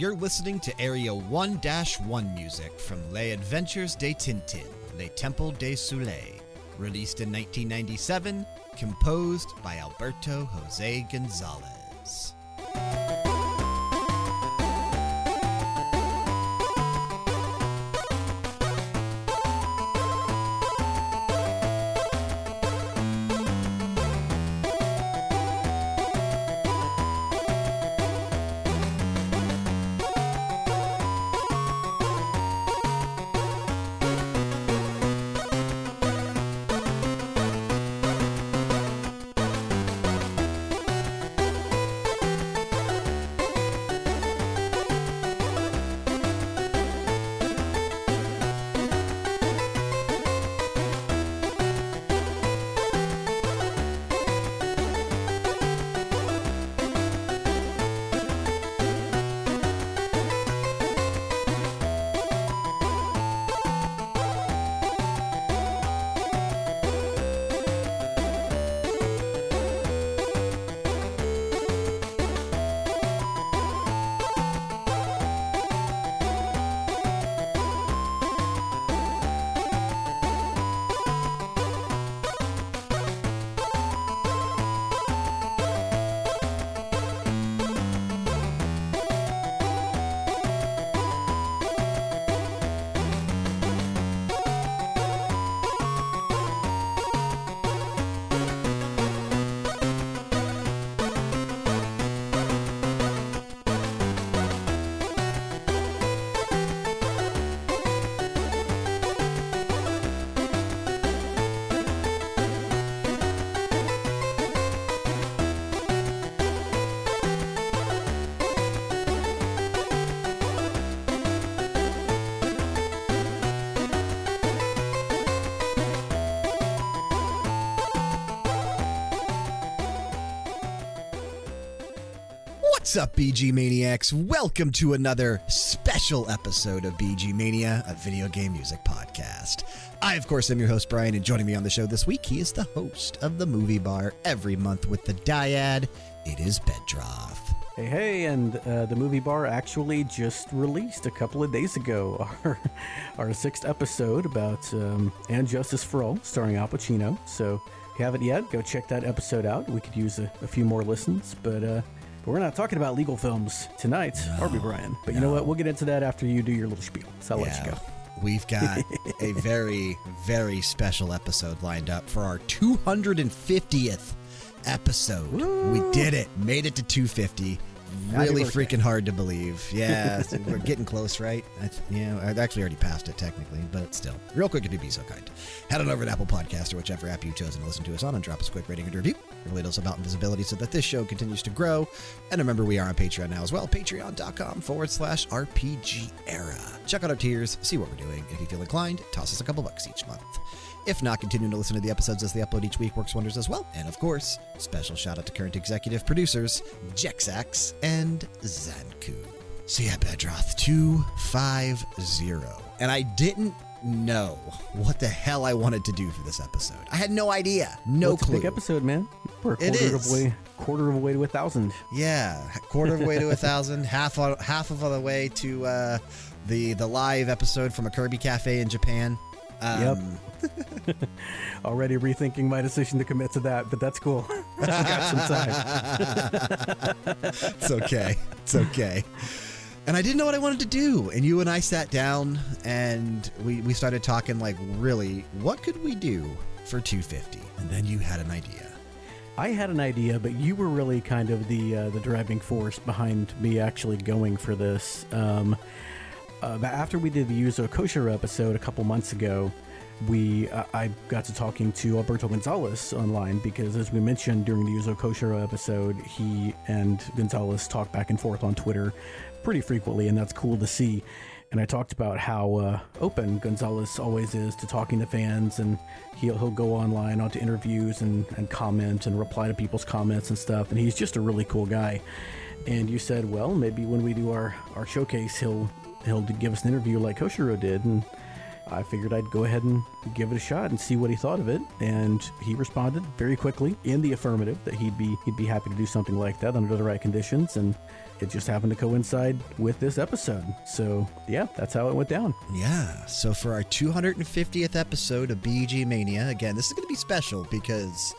you're listening to Area 1 1 music from Les Adventures de Tintin, Les Temples des Soleil, released in 1997, composed by Alberto Jose Gonzalez. What's up, BG Maniacs? Welcome to another special episode of BG Mania, a video game music podcast. I, of course, am your host, Brian, and joining me on the show this week, he is the host of the movie bar every month with the dyad. It is Bedroth. Hey, hey, and uh, the movie bar actually just released a couple of days ago our, our sixth episode about um, And Justice for All, starring Al Pacino. So if you haven't yet, go check that episode out. We could use a, a few more listens, but uh, but we're not talking about legal films tonight, are we, Brian? But you know what? We'll get into that after you do your little spiel. So I'll let you go. We've got a very, very special episode lined up for our 250th episode. We did it. Made it to 250. Really freaking hard to believe. Yeah, we're getting close, right? I yeah, I actually already passed it technically, but still. Real quick, if you'd be so kind. Head on over to Apple Podcast or whichever app you've chosen to listen to us on and drop us a quick rating and review. It really does about invisibility so that this show continues to grow. And remember, we are on Patreon now as well. Patreon.com forward slash RPG era. Check out our tiers, see what we're doing. And if you feel inclined, toss us a couple bucks each month. If not, continuing to listen to the episodes as they upload each week works wonders as well. And of course, special shout out to current executive producers Jexax and Zanku. So yeah, Bedroth 250. And I didn't know what the hell I wanted to do for this episode. I had no idea. No Well, it's clue. a big episode, man. We're a It quarter of is. a way, quarter of a way to a thousand. Yeah, quarter of the way to a thousand, half half of the way to uh, the the live episode from a Kirby cafe in Japan. Um, Already rethinking my decision to commit to that, but that's cool. I got some time. it's okay. It's okay. And I didn't know what I wanted to do. And you and I sat down and we, we started talking like, really, what could we do for 250? And then you had an idea. I had an idea, but you were really kind of the uh, the driving force behind me actually going for this. Um, uh, after we did the Yuzo Koshiro episode a couple months ago, we uh, I got to talking to Alberto Gonzalez online because, as we mentioned during the Yuzo Koshiro episode, he and Gonzalez talk back and forth on Twitter pretty frequently, and that's cool to see. And I talked about how uh, open Gonzalez always is to talking to fans, and he'll, he'll go online onto interviews and, and comment and reply to people's comments and stuff. And he's just a really cool guy. And you said, well, maybe when we do our, our showcase, he'll he'll give us an interview like Koshiro did. And I figured I'd go ahead and give it a shot and see what he thought of it. And he responded very quickly in the affirmative that he'd be he'd be happy to do something like that under the right conditions. And it just happened to coincide with this episode. So yeah, that's how it went down. Yeah. So for our 250th episode of BG Mania, again, this is going to be special because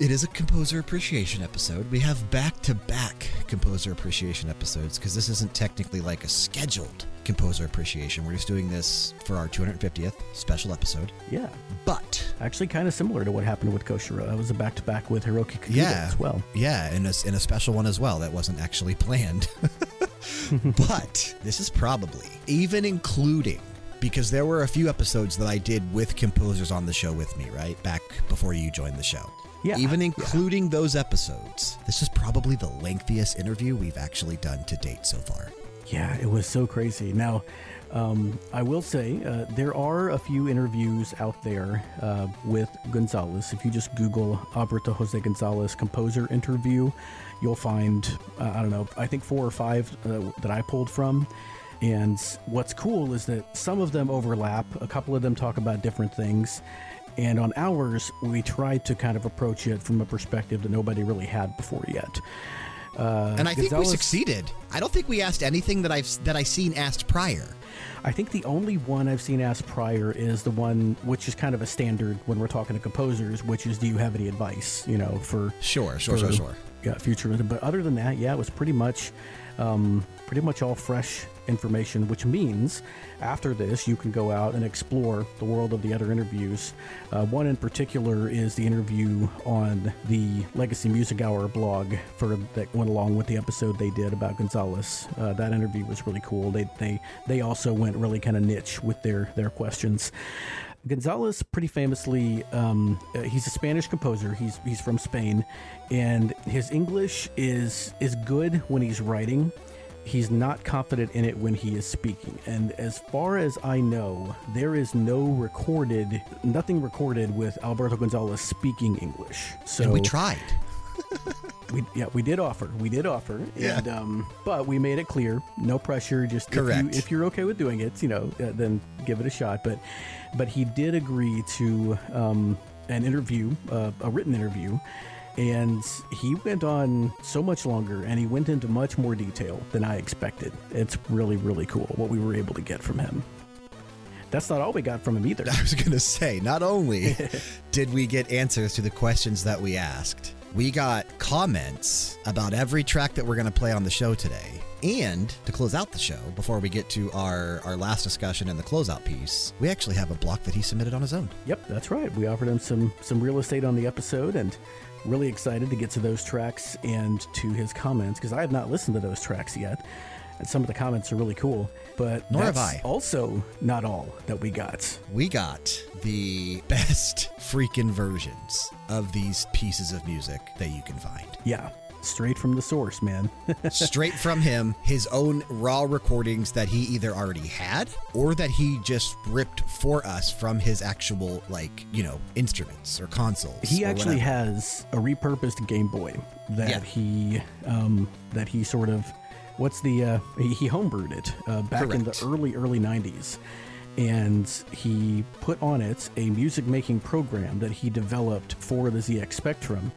it is a composer appreciation episode. We have back to back composer appreciation episodes because this isn't technically like a scheduled composer appreciation. We're just doing this for our 250th special episode. Yeah. But Actually, kind of similar to what happened with Koshiro. That was a back to back with Hiroki Kikuta Yeah. as well. Yeah, and a, and a special one as well that wasn't actually planned. but this is probably, even including, because there were a few episodes that I did with composers on the show with me, right? Back before you joined the show. Yeah, Even yeah. including those episodes, this is probably the lengthiest interview we've actually done to date so far. Yeah, it was so crazy. Now, um, I will say uh, there are a few interviews out there uh, with Gonzalez. If you just Google Alberto Jose Gonzalez composer interview, you'll find, uh, I don't know, I think four or five uh, that I pulled from. And what's cool is that some of them overlap, a couple of them talk about different things. And on ours, we tried to kind of approach it from a perspective that nobody really had before yet. Uh, And I think we succeeded. I don't think we asked anything that I've that I seen asked prior. I think the only one I've seen asked prior is the one which is kind of a standard when we're talking to composers, which is, do you have any advice, you know, for Sure, sure, for, sure, sure. Yeah, future. But other than that, yeah, it was pretty much, um, pretty much all fresh information. Which means after this, you can go out and explore the world of the other interviews. Uh, one in particular is the interview on the Legacy Music Hour blog for that went along with the episode they did about Gonzalez. Uh, that interview was really cool. They they they also went really kind of niche with their their questions. Gonzalez, pretty famously, um, uh, he's a Spanish composer. He's he's from Spain, and his English is is good when he's writing. He's not confident in it when he is speaking. And as far as I know, there is no recorded, nothing recorded with Alberto Gonzalez speaking English. So And we tried. we yeah we did offer we did offer Yeah. and um but we made it clear no pressure just if, Correct. you, if you're okay with doing it you know uh, then give it a shot but but he did agree to um an interview uh, a written interview and he went on so much longer and he went into much more detail than I expected. It's really, really cool what we were able to get from him. That's not all we got from him either. I was going to say, not only did we get answers to the questions that we asked, we got comments about every track that we're going to play on the show today. And to close out the show, before we get to our, our last discussion and the closeout piece, we actually have a block that he submitted on his own. Yep, that's right. We offered him some some real estate on the episode, and really excited to get to those tracks and to his comments because I have not listened to those tracks yet, and some of the comments are really cool. But Nor have I. Also, not all that we got. We got the best freaking versions of these pieces of music that you can find. Yeah, straight from the source, man. straight from him, his own raw recordings that he either already had or that he just ripped for us from his actual, like, you know, instruments or consoles. He or actually whatever. has a repurposed Game Boy that Yeah. he um, that he sort of what's the uh, he, he homebrewed it uh, back in the early early 90s and he put on it a music making program that he developed for the ZX Spectrum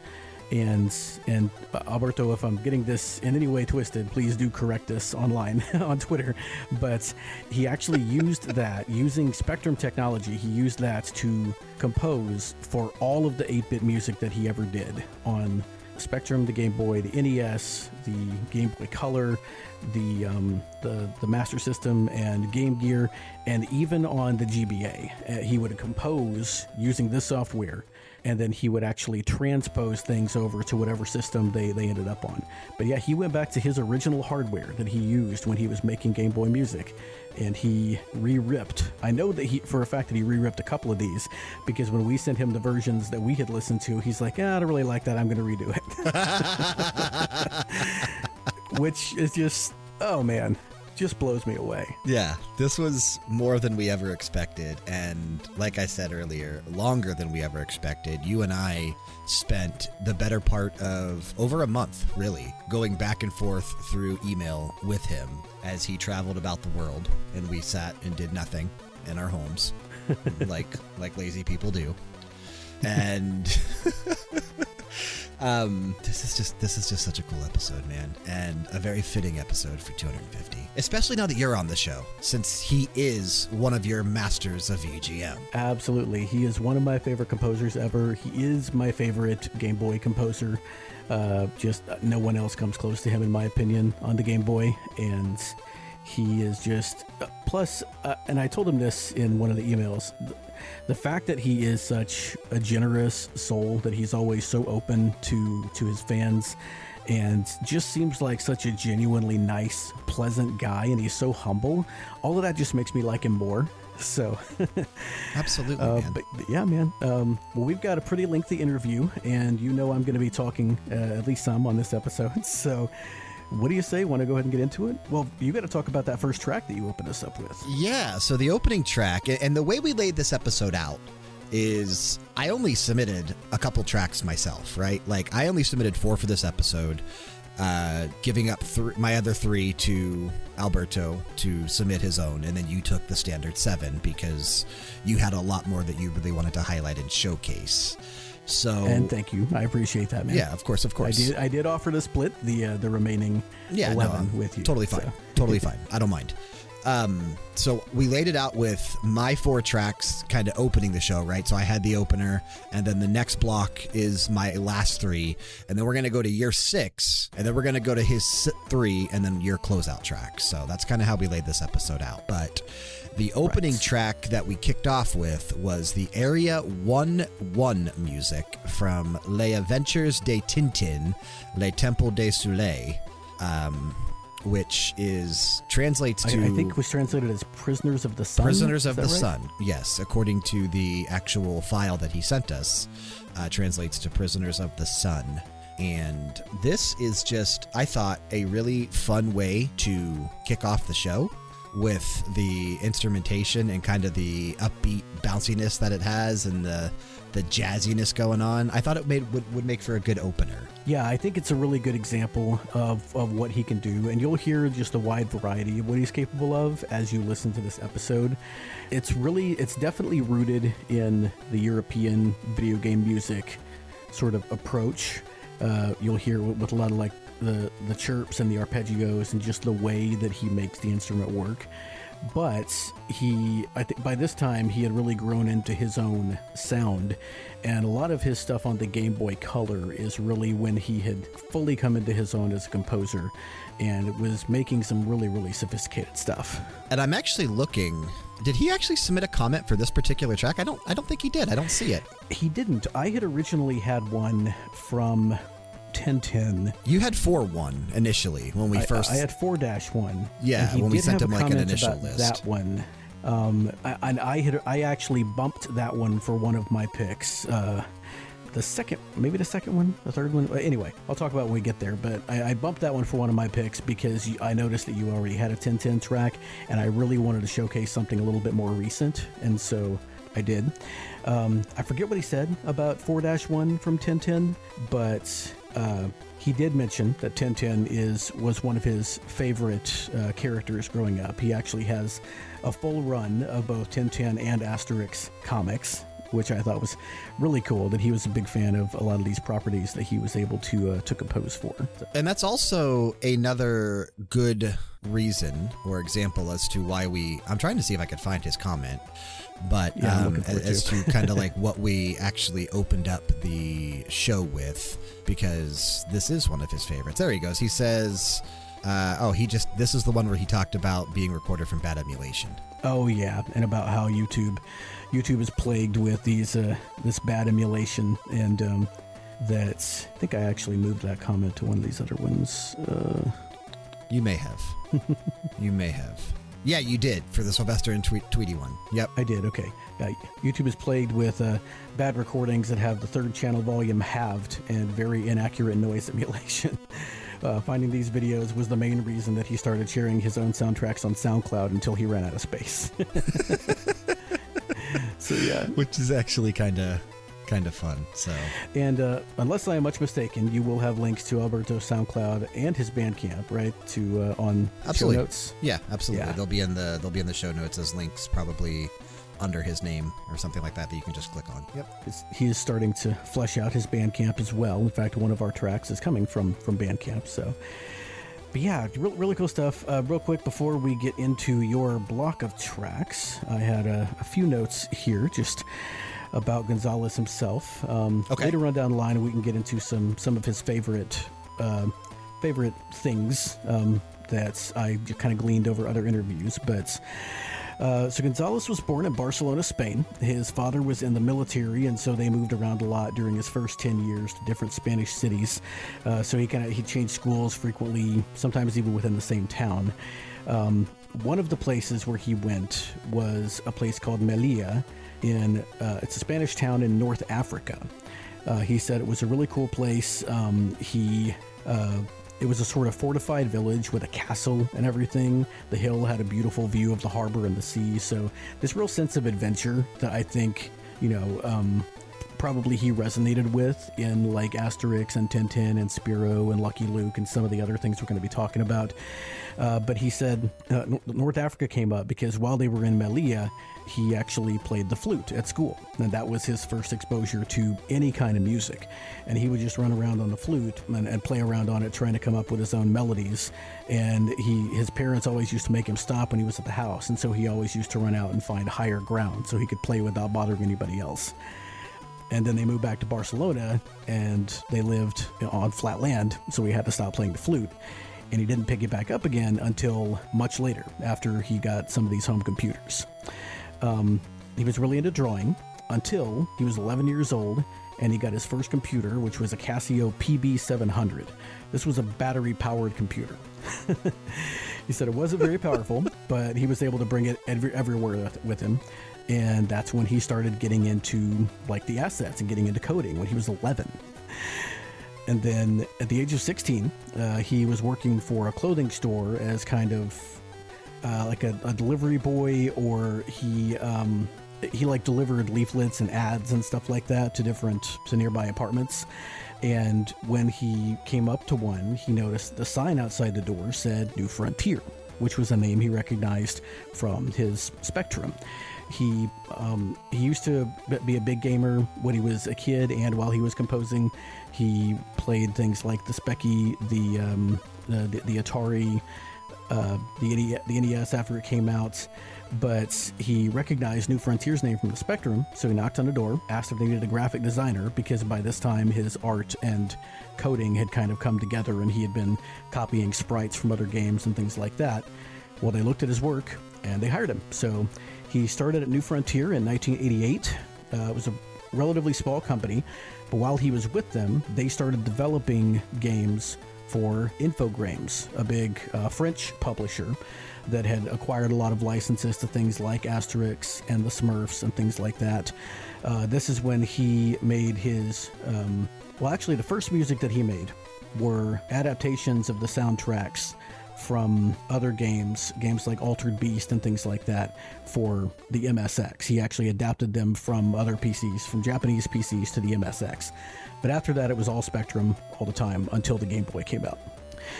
and and uh, Alberto if I'm getting this in any way twisted please do correct us online on Twitter. But he actually used that using Spectrum technology he used that to compose for all of the 8-bit music that he ever did on Spectrum, the Game Boy, the NES, the Game Boy Color, the um, the the Master System, and Game Gear, and even on the GBA, uh, he would compose using this software, and then he would actually transpose things over to whatever system they they ended up on. But yeah, he went back to his original hardware that he used when he was making Game Boy music, and he re-ripped. I know that he, for a fact, that he re-ripped a couple of these because when we sent him the versions that we had listened to, he's like, ah, "I don't really like that. I'm going to redo it," which is just, oh man, just blows me away. Yeah, this was more than we ever expected. And like I said earlier, longer than we ever expected. You and I spent the better part of over a month, really, going back and forth through email with him as he traveled about the world and we sat and did nothing. in our homes, like like lazy people do, and um, this is just this is just such a cool episode, man, and a very fitting episode for 250. Especially now that you're on the show, since he is one of your masters of BGM. Absolutely. He is one of my favorite composers ever. He is my favorite Game Boy composer. Uh, just uh, no one else comes close to him, in my opinion, on the Game Boy. And he is just. Uh, plus, uh, and I told him this in one of the emails the, the fact that he is such a generous soul, that he's always so open to, to his fans and just seems like such a genuinely nice, pleasant guy, and he's so humble. All of that just makes me like him more. So, absolutely, uh, but, but, yeah, man. Um, well, we've got a pretty lengthy interview, and you know I'm going to be talking uh, at least some on this episode. So, what do you say? Want to go ahead and get into it? Well, you got to talk about that first track that you opened us up with. Yeah. So the opening track, and the way we laid this episode out is I only submitted a couple tracks myself, right? Like I only submitted four for this episode, uh, giving up my other three to Alberto to submit his own, and then you took the standard seven because you had a lot more that you really wanted to highlight and showcase. So and thank you, I appreciate that, man. Yeah, of course, of course. I did. I did offer to split the uh, the remaining yeah, eleven no, with you. Totally fine. So. Totally fine. I don't mind. Um, so we laid it out with my four tracks kind of opening the show, right? So I had the opener, and then the next block is my last three, and then we're going to go to year six, and then we're going to go to his three, and then your closeout track. So that's kind of how we laid this episode out. But the opening right. track that we kicked off with was the Area 1 1 music from Les Aventures de Tintin, Les Temples des Soleils. Um, which is translates to I, I, think it was translated as prisoners of the sun. Prisoners of the right? sun. Yes, according to the actual file that he sent us, uh, translates to prisoners of the sun. And this is just, I thought, a really fun way to kick off the show with the instrumentation and kind of the upbeat bounciness that it has and the the jazziness going on. I thought it made would, would make for a good opener. Yeah, I think it's a really good example of, of what he can do, and you'll hear just a wide variety of what he's capable of as you listen to this episode. It's really, it's definitely rooted in the European video game music sort of approach. Uh, you'll hear with a lot of like the the chirps and the arpeggios and just the way that he makes the instrument work. But he i think by this time he had really grown into his own sound. And a lot of his stuff on the game boy color is really when he had fully come into his own as a composer and it was making some really really sophisticated stuff. And i'm actually looking did he actually submit a comment for this particular track? I don't i don't think he did. I don't see it. He didn't. I had originally had one from 1010. You had 4 1 initially when we I, first. I had 4 1. Yeah, when we sent him like an initial list. That one. Um, and I had I actually bumped that one for one of my picks. Uh, the second, maybe the second one, the third one. Anyway, I'll talk about when we get there. But I, I bumped that one for one of my picks because I noticed that you already had a 1010 track, and I really wanted to showcase something a little bit more recent, and so I did. Um, I forget what he said about 4 1 from 1010, but he did mention that Tintin is was one of his favorite uh, characters growing up. He actually has a full run of both Tintin and Asterix comics, which I thought was really cool. That he was a big fan of a lot of these properties that he was able to uh, to compose for. And that's also another good reason or example as to why we. I'm trying to see if I could find his comment but yeah, um, as to kind of like what we actually opened up the show with, because this is one of his favorites. There he goes. He says, uh, "Oh, he just this is the one where he talked about being recorded from bad emulation." Oh yeah, and about how YouTube, YouTube is plagued with these uh, this bad emulation, and um, that I think I actually moved that comment to one of these other ones. Uh, you may have. you may have. Yeah, you did for the Sylvester and Tweet- Tweety one. Yep. I did. Okay. Yeah, YouTube is plagued with uh, bad recordings that have the third channel volume halved and very inaccurate noise emulation. Uh, finding these videos was the main reason that he started sharing his own soundtracks on SoundCloud until he ran out of space. so yeah, which is actually kind of kind of fun. So, And uh, unless I am much mistaken, you will have links to Alberto's SoundCloud and his Bandcamp, right? To uh, on Absolutely. show notes. yeah, absolutely. Yeah. They'll be in the they'll be in the show notes as links, probably under his name or something like that that you can just click on. Yep. He is starting to flesh out his Bandcamp as well. In fact, one of our tracks is coming from from Bandcamp. So, but yeah, really, really cool stuff. Uh, real quick before we get into your block of tracks, I had a, a few notes here just about Gonzalez himself. Um, Okay. Later on down the line, we can get into some some of his favorite um favorite things um, that I kind of gleaned over other interviews, but. Uh, so Gonzalez was born in Barcelona, Spain. His father was in the military, and so they moved around a lot during his first ten years to different Spanish cities. Uh, so he kind of he changed schools frequently, sometimes even within the same town. Um, one of the places where he went was a place called Melilla. In uh, it's a Spanish town in North Africa. Uh, he said it was a really cool place. Um, he uh, it was a sort of fortified village with a castle and everything. The hill had a beautiful view of the harbor and the sea. So this real sense of adventure that I think you know um, probably he resonated with in like Asterix and Tintin and Spirou and Lucky Luke and some of the other things we're going to be talking about. Uh, but he said uh, North Africa came up because while they were in Melilla, he actually played the flute at school, and that was his first exposure to any kind of music. And he would just run around on the flute and, and play around on it, trying to come up with his own melodies. And he, his parents always used to make him stop when he was at the house, and so he always used to run out and find higher ground so he could play without bothering anybody else and then they moved back to Barcelona and they lived on flat land, so he had to stop playing the flute. And he didn't pick it back up again until much later, after he got some of these home computers. Um, he was really into drawing until he was 11 years old and he got his first computer, which was a Casio PB700. This was a battery powered computer. he said it wasn't very powerful, but he was able to bring it every, everywhere with, him. And that's when he started getting into like the assets and getting into coding when he was 11. And then at the age of 16, uh, he was working for a clothing store as kind of uh, like a, a delivery boy, or he um, he like delivered leaflets and ads and stuff like that to different to nearby apartments. And when he came up to one, he noticed the sign outside the door said "New Frontier," which was a name he recognized from his Spectrum. He um, he used to be a big gamer when he was a kid, and while he was composing, he played things like the Speccy, the um, the, the, the Atari, uh, the the NES after it came out. But he recognized New Frontier's name from the Spectrum, so he knocked on the door, asked if they needed a graphic designer because by this time his art and coding had kind of come together, and he had been copying sprites from other games and things like that. Well, they looked at his work and they hired him. So he started at New Frontier in 1988. Uh, it was a relatively small company, but while he was with them, they started developing games for Infogrames, a big uh, French publisher that had acquired a lot of licenses to things like Asterix and the Smurfs and things like that. Uh, this is when he made his, um, well, actually, the first music that he made were adaptations of the soundtracks from other games, games like Altered Beast and things like that, for the MSX. He actually adapted them from other PCs, from Japanese PCs to the MSX. But after that, it was all Spectrum all the time until the Game Boy came out.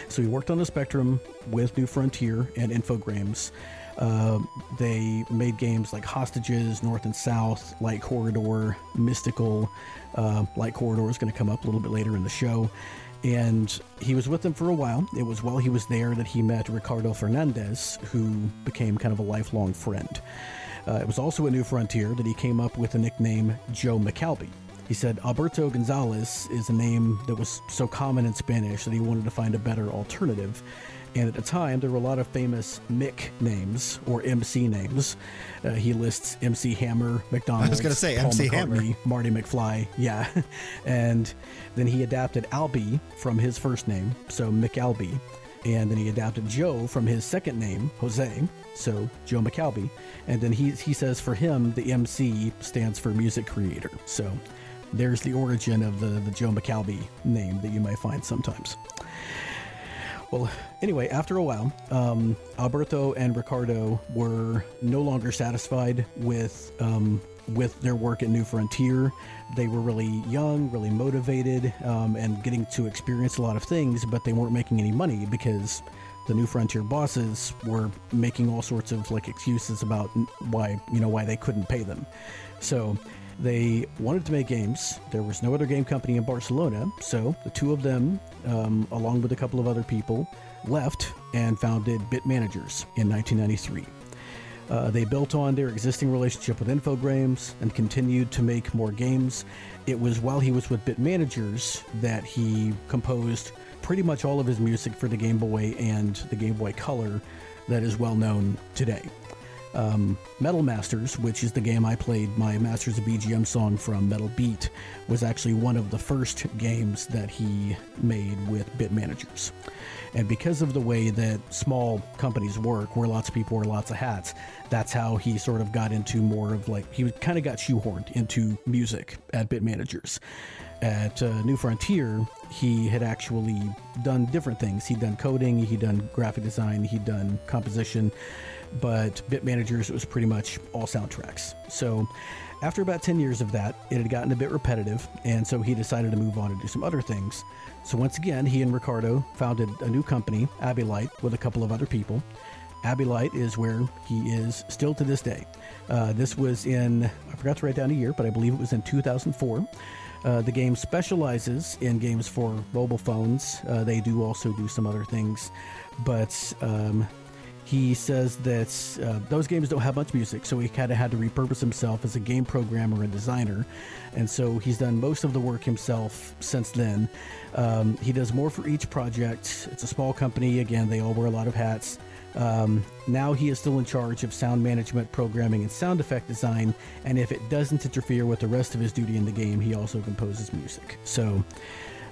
So he worked on the Spectrum with New Frontier and Infogrames. Uh, they made games like Hostages, North and South, Light Corridor, Mystical. Uh, Light Corridor is going to come up a little bit later in the show. And he was with them for a while. It was while he was there that he met Ricardo Fernandez, who became kind of a lifelong friend. Uh, it was also a New Frontier that he came up with the nickname Joe McAlby. He said Alberto Gonzalez is a name that was so common in Spanish that he wanted to find a better alternative. And at the time, there were a lot of famous Mick names or MC names. Uh, he lists MC Hammer, McDonald's, gonna say, Paul MC McCartney, Hammer. Marty McFly, yeah. and then he adapted Albie from his first name, so McAlby. And then he adapted Joe from his second name, Jose, so Joe McAlby. And then he, he says for him, the MC stands for music creator. So there's the origin of the, the Joe McAlby name that you might find sometimes. Well, anyway, after a while, um, Alberto and Ricardo were no longer satisfied with um, with their work at New Frontier. They were really young, really motivated, um, and getting to experience a lot of things, but they weren't making any money because the New Frontier bosses were making all sorts of like excuses about why you know why they couldn't pay them. So they wanted to make games. There was no other game company in Barcelona, so the two of them, um, along with a couple of other people, left and founded Bit Managers in 1993. Uh, they built on their existing relationship with Infogrames and continued to make more games. It was while he was with Bit Managers that he composed pretty much all of his music for the Game Boy and the Game Boy Color that is well known today. Um, Metal Masters, which is the game I played, my Masters of BGM song from Metal Beat, was actually one of the first games that he made with Bit Managers. And because of the way that small companies work, where lots of people wear lots of hats, that's how he sort of got into more of like, he kind of got shoehorned into music at Bit Managers. At uh, New Frontier, he had actually done different things. He'd done coding, he'd done graphic design, he'd done composition but Bit Managers was pretty much all soundtracks. So after about 10 years of that, it had gotten a bit repetitive, and so he decided to move on and do some other things. So once again, he and Ricardo founded a new company, Abylight, with a couple of other people. Abylight is where he is still to this day. Uh, this was in, I forgot to write down a year, but I believe it was in 2004. Uh, the game specializes in games for mobile phones. Uh, they do also do some other things, but um, he says that uh, those games don't have much music, so he kind of had to repurpose himself as a game programmer and designer. And so he's done most of the work himself since then. Um, he does more for each project. It's a small company. Again, they all wear a lot of hats. Um, now he is still in charge of sound management, programming, and sound effect design. And if it doesn't interfere with the rest of his duty in the game, he also composes music. So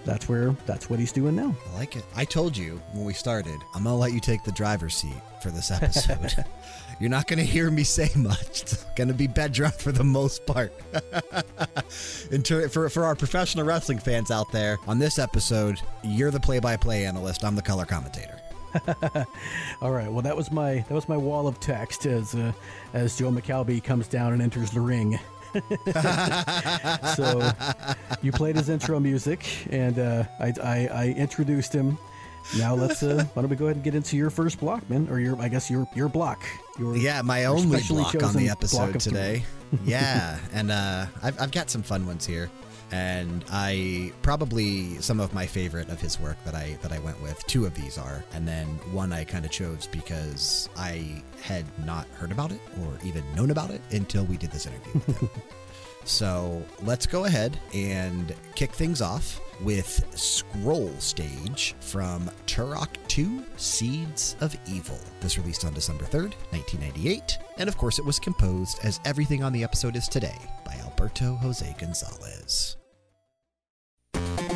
that's where that's what he's doing now. I like it. I told you when we started, I'm gonna let you take the driver's seat for this episode. You're not gonna hear me say much. It's gonna be Bedroth for the most part. ter- for for our professional wrestling fans out there, on this episode, you're the play-by-play analyst. I'm the color commentator. All right. Well, that was my that was my wall of text as uh, as Joe McAlby comes down and enters the ring. so you played his intro music, and uh, I, I, I, introduced him. Now let's uh, why don't we go ahead and get into your first block, man, or your I guess your your block. Your yeah, my only block on the episode today. yeah, and uh, I've I've got some fun ones here and I probably some of my favorite of his work that I that I went with. Two of these are, and then one I kind of chose because I had not heard about it or even known about it until we did this interview with him. so let's go ahead and kick things off with Scroll Stage from Turok 2 Seeds of Evil. This released on December 3rd, 1998, and of course it was composed as everything on the episode is today by Alberto Jose Gonzalez. Thank you.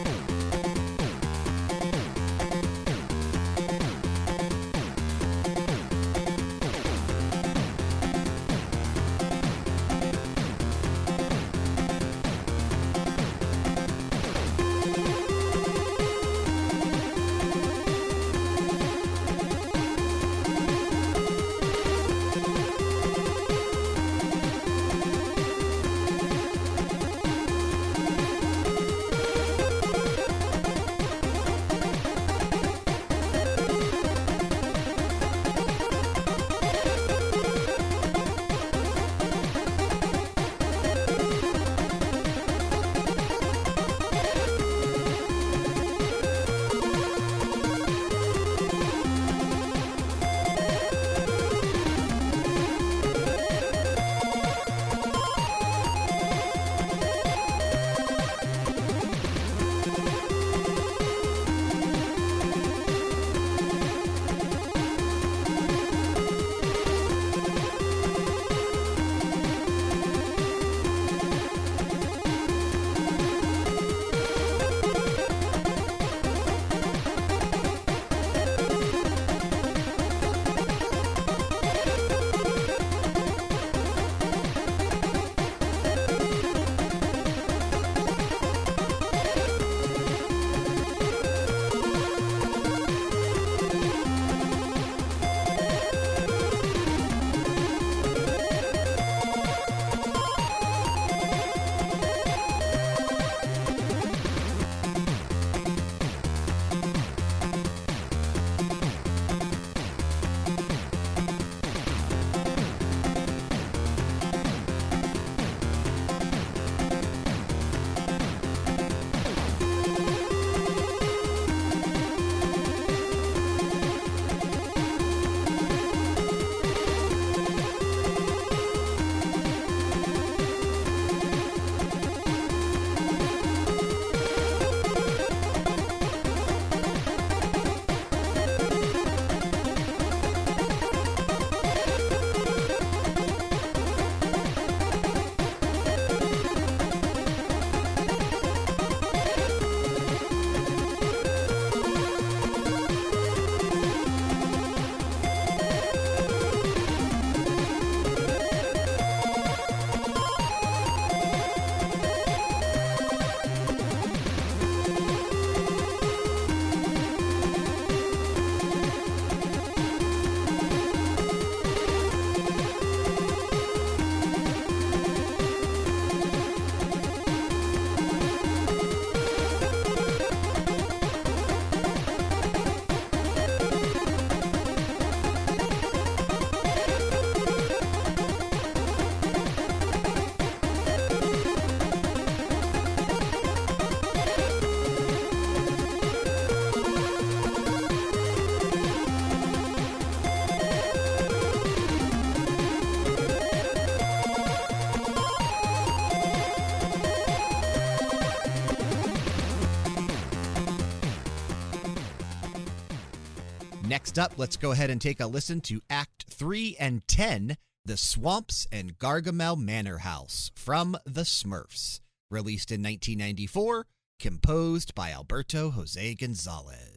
Next up, let's go ahead and take a listen to Act 3 and 10 The Swamps and Gargamel Manor House from The Smurfs. Released in 1994, composed by Alberto Jose Gonzalez.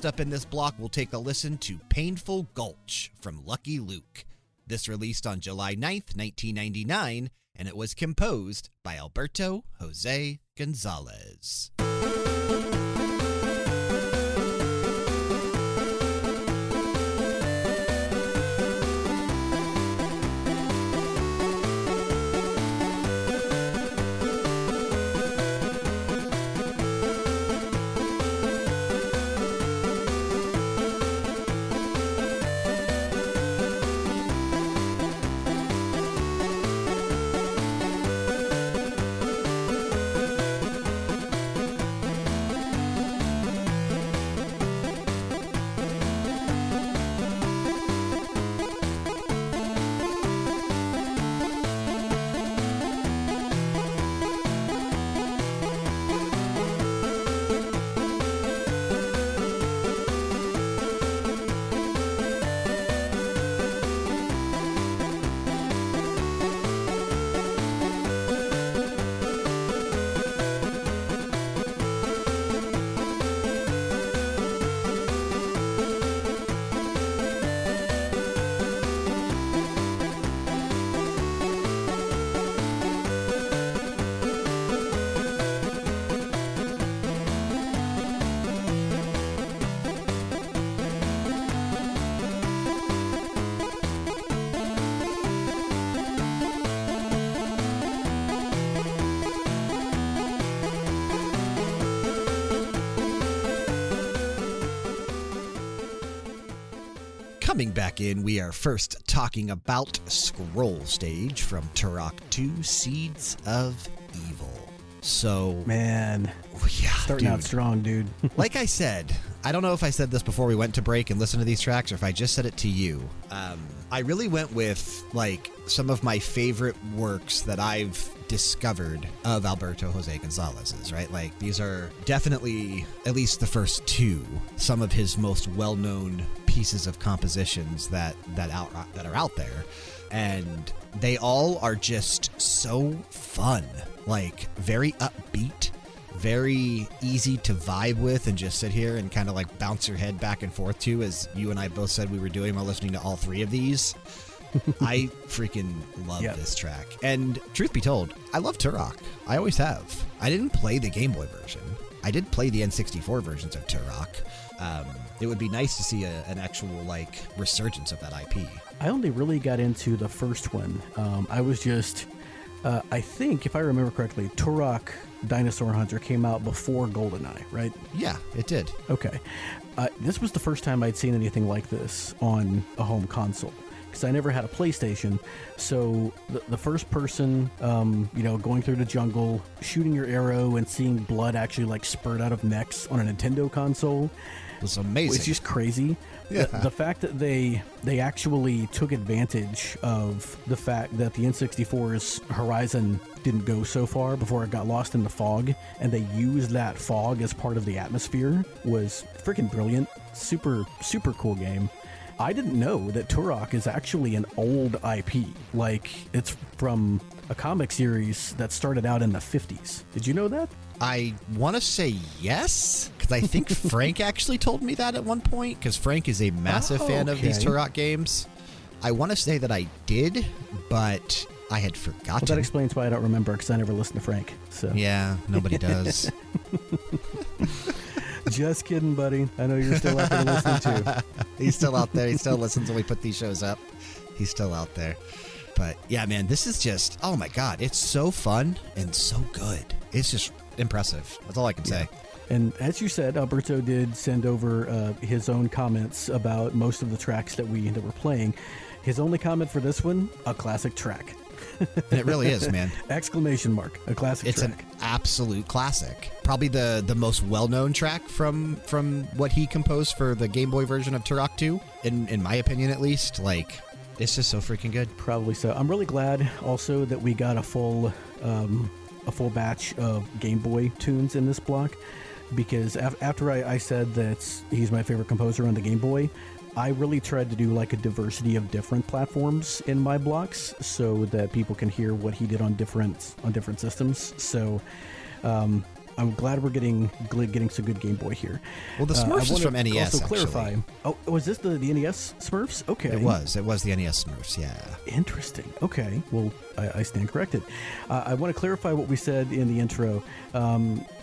Last up in this block, we'll take a listen to Painful Gulch from Lucky Luke. This released on July 9th, 1999, and it was composed by Alberto Jose Gonzalez. Back in, we are first talking about Scroll Stage from Turok 2 Seeds of Evil. So, Man, yeah, starting out dude. strong, dude. like I said, I don't know if I said this before we went to break and listened to these tracks or if I just said it to you. Um, I really went with like some of my favorite works that I've discovered of Alberto Jose Gonzalez's, right? Like these are definitely, at least the first two, some of his most well known pieces of compositions that, that, out, that are out there. And they all are just so fun, like very upbeat very easy to vibe with and just sit here and kind of like bounce your head back and forth to, as you and I both said we were doing while listening to all three of these. I freaking love Yep. this track. And truth be told, I love Turok. I always have. I didn't play the Game Boy version. I did play the N64 versions of Turok. Um, it would be nice to see a, an actual like resurgence of that IP. I only really got into the first one. Um, I was just, uh, I think, if I remember correctly, Turok Dinosaur Hunter came out before GoldenEye, right? Yeah, it did. Okay. Uh, this was the first time I'd seen anything like this on a home console because I never had a PlayStation. So the, the first person, um, you know, going through the jungle, shooting your arrow and seeing blood actually like spurt out of necks on a Nintendo console was amazing. it's just crazy. Yeah. The, the fact that they they actually took advantage of the fact that the N64's Horizon didn't go so far before it got lost in the fog, and they used that fog as part of the atmosphere was freaking brilliant. Super super cool game. I didn't know that Turok is actually an old IP. Like it's from a comic series that started out in the 50s. Did you know that? I want to say yes because I think Frank actually told me that at one point because Frank is a massive Oh, fan of these okay. Turok games. I want to say that I did, but I had Well, forgotten. that explains why I don't remember because I never listened to Frank. So yeah, nobody does. Just kidding, buddy. I know you're still out there listening too. He's still out there. He still listens when we put these shows up. He's still out there. But yeah, man, this is just oh my god, it's so fun and so good. It's just impressive. That's all I can say. And as you said, Alberto did send over uh, his own comments about most of the tracks that we that were playing. His only comment for this one: a classic track. it really is, man. Exclamation mark! A classic It's an absolute classic. Probably the the most well-known track from from what he composed for the Game Boy version of Turok 2 in in my opinion at least. Like it's just so freaking good. Probably so. I'm really glad also that we got a full um, a full batch of Game Boy tunes in this block because af- after I, I said that he's my favorite composer on the Game Boy, I really tried to do like a diversity of different platforms in my blocks so that people can hear what he did on different on different systems. So. Um, I'm glad we're getting getting some good Game Boy here. Well, the Uh, Smurfs is from NES, Also clarify. actually. Oh, was this the, the NES Smurfs? Okay, It was. It was the NES Smurfs. Yeah. Interesting. Okay. Well, I, I stand corrected. Uh, I want to clarify what we said in the intro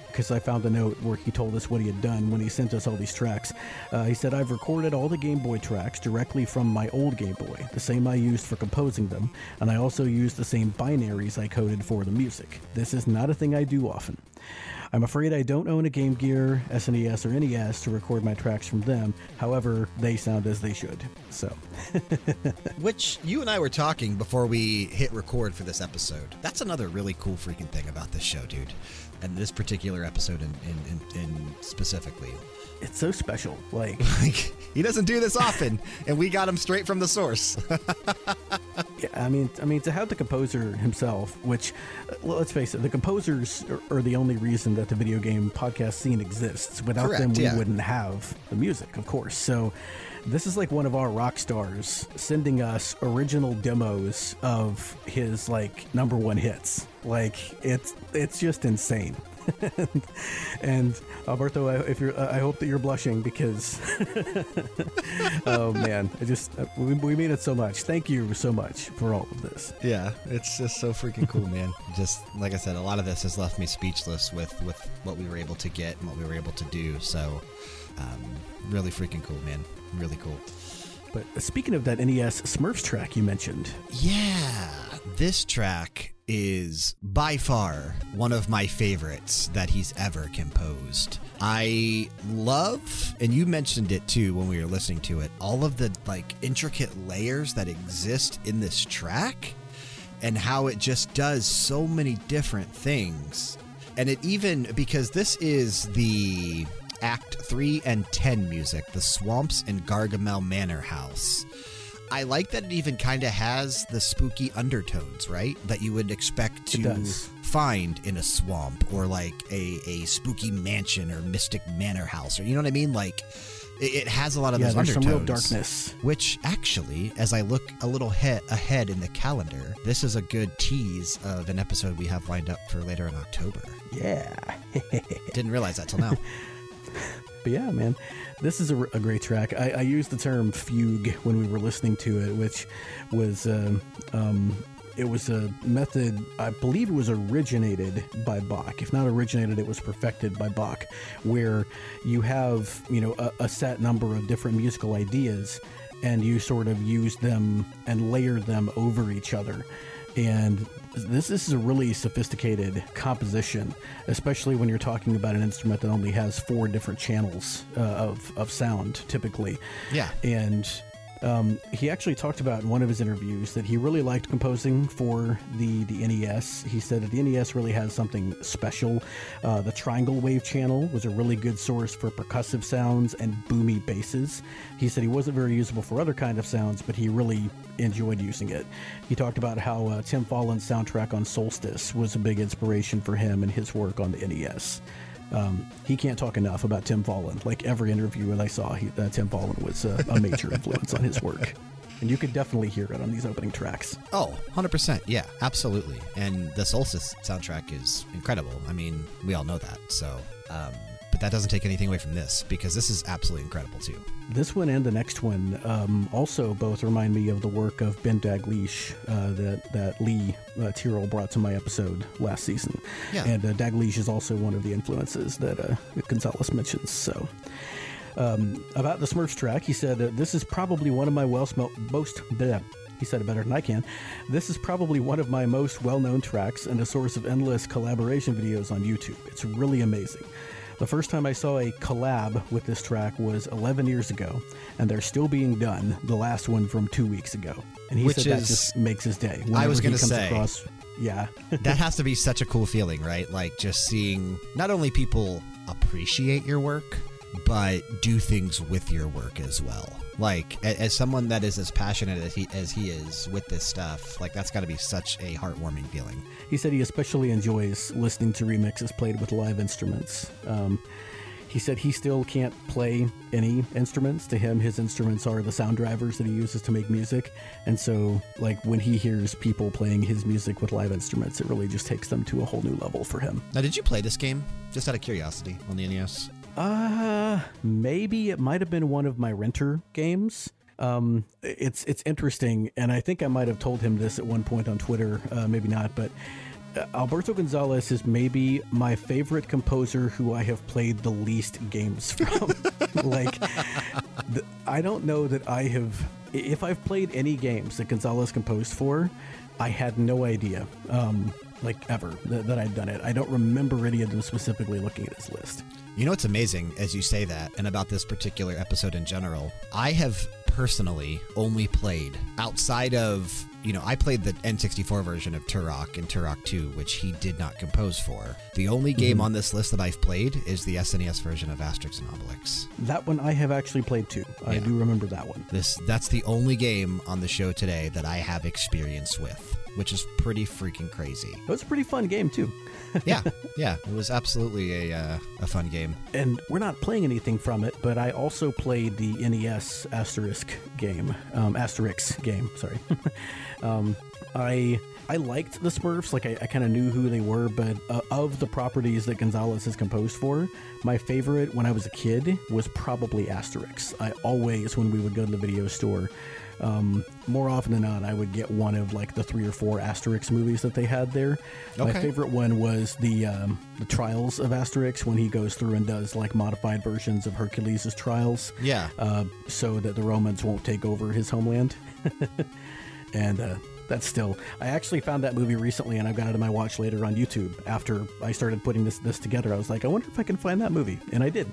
because I found a note where he told us what he had done when he sent us all these tracks. Uh, he said, I've recorded all the Game Boy tracks directly from my old Game Boy, the same I used for composing them, and I also used the same binaries I coded for the music. This is not a thing I do often. I'm afraid I don't own a Game Gear, SNES, or NES to record my tracks from them. However, they sound as they should. So, Which you and I were talking before we hit record for this episode. That's another really cool freaking thing about this show, dude. And this particular episode in, in, in, in specifically. it's so special. Like, Like, he doesn't do this often, and we got him straight from the source. Yeah, I mean, I mean, to have the composer himself, which, uh, well, let's face it, the composers are, are the only reason that the video game podcast scene exists. Without them, we yeah. wouldn't have the music, of course. So, this is like one of our rock stars sending us original demos of his like number one hits. Like, it's it's just insane. and Alberto, I- if you're, I hope that you're blushing because oh man, I just we, we mean it so much. Thank you so much for all of this. yeah, it's just so freaking cool, man. Just like I said, a lot of this has left me speechless with, with what we were able to get and what we were able to do. So, um, really freaking cool, man. Really cool. But speaking of that NES Smurfs track you mentioned, Yeah, this track is by far one of my favorites that he's ever composed. I love, and you mentioned it too when we were listening to it, all of the like intricate layers that exist in this track and how it just does so many different things. And it even, because this is the Act 3 and 10 music, the Swamps and Gargamel Manor House. I like that it even kind of has the spooky undertones, right? That you would expect to find in a swamp or like a, a spooky mansion or mystic manor house, or you know what I mean? Like it, has a lot of yeah, those there's some real darkness. Which actually, as I look a little he- ahead in the calendar, this is a good tease of an episode we have lined up for later in October. Yeah. Didn't realize that till now. But yeah, man, this is a, a great track. I, I used the term fugue when we were listening to it, which was um, um, it was a method. I believe it was originated by Bach. If not originated, it was perfected by Bach, where you have you know a, a set number of different musical ideas, and you sort of use them and layer them over each other. And this, this is a really sophisticated composition, especially when you're talking about an instrument that only has four different channels uh, of, of sound, typically. Yeah. And um, he actually talked about in one of his interviews that he really liked composing for the, the NES. He said that the NES really has something special. Uh, the triangle wave channel was a really good source for percussive sounds and boomy basses. He said he wasn't very usable for other kind of sounds, but he really enjoyed using it. He talked about how uh, Tim Follin's soundtrack on Solstice was a big inspiration for him and his work on the NES. Um, he can't talk enough about Tim Follin. Like every interview that I saw, he, uh, Tim Follin was uh, a major influence on his work. And you could definitely hear it on these opening tracks. Oh, 100%. Yeah, absolutely. And the Solstice soundtrack is incredible. I mean, we all know that. So, um, but that doesn't take anything away from this because this is absolutely incredible too. This one and the next one um, also both remind me of the work of Ben Daglish uh, that that Lee uh, Tyrrell brought to my episode last season. Yeah. And uh, Daglish is also one of the influences that uh, Gonzalez mentions. So. Um, about the Smurfs track, he said, This is probably one of my well most. Bleh. He said it better than I can. This is probably one of my most well known tracks and a source of endless collaboration videos on YouTube. It's really amazing. The first time I saw a collab with this track was 11 years ago, and they're still being done. The last one from two weeks ago, and he Which said that is- just makes his day. I was gonna comes say. across, yeah, that has to be such a cool feeling, right? Like just seeing not only people appreciate your work, but do things with your work as well. Like as someone that is as passionate as he as he is with this stuff, like that's got to be such a heartwarming feeling. He said he especially enjoys listening to remixes played with live instruments. Um, he said he still can't play any instruments. To him, his instruments are the sound drivers that he uses to make music. And so, like, when he hears people playing his music with live instruments, it really just takes them to a whole new level for him. Now, did you play this game just out of curiosity on the NES? Uh, maybe it might have been one of my renter games. Um, it's it's interesting, and I think I might have told him this at one point on Twitter. Uh, maybe not, but uh, Alberto Gonzalez is maybe my favorite composer who I have played the least games from. like, the, I don't know that I have. If I've played any games that Gonzalez composed for, I had no idea. Um, like ever that, that I'd done it. I don't remember any of them specifically looking at his list. You know what's amazing as you say that, and about this particular episode in general? I have personally only played outside of, you know, I played the N64 version of Turok and Turok 2, which he did not compose for. The only mm-hmm. game on this list that I've played is the SNES version of Asterix and Obelix. That one I have actually played too. I Yeah. do remember that one. This that's the only game on the show today that I have experience with, which is pretty freaking crazy. It was a pretty fun game too. Yeah, yeah, it was absolutely a uh, a fun game. And we're not playing anything from it, but I also played the NES Asterisk game, um, Asterix game. Sorry. um, I I liked the Smurfs. Like I, I kind of knew who they were, but uh, of the properties that Gonzalez has composed for, my favorite when I was a kid was probably Asterix. I always, when we would go to the video store. Um, more often than not, I would get one of like the three or four Asterix movies that they had there. My favorite one was the um, the Trials of Asterix when he goes through and does like modified versions of Hercules' trials. Yeah. Uh, so that the Romans won't take over his homeland. and uh, that's still. I actually found that movie recently, and I've got it on my watch later on YouTube. After I started putting this this together, I was like, I wonder if I can find that movie, and I did.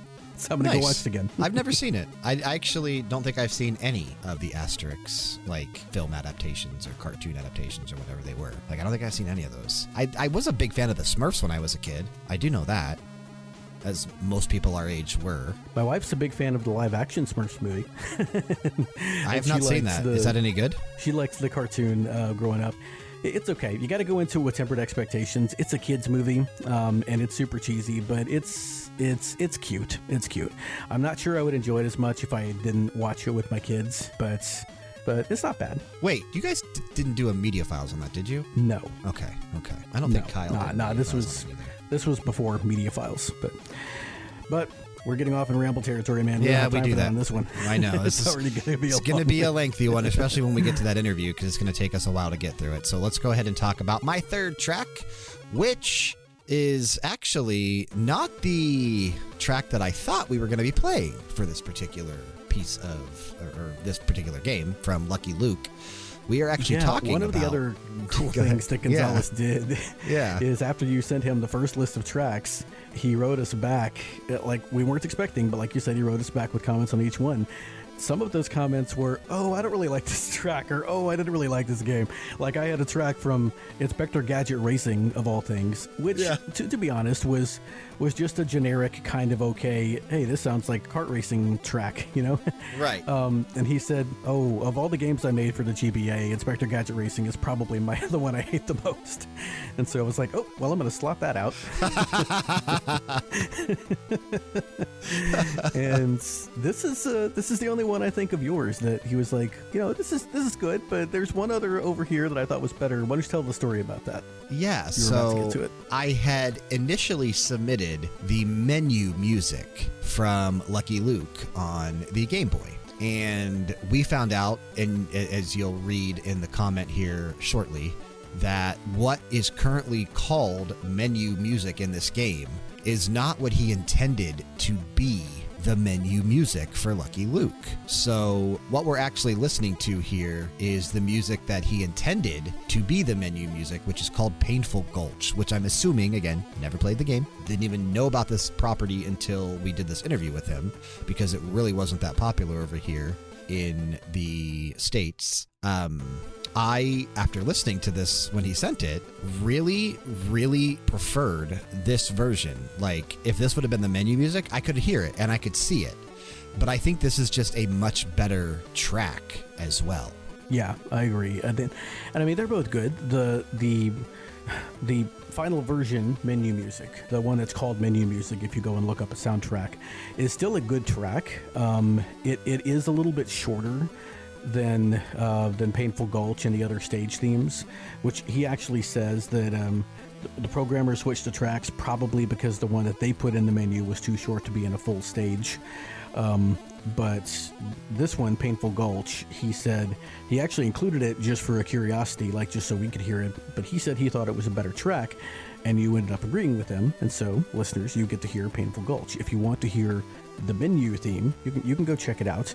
So I'm gonna go watch it again. I've never seen it. I, I actually don't think I've seen any of the Asterix like film adaptations or cartoon adaptations or whatever they were. Like I don't think I've seen any of those. I, I was a big fan of the Smurfs when I was a kid. I do know that, as most people our age were. My wife's a big fan of the live action Smurfs movie. I have not seen that. Is the- that any good? She likes the cartoon uh, growing up. It's okay. You got to go into it with tempered expectations. It's a kids movie, um, and it's super cheesy, but it's it's it's cute. It's cute. I'm not sure I would enjoy it as much if I didn't watch it with my kids, but but it's not bad. Wait, you guys d- didn't do a media files on that, did you? No, Okay, okay. I don't no, think Kyle. nah, nah. This was on it either. this was before media files, but but we're getting off in ramble territory, man. We Yeah, we do that. on this one. I know. This it's already going to be a It's going to be a lengthy one, especially when we get to that interview, because it's going to take us a while to get through it. So let's go ahead and talk about my third track, which is actually not the track that I thought we were going to be playing for this particular piece of, or, or this particular game from Lucky Luke. We are actually yeah, talking one of about the other cool things that Gonzalez did Yeah. is after you sent him the first list of tracks, he wrote us back like we weren't expecting, but like you said, he wrote us back with comments on each one. Some of those comments were, "Oh, I don't really like this track," or "Oh, I didn't really like this game." Like I had a track from Inspector Gadget Racing of all things, which, Yeah. to, to be honest, was was just a generic kind of okay. Hey, this sounds like kart racing track, you know? Right. Um, and he said, "Oh, of all the games I made for the GBA, Inspector Gadget Racing is probably my the one I hate the most." And so I was like, "Oh, well, I'm going to slot that out." and this is uh, this is the only one I think of yours that he was like, you know, this is this is good, but there's one other over here that I thought was better. Why don't you tell the story about that? Yeah, You were about to so get to it. I had initially submitted the menu music from Lucky Luke on the Game Boy. And we found out, and as you'll read in the comment here shortly, that what is currently called menu music in this game is not what he intended to be the menu music for Lucky Luke. So, what we're actually listening to here is the music that he intended to be the menu music, which is called Painful Gulch, which I'm assuming, again, never played the game, didn't even know about this property until we did this interview with him because it really wasn't that popular over here in the States. Um, I, after listening to this when he sent it, really, really preferred this version. Like, if this would have been the menu music, I could hear it and I could see it. But I think this is just a much better track as well. Yeah, I agree. And, then, and I mean, they're both good. The the the final version menu music, the one that's called menu music, if you go and look up a soundtrack, is still a good track. Um, it, it is a little bit shorter than uh, than Painful Gulch and the other stage themes, which he actually says that um, the, programmer switched the tracks probably because the one that they put in the menu was too short to be in a full stage. Um, but this one, Painful Gulch, he said he actually included it just for a curiosity, like just so we could hear it. But he said he thought it was a better track, and you ended up agreeing with him. And so, listeners, you get to hear Painful Gulch. If you want to hear the menu theme, you can you can go check it out.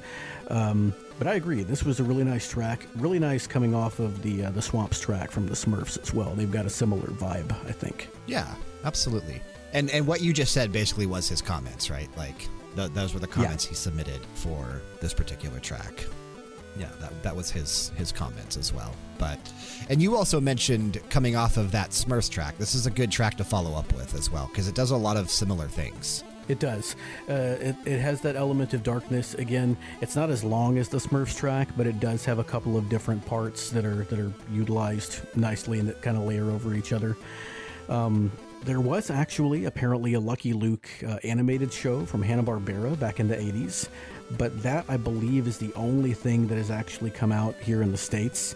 Um, but I agree, this was a really nice track, really nice coming off of the uh, the Swamps track from the Smurfs as well. They've got a similar vibe, I think. Yeah, absolutely. And and what you just said basically was his comments, right? Like th- those were the comments he submitted for this particular track. Yeah, that, that was his his comments as well. But and you also mentioned coming off of that Smurfs track. This is a good track to follow up with as well because it does a lot of similar things. It does. Uh, it, it has that element of darkness. Again, it's not as long as the Smurfs track, but it does have a couple of different parts that are that are utilized nicely and that kind of layer over each other. Um, there was actually apparently a Lucky Luke uh, animated show from Hanna Barbera back in the '80s, but that I believe is the only thing that has actually come out here in the states.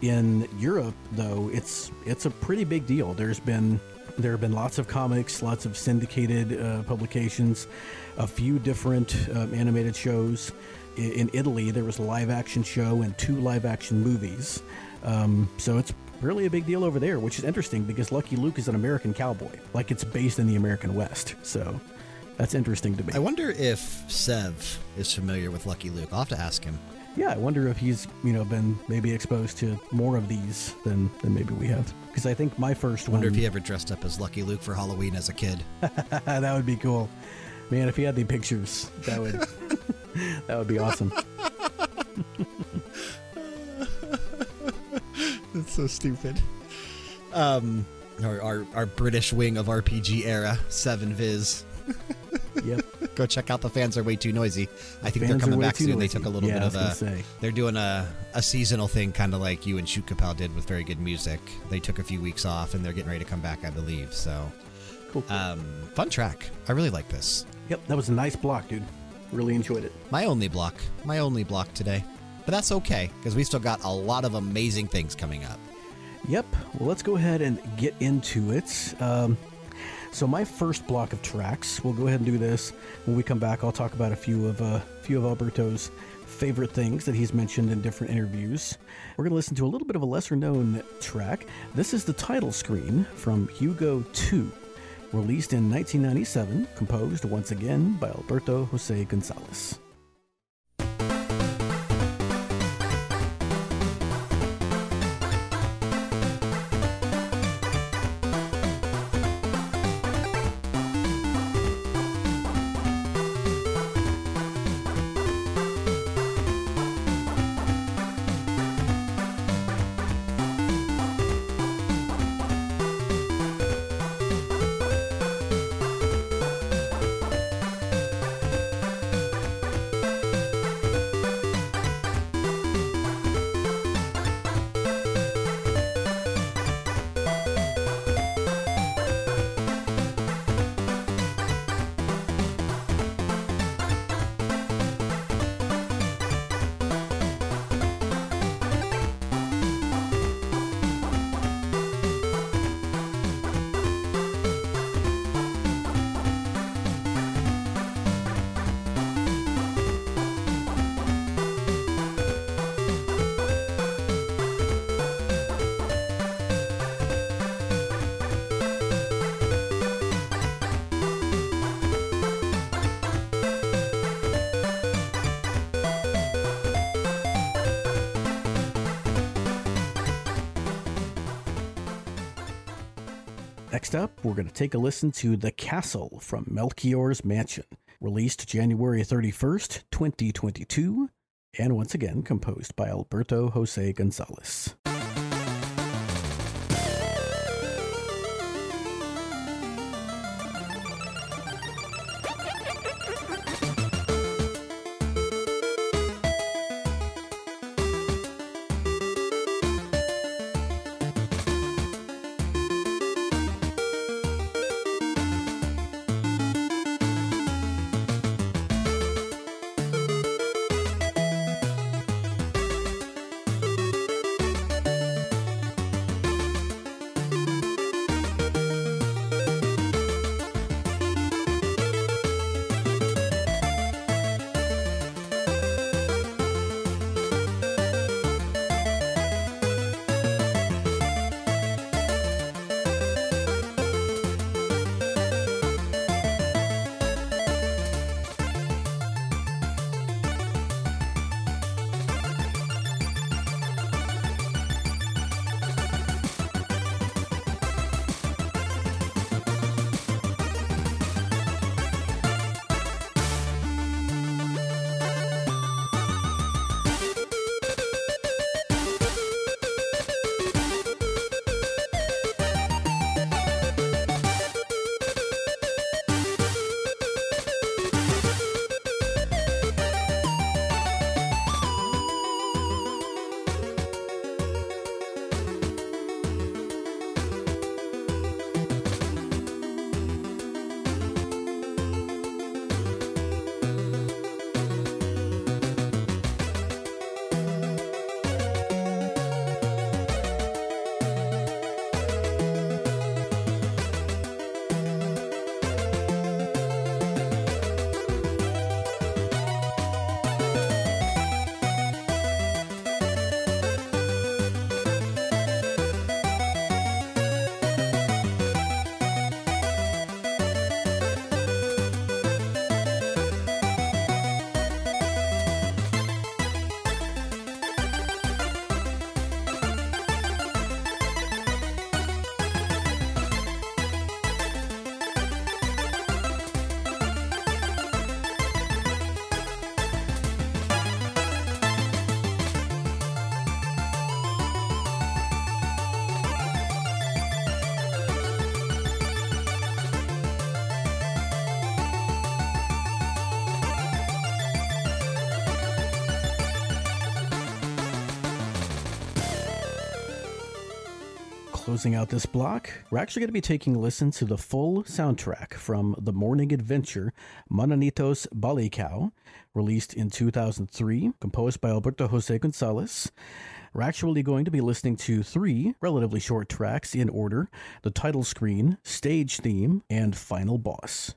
In Europe, though, it's it's a pretty big deal. There's been There have been lots of comics, lots of syndicated uh, publications, a few different um, animated shows. I- In Italy, there was a live action show and two live action movies. Um, so it's really a big deal over there, which is interesting because Lucky Luke is an American cowboy. Like it's based in the American West. So that's interesting to me. I wonder if Sev is familiar with Lucky Luke. I'll have to ask him. Yeah, I wonder if he's you know been maybe exposed to more of these than than maybe we have. Because I think my first Wonder one if he ever dressed up as Lucky Luke for Halloween as a kid. that would be cool, man. If he had the pictures, that would that would be awesome. That's so stupid. Um, our, our, our British wing of RPG era, Seven Viz. Yep, Go check out the fans are way too noisy. I think they're coming back soon. They took a little Yeah, bit of a. They're doing a, a seasonal thing, kind of like you and Shoot Kapow did with very good music. They took a few weeks off, and they're getting ready to come back, I believe. So, cool. um, fun track. I really like this. yep, that was a nice block, dude. Really enjoyed it. My only block. My only block today. But that's okay because we still got a lot of amazing things coming up. Yep. Well, let's go ahead and get into it. Um, so my first block of tracks, we'll go ahead and do this. When we come back, I'll talk about a few of uh, few of Alberto's favorite things that he's mentioned in different interviews. We're going to listen to a little bit of a lesser known track. This is the title screen from Hugo 2, released in 1997, composed once again by Alberto Jose Gonzalez. We're going to take a listen to The Castle from Melchior's Mansion, released January 31st, 2022, and once again composed by Alberto Jose Gonzalez. Closing out this block, we're actually going to be taking a listen to the full soundtrack from The Morning Adventure, Mananitos Balicao, released in 2003, composed by Alberto Jose Gonzalez. We're actually going to be listening to three relatively short tracks in order the title screen, stage theme, and final boss.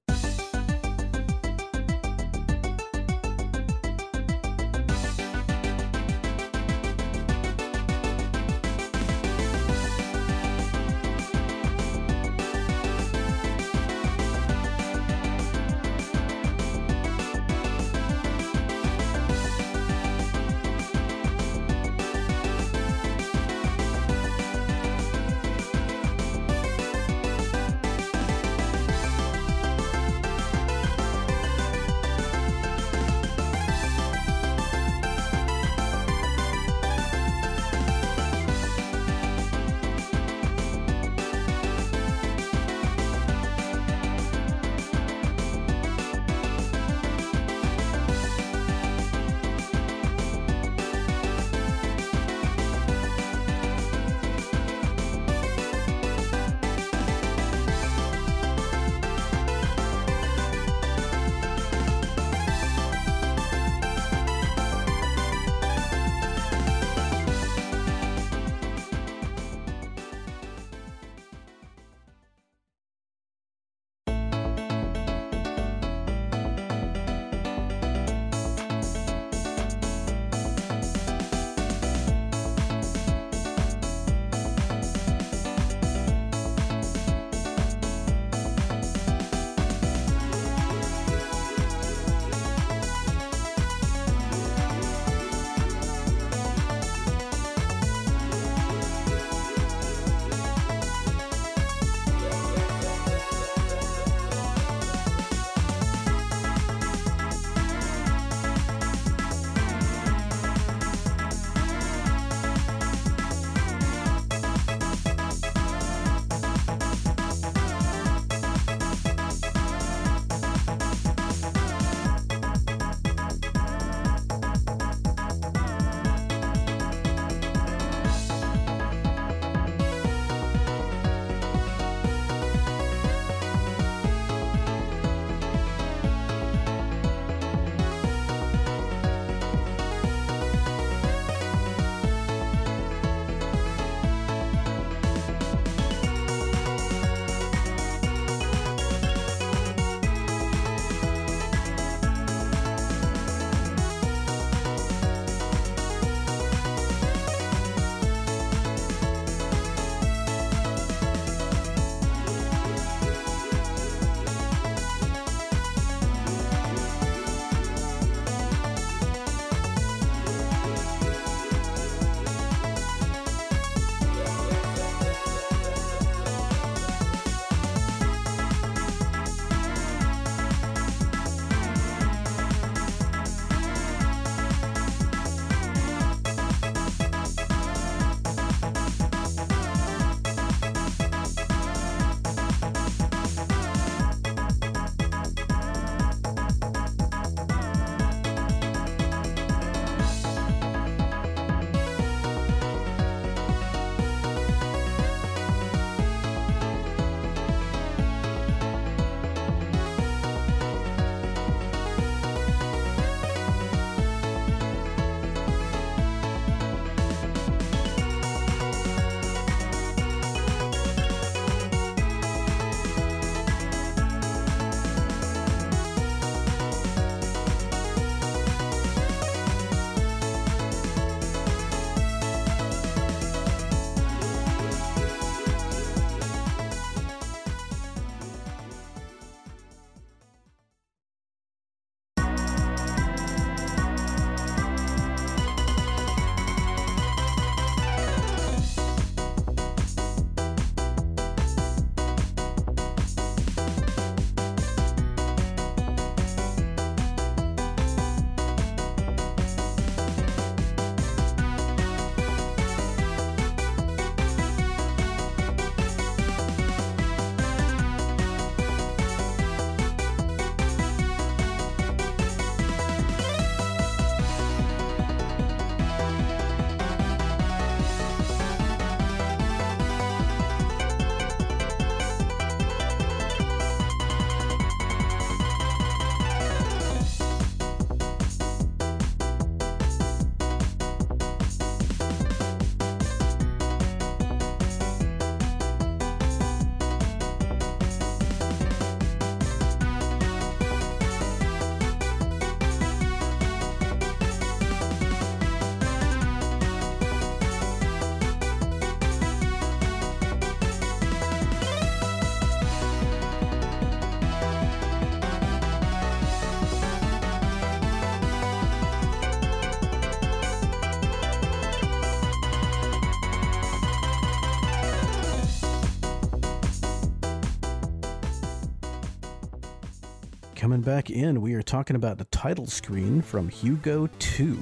Coming back in, we are talking about the title screen from Hugo 2.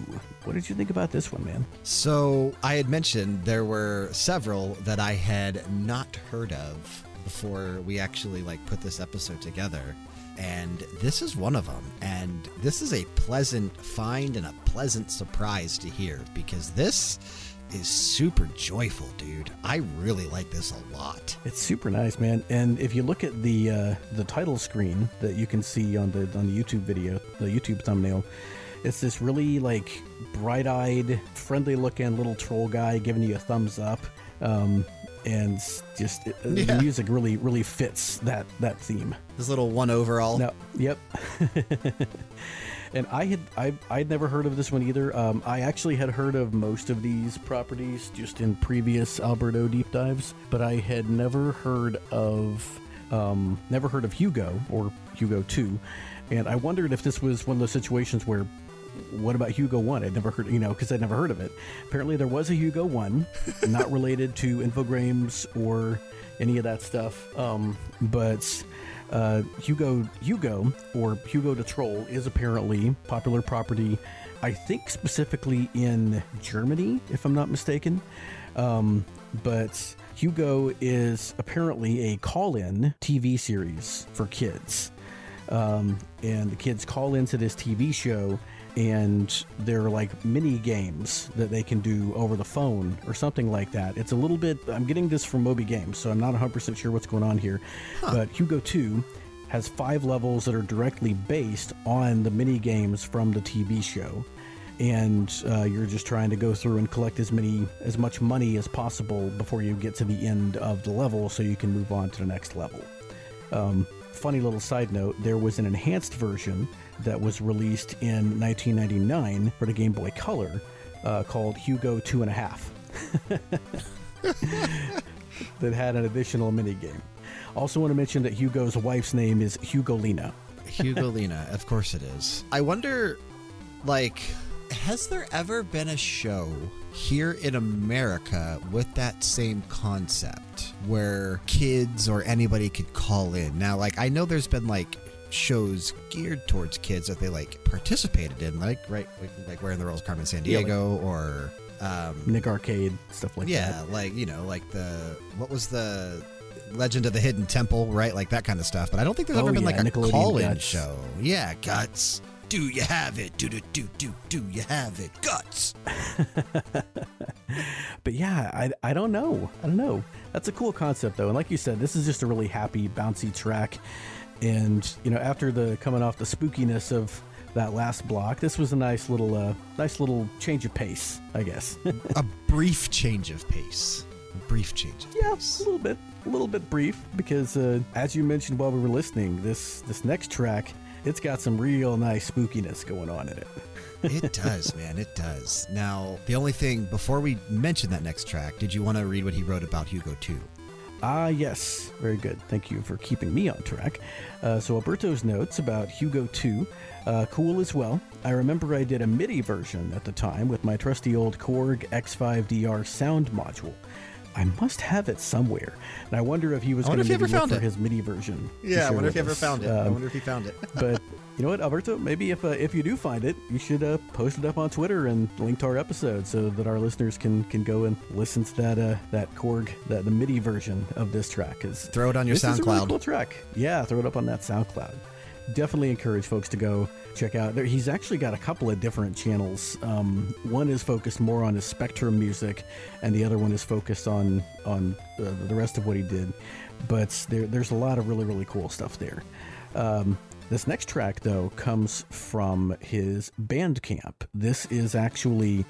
What did you think about this one, man? So I had mentioned there were several that I had not heard of before we actually like put this episode together. And this is one of them. And this is a pleasant find and a pleasant surprise to hear because this is super joyful, dude. I really like this a lot. It's super nice, man. And if you look at the uh, the title screen that you can see on the on the YouTube video, the YouTube thumbnail, it's this really like bright-eyed, friendly-looking little troll guy giving you a thumbs up. Um, and just it, Yeah. the music really really fits that that theme. This little one overall. No, yep. and I had I I'd never heard of this one either. Um, I actually had heard of most of these properties just in previous Alberto deep dives, but I had never heard of um, never heard of Hugo or Hugo Two, and I wondered if this was one of those situations where. What about Hugo One? I'd never heard, you know, because I'd never heard of it. Apparently, there was a Hugo One, not related to Infogrames or any of that stuff. Um, but uh, Hugo Hugo or Hugo the Troll is apparently popular property. I think specifically in Germany, if I'm not mistaken. Um, but Hugo is apparently a call-in TV series for kids, um, and the kids call into this TV show. And they're like mini games that they can do over the phone or something like that. It's a little bit. I'm getting this from Moby Games, so I'm not 100% sure what's going on here. But Hugo 2 has five levels that are directly based on the mini games from the TV show, and uh, you're just trying to go through and collect as many as much money as possible before you get to the end of the level, so you can move on to the next level. Um, funny little side note: there was an enhanced version that was released in 1999 for the Game Boy Color uh, called Hugo Two and a Half. that had an additional mini game. Also, want to mention that Hugo's wife's name is Hugolina. Hugolina, of course it is. I wonder, like, has there ever been a show here in America with that same concept where kids or anybody could call in? Now, like, I know there's been like shows geared towards kids that they like participated in, like right, like, like Where in the World is Carmen San Yeah, like- Diego or. Um, Nick Arcade, stuff like yeah, that. like you know, like the what was the Legend of the Hidden Temple, right? Like that kind of stuff. But I don't think there's Oh, ever been yeah, like a call-in Guts. show. Yeah, guts. Do you have it? Do do do do do you have it? Guts. But yeah, I, I don't know. I don't know. That's a cool concept though. And like you said, this is just a really happy, bouncy track. And you know, after the coming off the spookiness of that last block, this was a nice little uh, nice little change of pace, I guess. a brief change of pace. A brief change of yeah, pace. a little bit, a little bit brief because uh, as you mentioned while we were listening, this this next track, it's got some real nice spookiness going on in it. it does, man. It does. Now, the only thing before we mention that next track, did you want to read what he wrote about Hugo 2? Ah, yes. Very good. Thank you for keeping me on track. Uh, so, Alberto's notes about Hugo 2, uh, cool as well. I remember I did a MIDI version at the time with my trusty old Korg X5DR sound module. I must have it somewhere. And I wonder if he was I going to maybe look for it. his MIDI version. Yeah, I wonder if he ever us. found it. I Um, wonder if he found it. but you know what, Alberto? Maybe if uh, if you do find it, you should uh, post it up on Twitter and link to our episode so that our listeners can can go and listen to that uh, that Korg that the MIDI version of this track. Is Throw it on your this is a really SoundCloud. cool track. Yeah, throw it up on that SoundCloud. Definitely encourage folks to go check out. There, he's actually got a couple of different channels. Um, one is focused more on his Spectrum music, and the other one is focused on on uh, the rest of what he did. But there, there's a lot of really really cool stuff there. Um, this next track, though, comes from his Bandcamp. This is actually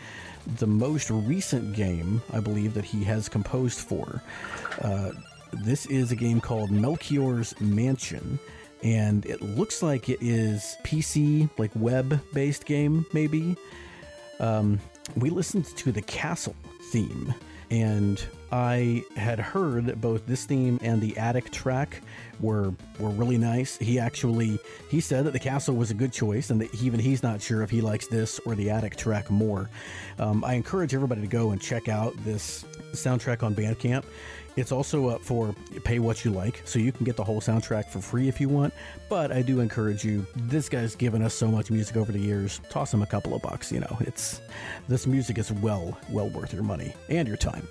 the most recent game, I believe, that he has composed for. Uh, this is a game called Melchior's Mansion, and it looks like it is PC, like web based game, maybe. Um, we listened to the castle theme, and I had heard that both this theme and the attic track were were really nice. He actually he said that the castle was a good choice, and that even he's not sure if he likes this or the attic track more. Um, I encourage everybody to go and check out this soundtrack on Bandcamp. It's also up for pay what you like, so you can get the whole soundtrack for free if you want. But I do encourage you. This guy's given us so much music over the years. Toss him a couple of bucks. You know, it's this music is well well worth your money and your time.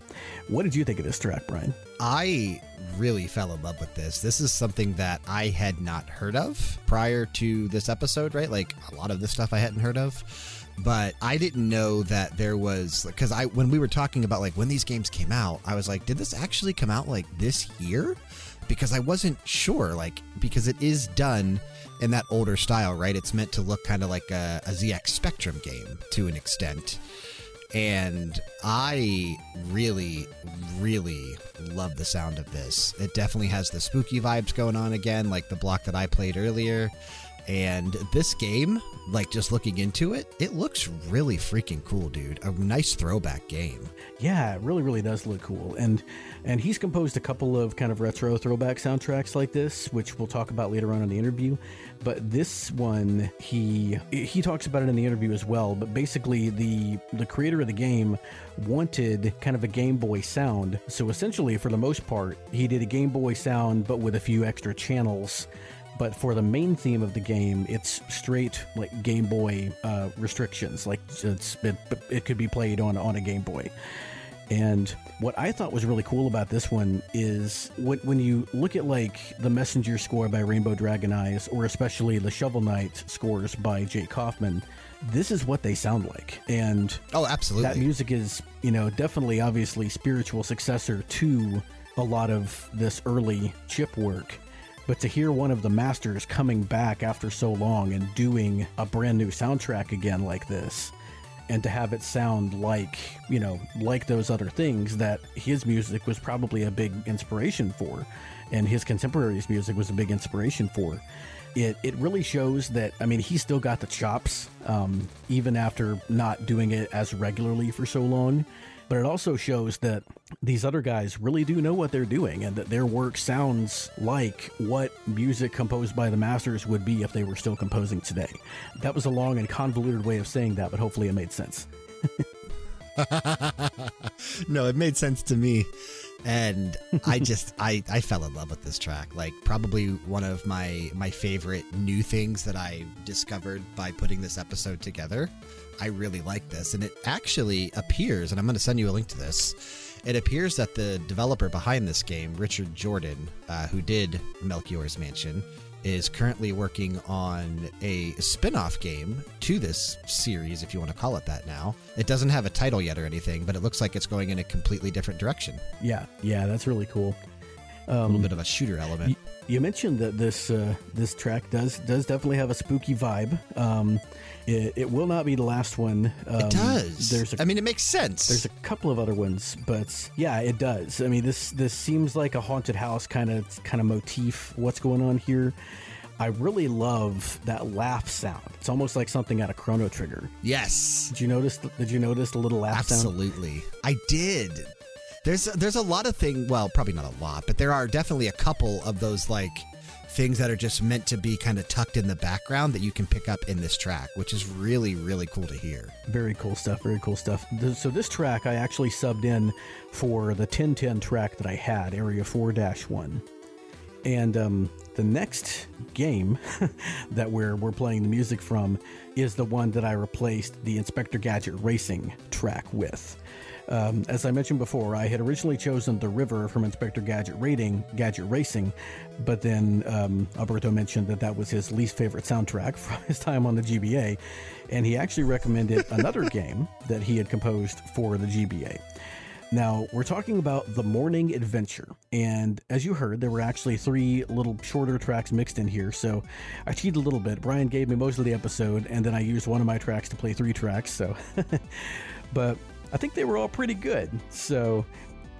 What did you think of this track, Brian? I really fell in love with this. This is something that I had not heard of prior to this episode, right? Like a lot of this stuff I hadn't heard of but I didn't know that there was because I when we were talking about like when these games came out, I was like, did this actually come out like this year? Because I wasn't sure, like because it is done in that older style, right? It's meant to look kind of like a, a ZX Spectrum game to an extent. And I really, really love the sound of this. It definitely has the spooky vibes going on again, like the block that I played earlier. And this game, like just looking into it, it looks really freaking cool, dude. A nice throwback game. Yeah, it really, really does look cool. And and he's composed a couple of kind of retro throwback soundtracks like this, which we'll talk about later on in the interview. But this one, he he talks about it in the interview as well. But basically, the the creator of the game wanted kind of a Game Boy sound. So essentially, for the most part, he did a Game Boy sound, but with a few extra channels but for the main theme of the game, it's straight like Game Boy uh, restrictions. Like it's it, it could be played on on a Game Boy. And what I thought was really cool about this one is when, when you look at like the Messenger score by Rainbowdragoneyes, or especially the Shovel Knight scores by Jake Kaufman, this is what they sound like. And oh, absolutely, that music is you know definitely obviously spiritual successor to a lot of this early chip work. But to hear one of the masters coming back after so long and doing a brand new soundtrack again like this, and to have it sound like, you know, like those other things that his music was probably a big inspiration for, and his contemporaries' music was a big inspiration for. It, it really shows that, I mean, he still got the chops, um, even after not doing it as regularly for so long but it also shows that these other guys really do know what they're doing and that their work sounds like what music composed by the masters would be if they were still composing today. That was a long and convoluted way of saying that, but hopefully it made sense. no, it made sense to me. And I just I, I fell in love with this track. Like probably one of my my favorite new things that I discovered by putting this episode together. I really like this. And it actually appears, and I'm going to send you a link to this. It appears that the developer behind this game, Richard Jordan, uh, who did Melchior's Mansion, is currently working on a spin off game to this series, if you want to call it that now. It doesn't have a title yet or anything, but it looks like it's going in a completely different direction. Yeah, yeah, that's really cool. Um, a little bit of a shooter element. You mentioned that this uh, this track does does definitely have a spooky vibe. Um, it, it, will not be the last one. Um, it does. There's a, I mean, it makes sense. There's a couple of other ones, but yeah, it does. I mean, this this seems like a haunted house kind of kind of motif. What's going on here? I really love that laugh sound. It's almost like something out of Chrono Trigger. Yes. Did you notice? Did you notice the little laugh Absolutely. sound? Absolutely, I did. There's there's a lot of thing. Well, probably not a lot, but there are definitely a couple of those like things that are just meant to be kind of tucked in the background that you can pick up in this track, which is really really cool to hear. Very cool stuff. Very cool stuff. So this track I actually subbed in for the 1010 track that I had, Area 4-1. And um, the next game that we're we're playing the music from is the one that I replaced the Inspector Gadget Racing track with. Um, as I mentioned before, I had originally chosen The River from Inspector Gadget Rating, Gadget Racing, but then um, Alberto mentioned that that was his least favorite soundtrack from his time on the GBA, and he actually recommended another game that he had composed for the GBA. Now, we're talking about The Morning Adventure. And as you heard, there were actually three little shorter tracks mixed in here. So I cheated a little bit. Brian gave me most of the episode, and then I used one of my tracks to play three tracks. So, but I think they were all pretty good. So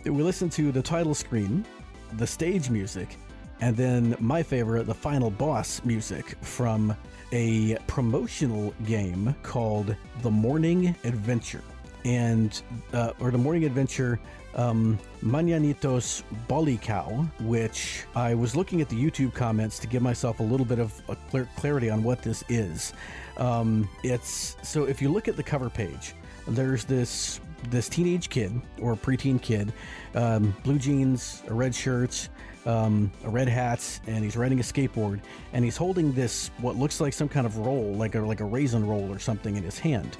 we listened to the title screen, the stage music, and then my favorite, the final boss music from a promotional game called The Morning Adventure. And, uh, or The Morning Adventure um, Mañanitos Cow, which I was looking at the YouTube comments to give myself a little bit of clear, clarity on what this is. Um, it's so if you look at the cover page, there's this this teenage kid or preteen kid, um, blue jeans, a red shirt, um, a red hat, and he's riding a skateboard, and he's holding this what looks like some kind of roll, like a like a raisin roll or something in his hand.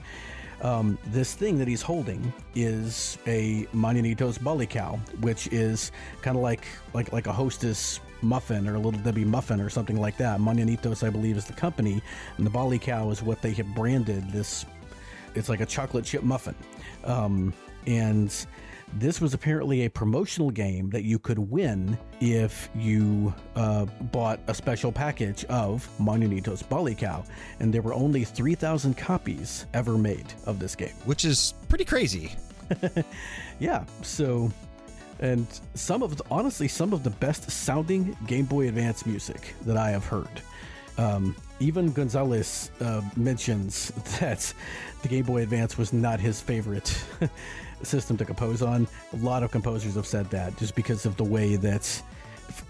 Um, this thing that he's holding is a Mañanitos Bollycao, which is kind of like like like a Hostess muffin or a little Debbie muffin or something like that. Mañanitos, I believe, is the company, and the Bollycao is what they have branded this. It's like a chocolate chip muffin, um, and this was apparently a promotional game that you could win if you uh, bought a special package of Mañanitos Bollycao, and there were only 3,000 copies ever made of this game. Which is pretty crazy. yeah, so and some of honestly some of the best sounding Game Boy Advance music that I have heard. Um, even Gonzalez uh, mentions that the Game Boy Advance was not his favorite system to compose on. A lot of composers have said that just because of the way that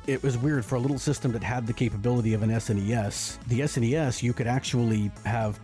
it was weird for a little system that had the capability of an SNES. The SNES, you could actually have,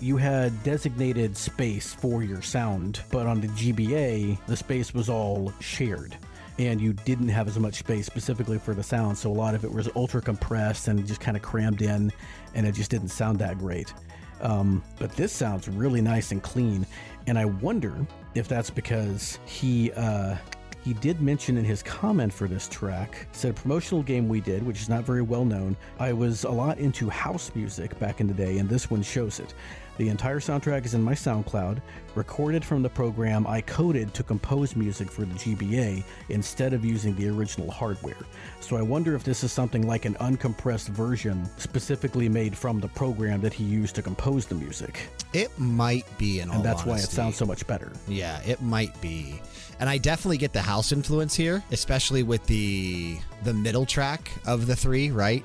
you had designated space for your sound, but on the GBA, the space was all shared. And you didn't have as much space specifically for the sound, so a lot of it was ultra compressed and just kind of crammed in, and it just didn't sound that great. Um, but this sounds really nice and clean, and I wonder if that's because he uh, he did mention in his comment for this track, said a promotional game we did, which is not very well known. I was a lot into house music back in the day, and this one shows it. The entire soundtrack is in my SoundCloud, recorded from the program I coded to compose music for the GBA instead of using the original hardware. So I wonder if this is something like an uncompressed version specifically made from the program that he used to compose the music. It might be, and that's honesty. why it sounds so much better. Yeah, it might be. And I definitely get the house influence here, especially with the the middle track of the three, right?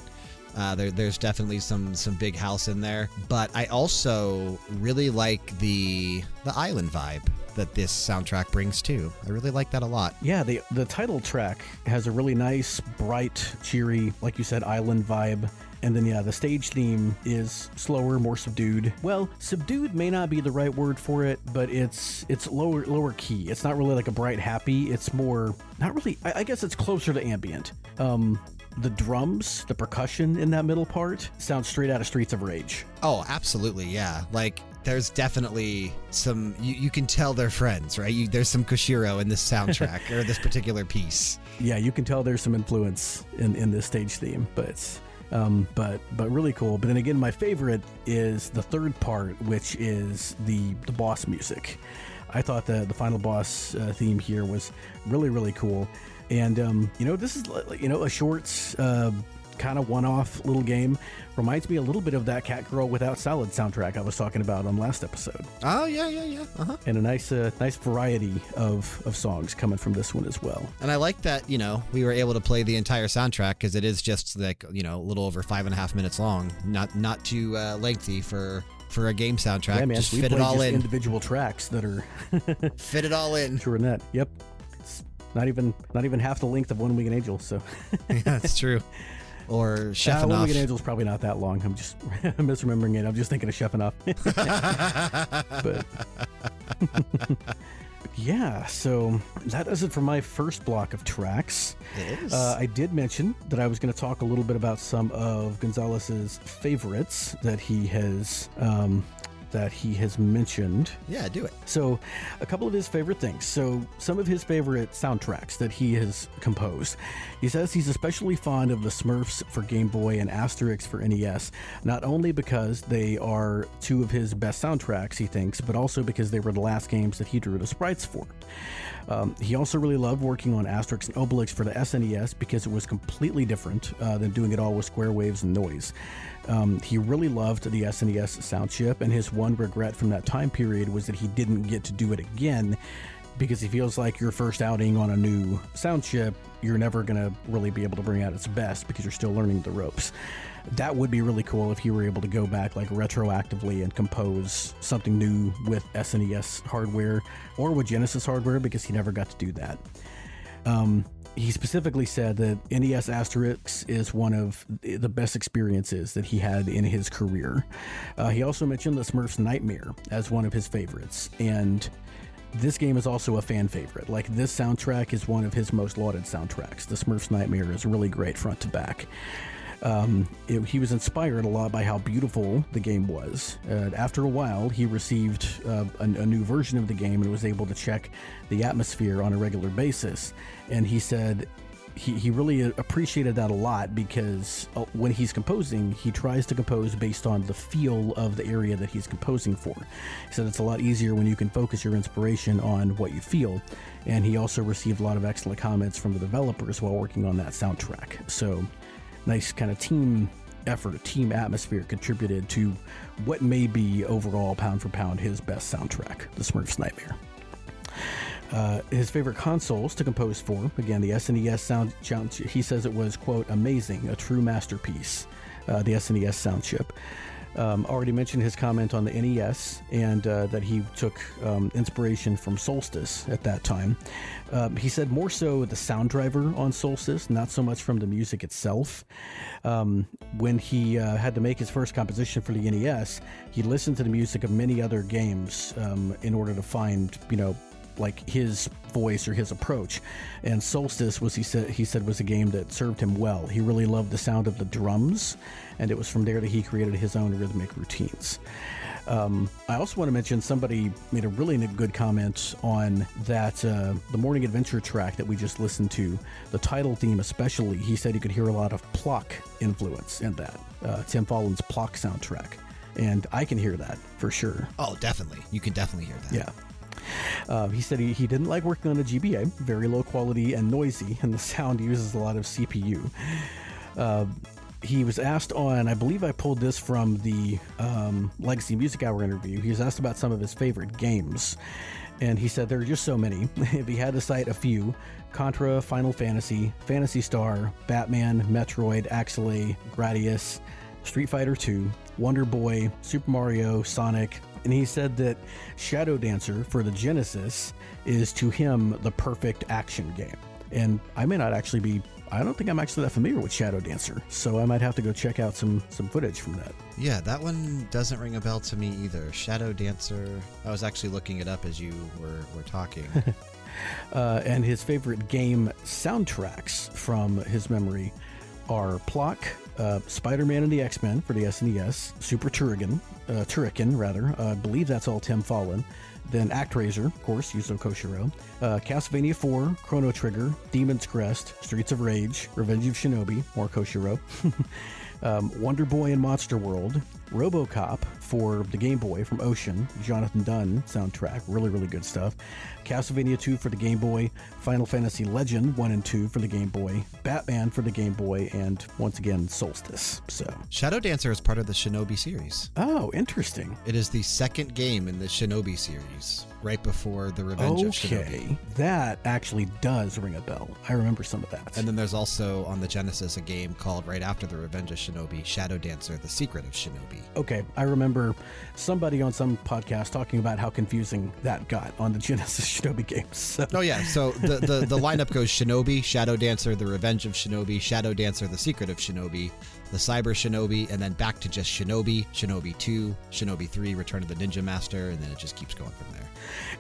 Uh, there, there's definitely some some big house in there, but I also really like the the island vibe that this soundtrack brings too. I really like that a lot. Yeah, the the title track has a really nice, bright, cheery, like you said, island vibe. And then yeah, the stage theme is slower, more subdued. Well, subdued may not be the right word for it, but it's it's lower lower key. It's not really like a bright happy. It's more not really. I, I guess it's closer to ambient. Um, the drums, the percussion in that middle part sounds straight out of Streets of Rage. Oh, absolutely, yeah. Like there's definitely some you, you can tell they're friends, right? You, there's some Koshiro in this soundtrack or this particular piece. Yeah, you can tell there's some influence in in this stage theme, but um, but but really cool. But then again, my favorite is the third part, which is the the boss music. I thought the the final boss uh, theme here was really really cool. And um, you know, this is you know a short, uh, kind of one-off little game. Reminds me a little bit of that Cat Girl Without Salad soundtrack I was talking about on last episode. Oh yeah, yeah, yeah. Uh-huh. And a nice, uh, nice variety of of songs coming from this one as well. And I like that you know we were able to play the entire soundtrack because it is just like you know a little over five and a half minutes long, not not too uh, lengthy for for a game soundtrack. Yeah, man. Just we fit it all in. Individual tracks that are fit it all in. True net. Yep. Not even not even half the length of One Winged Angel. So yeah, that's true. Or Chef uh, One Winged Angel is probably not that long. I'm just misremembering it. I'm just thinking of Chef Enough. but yeah, so that does it for my first block of tracks. It is. Uh, I did mention that I was going to talk a little bit about some of Gonzalez's favorites that he has um, that he has mentioned. Yeah, do it. So, a couple of his favorite things. So, some of his favorite soundtracks that he has composed. He says he's especially fond of the Smurfs for Game Boy and Asterix for NES, not only because they are two of his best soundtracks, he thinks, but also because they were the last games that he drew the sprites for. Um, he also really loved working on Asterix and Obelix for the SNES because it was completely different uh, than doing it all with square waves and noise. Um, he really loved the SNES sound chip, and his one regret from that time period was that he didn't get to do it again because he feels like your first outing on a new sound chip, you're never going to really be able to bring out its best because you're still learning the ropes. that would be really cool if you were able to go back like retroactively and compose something new with SNES hardware or with Genesis hardware because he never got to do that. Um, he specifically said that NES Asterix is one of the best experiences that he had in his career. Uh, he also mentioned the Smurfs Nightmare as one of his favorites, and this game is also a fan favorite. Like this soundtrack is one of his most lauded soundtracks. The Smurfs Nightmare is really great front to back. Um, it, he was inspired a lot by how beautiful the game was. Uh, after a while, he received uh, a, a, new version of the game and was able to check the atmosphere on a regular basis. And he said he, he really appreciated that a lot because uh, when he's composing, he tries to compose based on the feel of the area that he's composing for. He said it's a lot easier when you can focus your inspiration on what you feel. And he also received a lot of excellent comments from the developers while working on that soundtrack. So nice kind of team effort, team atmosphere contributed to what may be overall pound for pound his best soundtrack, The Smurfs Nightmare. Uh, his favorite consoles to compose for, again, the SNES sound, he says it was, quote, amazing, a true masterpiece, uh, the SNES sound chip. Um, already mentioned his comment on the NES and uh, that he took um, inspiration from Solstice at that time. Um, he said more so the sound driver on Solstice, not so much from the music itself. Um, when he uh, had to make his first composition for the NES, he listened to the music of many other games um, in order to find, you know, like his voice or his approach. And Solstice was he said he said was a game that served him well. He really loved the sound of the drums, and it was from there that he created his own rhythmic routines. Um, I also want to mention somebody made a really good comment on that uh, the morning adventure track that we just listened to, the title theme especially. He said you could hear a lot of Plok influence in that. Uh, Tim Follin's Plok soundtrack and I can hear that for sure. Oh, definitely. You can definitely hear that. Yeah. Uh, he said he, he didn't like working on a GBA, very low quality and noisy, and the sound uses a lot of CPU. Uh, he was asked on, I believe I pulled this from the um, Legacy Music Hour interview. He was asked about some of his favorite games, and he said there are just so many. if he had to cite a few, Contra, Final Fantasy, Phantasy Star, Batman, Metroid, Axelay, Gradius, Street Fighter II, Wonder Boy, Super Mario, Sonic, and he said that Shadow Dancer for the Genesis is to him the perfect action game. And I may not actually be I don't think I'm actually that familiar with Shadow Dancer, so I might have to go check out some some footage from that. Yeah, that one doesn't ring a bell to me either. Shadow Dancer. I was actually looking it up as you were were talking. uh, and his favorite game soundtracks from his memory are Plok, uh, Spider-Man and the X-Men for the SNES, Super Turrican, uh, Turrican rather. Uh, I believe that's all Tim Follin. Then ActRaiser, of course, Yuzo Koshiro. Uh, Castlevania 4, Chrono Trigger, Demon's Crest, Streets of Rage, Revenge of Shinobi, more Koshiro. um, Wonder Boy and Monster World, RoboCop for the Game Boy from Ocean, Jonathan Dunn soundtrack, really, really good stuff. Castlevania 2 for the Game Boy, Final Fantasy Legend 1 and 2 for the Game Boy, Batman for the Game Boy, and once again, Solstice. So Shadow Dancer is part of the Shinobi series. Oh, interesting. It is the second game in the Shinobi series, right before the Revenge okay. of Shinobi. That actually does ring a bell. I remember some of that. And then there's also on the Genesis a game called right after the Revenge of Shinobi, Shadow Dancer: The Secret of Shinobi. Okay, I remember somebody on some podcast talking about how confusing that got on the Genesis Shinobi games. So. Oh yeah, so the, the the lineup goes Shinobi, Shadow Dancer, The Revenge of Shinobi, Shadow Dancer: The Secret of Shinobi, the Cyber Shinobi, and then back to just Shinobi, Shinobi 2, Shinobi 3, Return of the Ninja Master, and then it just keeps going from there.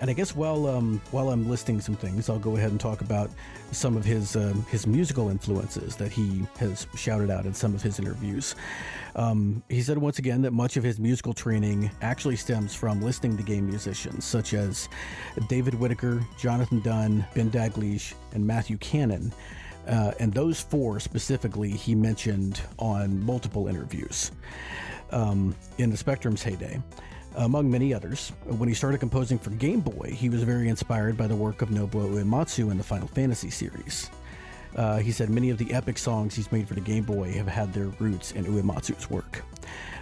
And I guess while um, while I'm listing some things, I'll go ahead and talk about some of his um, his musical influences that he has shouted out in some of his interviews. Um, he said once again that much of his musical training actually stems from listening to game musicians such as David Whittaker, Jonathan Dunn, Ben Daglish, and Matthew Cannon. Uh, and those four specifically he mentioned on multiple interviews um, in the Spectrum's heyday. Among many others, when he started composing for Game Boy, he was very inspired by the work of Nobuo Uematsu in the Final Fantasy series. Uh, he said many of the epic songs he's made for the Game Boy have had their roots in Uematsu's work.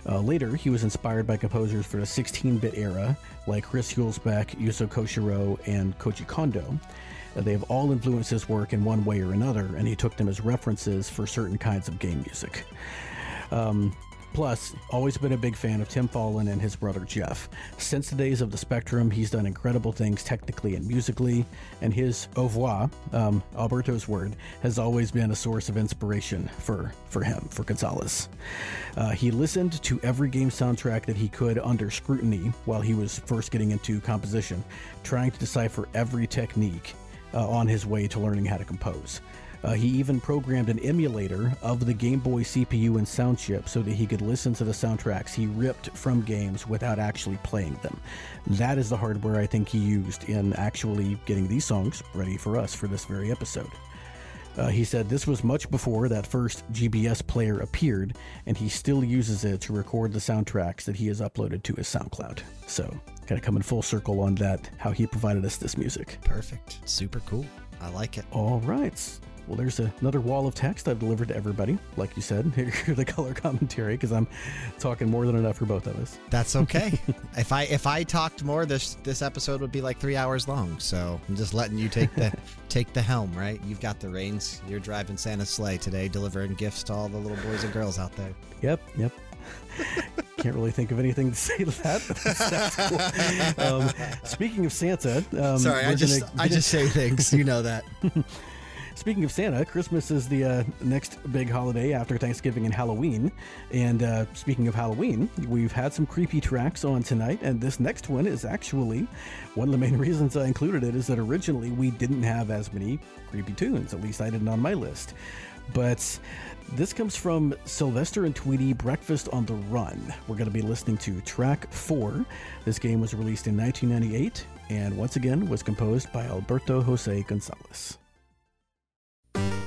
Uh, later, he was inspired by composers for the 16 bit era like Chris Hülsbeck, Yuzo Koshiro, and Koji Kondo. Uh, they have all influenced his work in one way or another, and he took them as references for certain kinds of game music. Um, Plus, always been a big fan of Tim Follin and his brother Jeff. Since the days of the Spectrum, he's done incredible things technically and musically, and his au revoir, um, Alberto's word, has always been a source of inspiration for, for him, for Gonzalez. Uh, he listened to every game soundtrack that he could under scrutiny while he was first getting into composition, trying to decipher every technique uh, on his way to learning how to compose. Uh, he even programmed an emulator of the Game Boy CPU and sound chip so that he could listen to the soundtracks he ripped from games without actually playing them. That is the hardware I think he used in actually getting these songs ready for us for this very episode. Uh, he said this was much before that first GBS player appeared, and he still uses it to record the soundtracks that he has uploaded to his SoundCloud. So, kind of coming full circle on that, how he provided us this music. Perfect. Super cool. I like it. All right. Well, there's a, another wall of text I've delivered to everybody. Like you said, hear the color commentary because I'm talking more than enough for both of us. That's okay. if I if I talked more, this this episode would be like three hours long. So I'm just letting you take the take the helm, right? You've got the reins. You're driving Santa's sleigh today, delivering gifts to all the little boys and girls out there. Yep, yep. Can't really think of anything to say to that. Cool. um, speaking of Santa, um, sorry, I just I just say things. You know that. Speaking of Santa, Christmas is the uh, next big holiday after Thanksgiving and Halloween. And uh, speaking of Halloween, we've had some creepy tracks on tonight, and this next one is actually one of the main reasons I included it is that originally we didn't have as many creepy tunes. At least I didn't on my list. But this comes from Sylvester and Tweety Breakfast on the Run. We're going to be listening to track four. This game was released in 1998 and once again was composed by Alberto Jose Gonzalez. Thank you.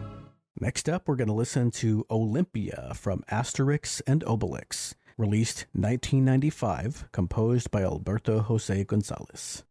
Next up, we're going to listen to Olympia from Asterix and Obelix, released 1995, composed by Alberto Jose Gonzalez.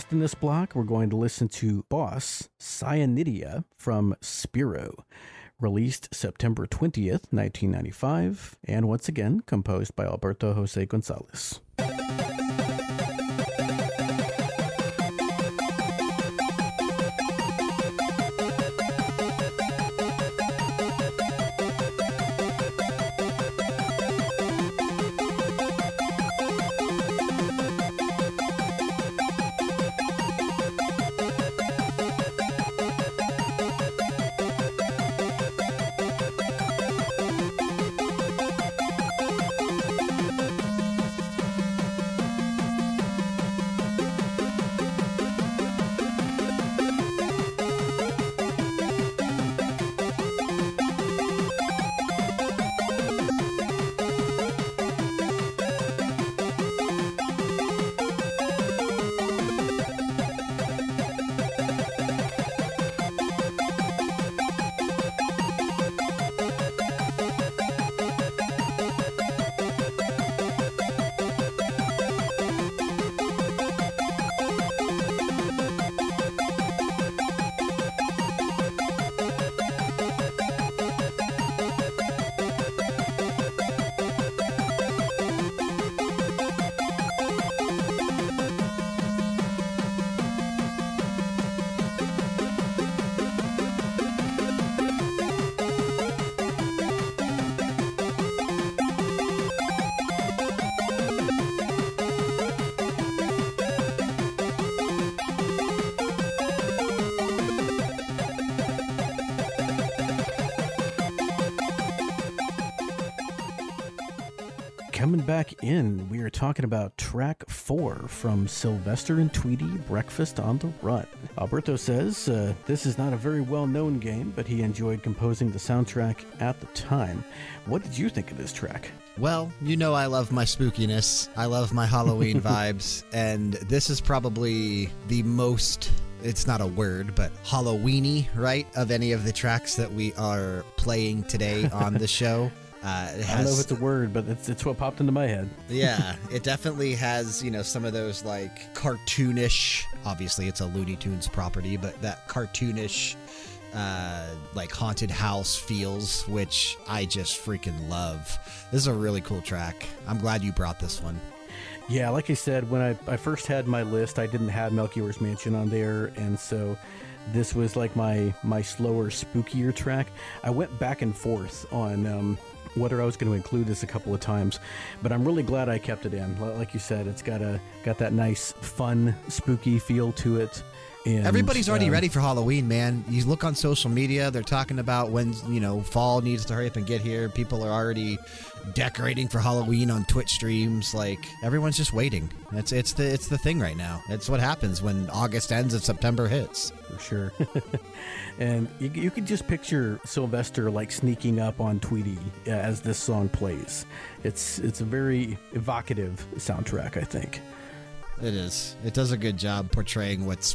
Last in this block, we're going to listen to Boss Cyanidia from Spirou, released September 20th, 1995, and once again composed by Alberto Jose Gonzalez. Talking about track four from Sylvester and Tweety Breakfast on the Run. Alberto says uh, this is not a very well known game, but he enjoyed composing the soundtrack at the time. What did you think of this track? Well, you know I love my spookiness. I love my Halloween vibes, and this is probably the most it's not a word, but Halloweeny, right, of any of the tracks that we are playing today on the show. Uh, has, I don't know if it's a word, but it's it's what popped into my head. yeah, it definitely has you know some of those like cartoonish. Obviously, it's a Looney Tunes property, but that cartoonish, uh, like haunted house feels, which I just freaking love. This is a really cool track. I'm glad you brought this one. Yeah, like I said, when I, I first had my list, I didn't have Melchior's Mansion on there, and so this was like my my slower, spookier track. I went back and forth on um, whether I was going to include this a couple of times, but I'm really glad I kept it in. Like you said, it's got a got that nice, fun, spooky feel to it. And, Everybody's already uh, ready for Halloween, man. You look on social media; they're talking about when you know fall needs to hurry up and get here. People are already decorating for Halloween on Twitch streams. Like everyone's just waiting. It's it's the it's the thing right now. It's what happens when August ends and September hits. For sure. and you, you could just picture Sylvester like sneaking up on Tweety uh, as this song plays. It's it's a very evocative soundtrack, I think. It is. It does a good job portraying what's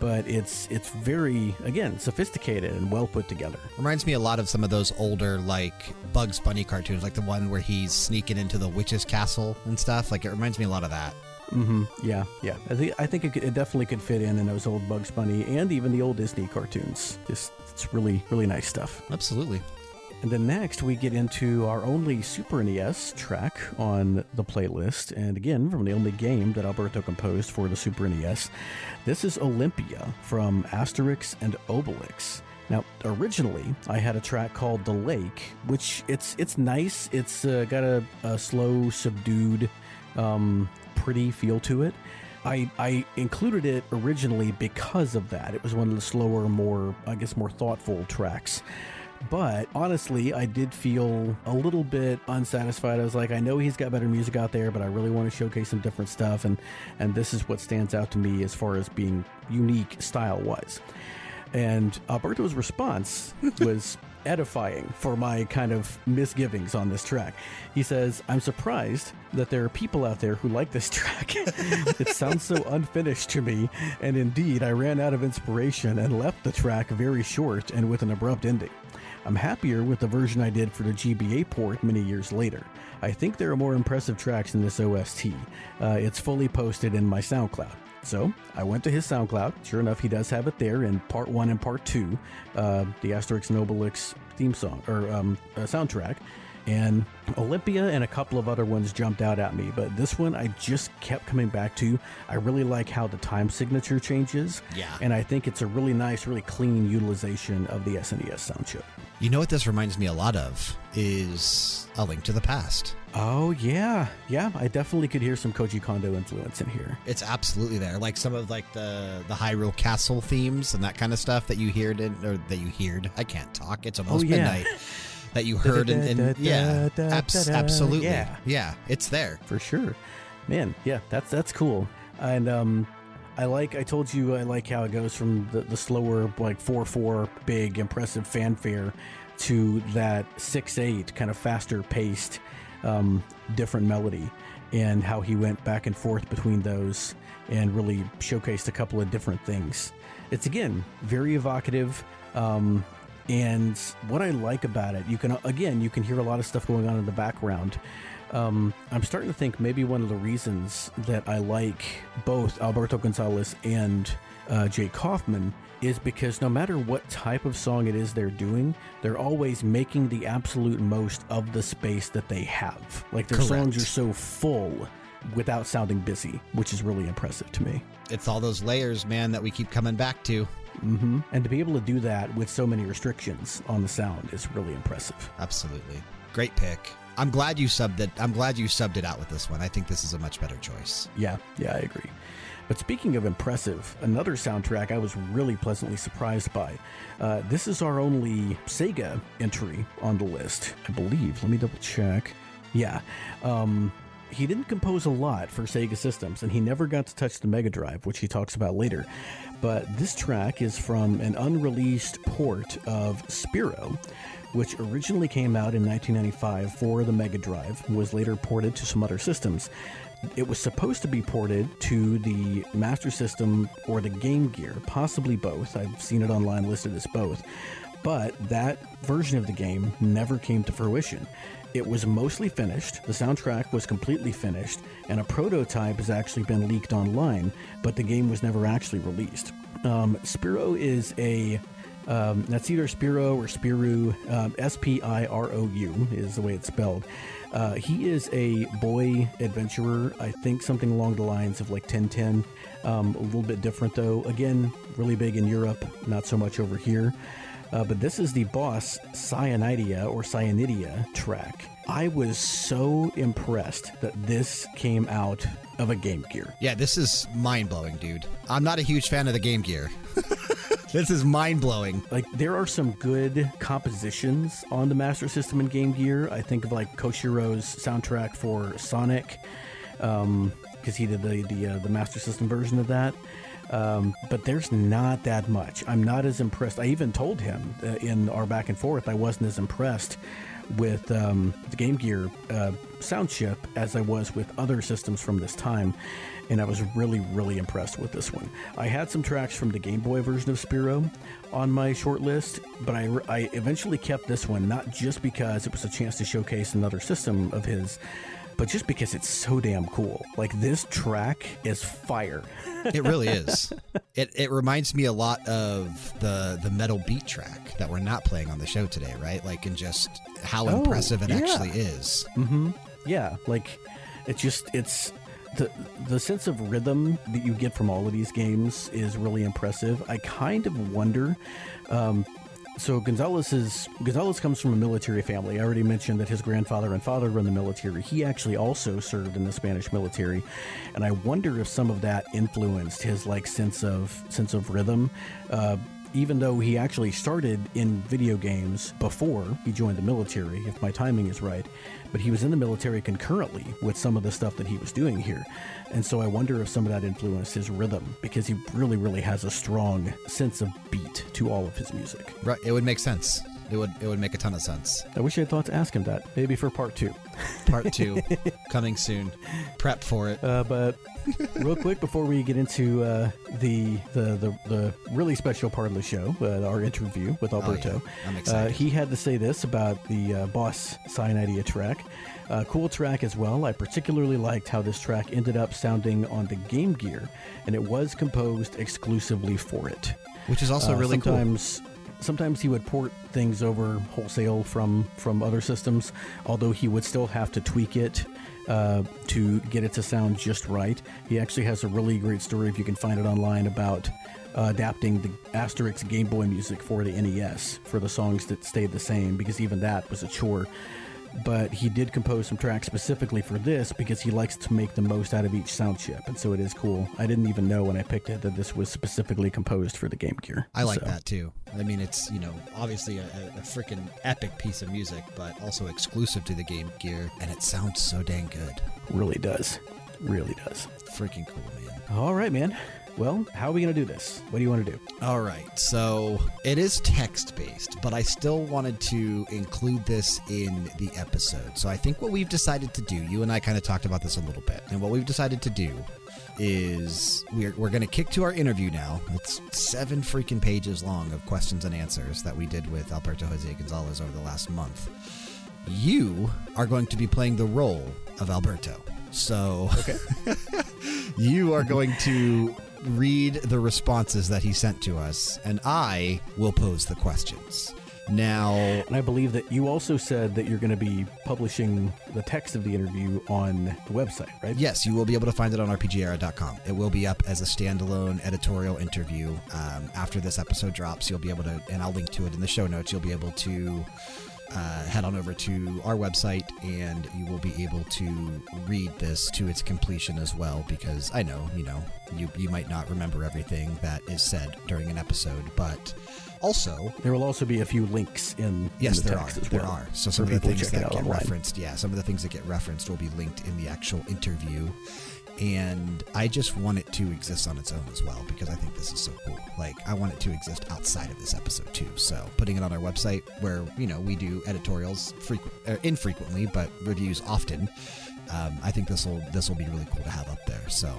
but it's it's very again sophisticated and well put together. Reminds me a lot of some of those older like Bugs Bunny cartoons, like the one where he's sneaking into the witch's castle and stuff. Like it reminds me a lot of that. Mm-hmm. Yeah, yeah. I think I think it, it, definitely could fit in in those old Bugs Bunny and even the old Disney cartoons. Just it's really really nice stuff. Absolutely. And then next, we get into our only Super NES track on the playlist. And again, from the only game that Alberto composed for the Super NES. This is Olympia from Asterix and Obelix. Now, originally, I had a track called "The Lake," which it's it's nice. It's uh, got a, a, slow, subdued, um, pretty feel to it. I, I included it originally because of that. It was one of the slower, more I guess more thoughtful tracks. But honestly, I did feel a little bit unsatisfied. I was like, I know he's got better music out there, but I really want to showcase some different stuff, and and this is what stands out to me as far as being unique style wise. And Alberto's response was edifying for my kind of misgivings on this track. He says, I'm surprised that there are people out there who like this track. it sounds so unfinished to me, and indeed, I ran out of inspiration and left the track very short and with an abrupt ending. I'm happier with the version I did for the GBA port many years later. I think there are more impressive tracks in this OST. Uh, it's fully posted in my SoundCloud. So I went to his SoundCloud. Sure enough, he does have it there in part one and part two, uh, the Asterix and Obelix theme song or um, uh, soundtrack. And Olympia and a couple of other ones jumped out at me, but this one I just kept coming back to. I really like how the time signature changes. Yeah. And I think it's a really nice, really clean utilization of the SNES sound chip. You know what this reminds me a lot of is A Link to the Past. Oh yeah, yeah. I definitely could hear some Koji Kondo influence in here. It's absolutely there. Like some of like the the Hyrule Castle themes and that kind of stuff that you heard in, or that you heard. I can't talk. It's almost oh, yeah. midnight. that you heard and, and yeah, abs- absolutely, yeah, yeah. It's there for sure. Man, yeah, that's that's cool. And um, I like. I told you I like how it goes from the, the slower like four four big impressive fanfare to that six eight kind of faster paced um, different melody, and how he went back and forth between those and really showcased a couple of different things. It's again very evocative. Um, and what I like about it, you can again, you can hear a lot of stuff going on in the background um, I'm starting to think maybe one of the reasons that I like both Alberto Gonzalez and uh, Jake Kaufman is because no matter what type of song it is they're doing, they're always making the absolute most of the space that they have. Like their Correct. songs are so full without sounding busy, which is really impressive to me. It's all those layers, man, that we keep coming back to. hmm And to be able to do that with so many restrictions on the sound is really impressive. Absolutely. Great pick. I'm glad you subbed it. I'm glad you subbed it out with this one. I think this is a much better choice. Yeah, yeah, I agree. But speaking of impressive, another soundtrack I was really pleasantly surprised by. Uh, this is our only Sega entry on the list, I believe. Let me double check. Yeah. Um, he didn't compose a lot for Sega systems, and he never got to touch the Mega Drive, which he talks about later. But this track is from an unreleased port of Spirou, which originally came out in 1995 for the Mega Drive, was later ported to some other systems. It was supposed to be ported to the Master System or the Game Gear, possibly both. I've seen it online listed as both. But that version of the game never came to fruition. It was mostly finished, the soundtrack was completely finished, and a prototype has actually been leaked online, but the game was never actually released. Um, Spirou is a um, that's either Spiro or Spiru. Um, S P I R O U is the way it's spelled. Uh, he is a boy adventurer. I think something along the lines of like Tintin. Um, a little bit different though. Again, really big in Europe, not so much over here. Uh, but this is the boss Cyanidia or Cyanidia track. I was so impressed that this came out of a Game Gear. Yeah, this is mind blowing, dude. I'm not a huge fan of the Game Gear. this is mind blowing. Like there are some good compositions on the Master System and Game Gear. I think of like Koshiro's soundtrack for Sonic, because um, he did the the, uh, the Master System version of that. Um, but there's not that much. I'm not as impressed. I even told him uh, in our back and forth I wasn't as impressed with um, the Game Gear uh, sound chip as I was with other systems from this time, and I was really, really impressed with this one. I had some tracks from the Game Boy version of Spirou on my short list, but I, I eventually kept this one not just because it was a chance to showcase another system of his, but just because it's so damn cool. Like this track is fire. it really is. It it reminds me a lot of the the metal beat track that we're not playing on the show today, right? Like in just how Oh, impressive it yeah. actually is. Mm-hmm. Yeah, like it's just it's the the sense of rhythm that you get from all of these games is really impressive. I kind of wonder. Um, so Gonzalez is Gonzalez comes from a military family. I already mentioned that his grandfather and father were in the military. He actually also served in the Spanish military, and I wonder if some of that influenced his like sense of sense of rhythm. Uh, even though he actually started in video games before he joined the military, if my timing is right, but he was in the military concurrently with some of the stuff that he was doing here. And so I wonder if some of that influenced his rhythm because he really, really has a strong sense of beat to all of his music. Right? It would make sense. It would it would make a ton of sense. I wish I had thought to ask him that, maybe for part two. Part two coming soon. Prep for it. Uh, but real quick before we get into uh, the, the the the really special part of the show, uh, our interview with Alberto, I'm uh, excited. he had to say this about the uh, Boss Cyanidia track. Uh, cool track as well. I particularly liked how this track ended up sounding on the Game Gear, and it was composed exclusively for it. Which is also Uh, really cool. sometimes, Sometimes he would port things over wholesale from from other systems, although he would still have to tweak it uh, to get it to sound just right. He actually has a really great story if you can find it online about uh, adapting the Asterix Game Boy music for the NES for the songs that stayed the same because even that was a chore. But he did compose some tracks specifically for this because he likes to make the most out of each sound chip, and so it is cool. I didn't even know when I picked it that this was specifically composed for the Game Gear. I like So, that too. I mean, it's you know obviously a, a, a freaking epic piece of music, but also exclusive to the Game Gear, and it sounds so dang good. Really does, really does. Freaking cool, man. All right, man. Well, how are we gonna do this? What do you want to do? All right, so it is text based, but I still wanted to include this in the episode. So I think what we've decided to do, you and I kind of talked about this a little bit, and what we've decided to do is we're, we're going to kick to our interview now. It's seven freaking pages long of questions and answers that we did with Alberto Jose Gonzalez over the last month. You are going to be playing the role of Alberto. So Okay. you are going to read the responses that he sent to us, and I will pose the questions. Now, And I believe that you also said that you're going to be publishing the text of the interview on the website, right? yes, you will be able to find it on rpgera.com. It will be up as a standalone editorial interview. Um, after this episode drops, you'll be able to, and I'll link to it in the show notes, you'll be able to uh, head on over to our website and you will be able to read this to its completion as well because I know, you know, you, you might not remember everything that is said during an episode, but also There will also be a few links in, Yes, in the there are. as There well. are. So some of the things that get online. referenced, yeah, some of the things that get referenced will be linked in the actual interview. And I just want it to exist on its own as well because I think this is so cool. Like I want it to exist outside of this episode too. So putting it on our website where you know we do editorials frequent, uh, infrequently, but reviews often. Um, I think this will this will be really cool to have up there. So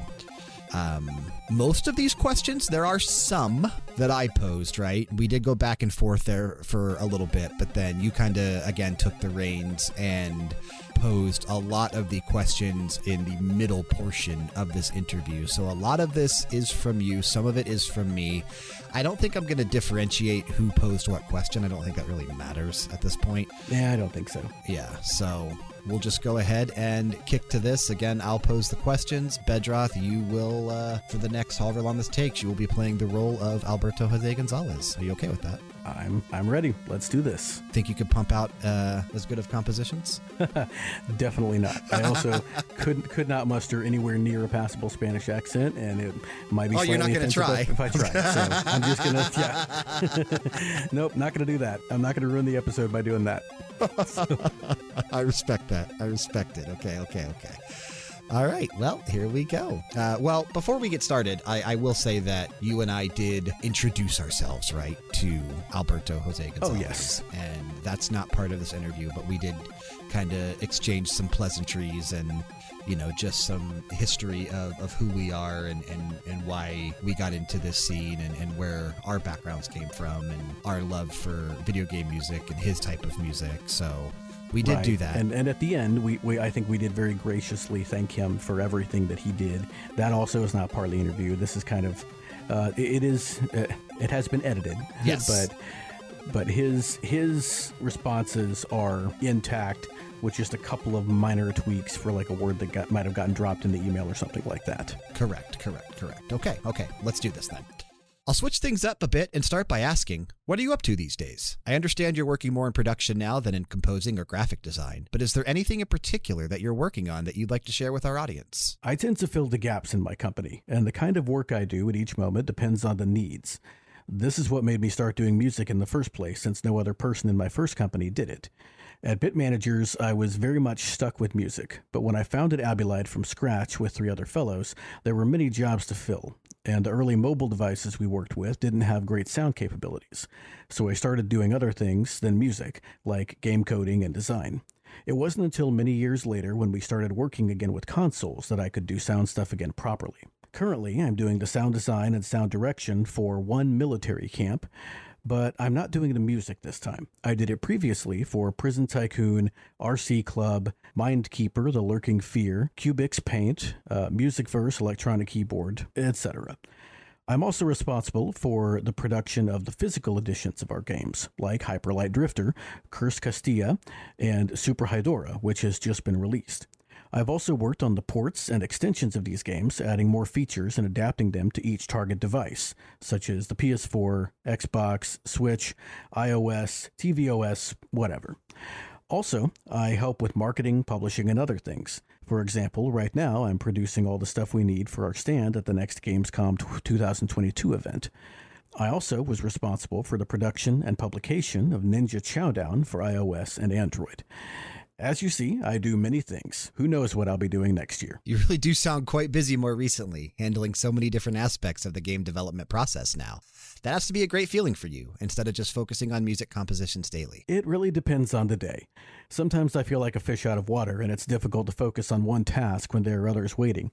um, most of these questions, there are some that I posed, right? We did go back and forth there for a little bit, but then you kind of, again, took the reins and posed a lot of the questions in the middle portion of this interview. So a lot of this is from you, some of it is from me. I don't think I'm going to differentiate who posed what question. I don't think that really matters at this point. Yeah, I don't think so. Yeah, so we'll just go ahead and kick to this. Again, I'll pose the questions. Bedroth, you will, uh, for the next however long this takes, you will be playing the role of Alberto Jose Gonzalez. Are you okay with that? I'm I'm ready. Let's do this. Think you could pump out uh, as good of compositions? Definitely not. I also could could not muster anywhere near a passable Spanish accent, and it might be. Oh, you're not gonna offensive try. if I try. So I'm just gonna. Yeah. nope, not gonna do that. I'm not gonna ruin the episode by doing that. I respect that. I respect it. Okay, okay, okay. All right. Well, here we go. Uh, well, before we get started, I, I will say that you and I did introduce ourselves, right, to Alberto Jose Gonzalez. Oh, yes. And that's not part of this interview, but we did kind of exchange some pleasantries and, you know, just some history of, of who we are and, and, and why we got into this scene and, and where our backgrounds came from and our love for video game music and his type of music. So we did Right. do that. And and at the end, we, we I think we did very graciously thank him for everything that he did. That also is not part of the interview. This is kind of uh, it it is uh, it has been edited. Yes. but but his his responses are intact with just a couple of minor tweaks for like a word that got might have gotten dropped in the email or something like that. Correct, correct, correct. Okay, okay, let's do this then. I'll switch things up a bit and start by asking, what are you up to these days? I understand you're working more in production now than in composing or graphic design, but is there anything in particular that you're working on that you'd like to share with our audience? I tend to fill the gaps in my company, and the kind of work I do at each moment depends on the needs. This is what made me start doing music in the first place, since no other person in my first company did it. At Bit Managers, I was very much stuck with music, but when I founded Abylight from scratch with three other fellows, there were many jobs to fill, and the early mobile devices we worked with didn't have great sound capabilities. So I started doing other things than music, like game coding and design. It wasn't until many years later when we started working again with consoles that I could do sound stuff again properly. Currently, I'm doing the sound design and sound direction for one military camp, but I'm not doing the music this time. I did it previously for Prison Tycoon, RC Club, Mindkeeper, The Lurking Fear, Cubix Paint, uh, Musicverse, Electronic Keyboard, etc. I'm also responsible for the production of the physical editions of our games, like Hyperlight Drifter, Cursed Castilla, and Super Hydorah, which has just been released. I've also worked on the ports and extensions of these games, adding more features and adapting them to each target device, such as the PS4, Xbox, Switch, iOS, tvOS, whatever. Also, I help with marketing, publishing, and other things. For example, right now I'm producing all the stuff we need for our stand at the next Gamescom 2022 event. I also was responsible for the production and publication of Ninja Chowdown for iOS and Android. As you see, I do many things. Who knows what I'll be doing next year? You really do sound quite busy more recently, handling so many different aspects of the game development process now. That has to be a great feeling for you, instead of just focusing on music compositions daily. It really depends on the day. Sometimes I feel like a fish out of water, and it's difficult to focus on one task when there are others waiting.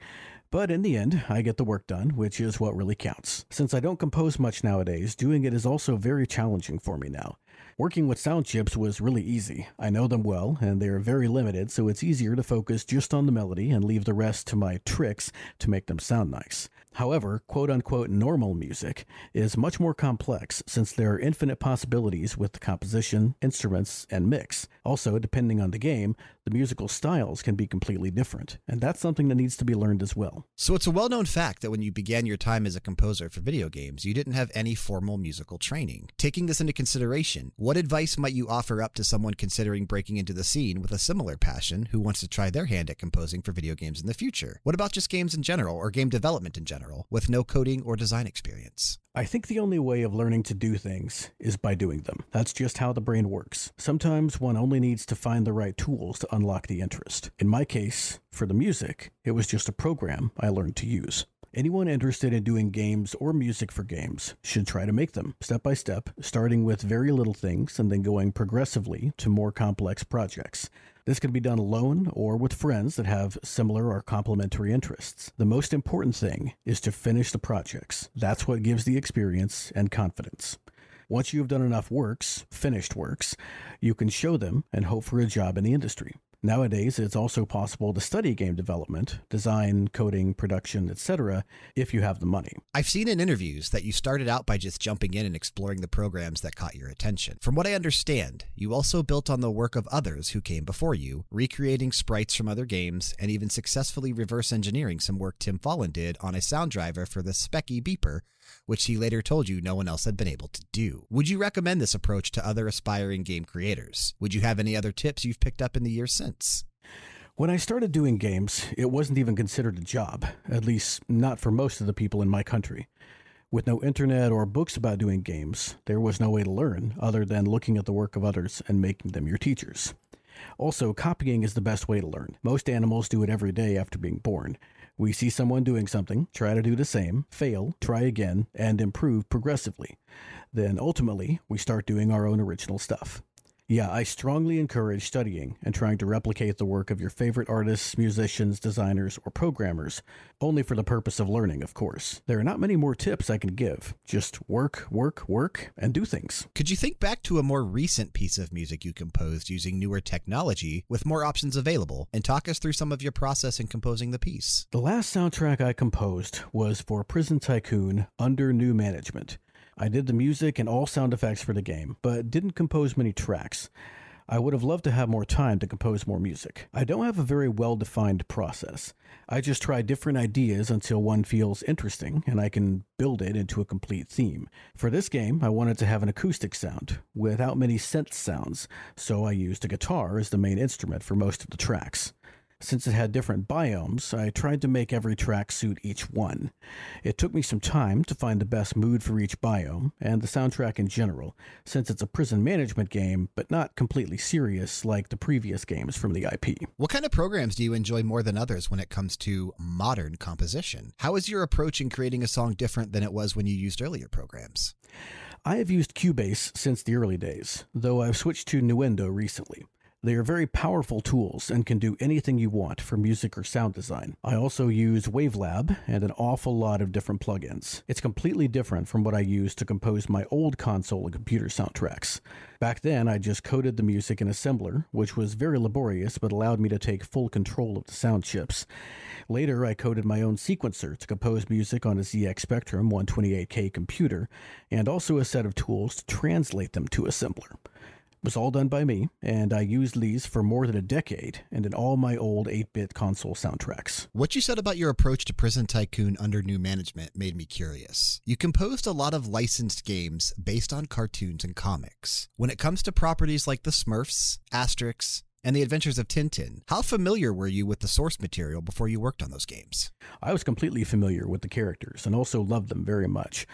But in the end, I get the work done, which is what really counts. Since I don't compose much nowadays, doing it is also very challenging for me now. Working with sound chips was really easy. I know them well, and they're very limited, so it's easier to focus just on the melody and leave the rest to my tricks to make them sound nice. However, quote unquote normal music is much more complex since there are infinite possibilities with the composition, instruments, and mix. Also, depending on the game, the musical styles can be completely different, and that's something that needs to be learned as well. So it's a well known fact that when you began your time as a composer for video games, you didn't have any formal musical training. Taking this into consideration, what advice might you offer up to someone considering breaking into the scene with a similar passion who wants to try their hand at composing for video games in the future? What about just games in general or game development in general with no coding or design experience? I think the only way of learning to do things is by doing them. That's just how the brain works. Sometimes one only needs to find the right tools to unlock the interest. In my case, for the music, it was just a program I learned to use. Anyone interested in doing games or music for games should try to make them step by step, starting with very little things and then going progressively to more complex projects. This can be done alone or with friends that have similar or complementary interests. The most important thing is to finish the projects. That's what gives the experience and confidence. Once you have done enough works, finished works, you can show them and hope for a job in the industry. Nowadays, it's also possible to study game development, design, coding, production, etc., if you have the money. I've seen in interviews that you started out by just jumping in and exploring the programs that caught your attention. From what I understand, you also built on the work of others who came before you, recreating sprites from other games, and even successfully reverse engineering some work Tim Follin did on a sound driver for the Speccy Beeper which he later told you no one else had been able to do. Would you recommend this approach to other aspiring game creators? Would you have any other tips you've picked up in the years since? When I started doing games, it wasn't even considered a job, at least not for most of the people in my country. With no internet or books about doing games, there was no way to learn other than looking at the work of others and making them your teachers. Also, copying is the best way to learn. Most animals do it every day after being born. We see someone doing something, try to do the same, fail, try again, and improve progressively. Then ultimately, we start doing our own original stuff. Yeah, I strongly encourage studying and trying to replicate the work of your favorite artists, musicians, designers, or programmers, only for the purpose of learning, of course. There are not many more tips I can give. Just work, work, work, and do things. Could you think back to a more recent piece of music you composed using newer technology with more options available and talk us through some of your process in composing the piece? The last soundtrack I composed was for Prison Tycoon under new management. I did the music and all sound effects for the game, but didn't compose many tracks. I would have loved to have more time to compose more music. I don't have a very well defined process. I just try different ideas until one feels interesting and I can build it into a complete theme. For this game, I wanted to have an acoustic sound without many synth sounds, so I used a guitar as the main instrument for most of the tracks. Since it had different biomes, I tried to make every track suit each one. It took me some time to find the best mood for each biome, and the soundtrack in general, since it's a prison management game, but not completely serious like the previous games from the IP. What kind of programs do you enjoy more than others when it comes to modern composition? How is your approach in creating a song different than it was when you used earlier programs? I have used Cubase since the early days, though I've switched to Nuendo recently. They are very powerful tools and can do anything you want for music or sound design. I also use Wavelab and an awful lot of different plugins. It's completely different from what I used to compose my old console and computer soundtracks. Back then, I just coded the music in assembler, which was very laborious but allowed me to take full control of the sound chips. Later, I coded my own sequencer to compose music on a ZX Spectrum 128K computer, and also a set of tools to translate them to assembler was all done by me, and I used these for more than a decade and in all my old 8 bit console soundtracks. What you said about your approach to Prison Tycoon under new management made me curious. You composed a lot of licensed games based on cartoons and comics. When it comes to properties like the Smurfs, Asterix, and the Adventures of Tintin. How familiar were you with the source material before you worked on those games? I was completely familiar with the characters and also loved them very much.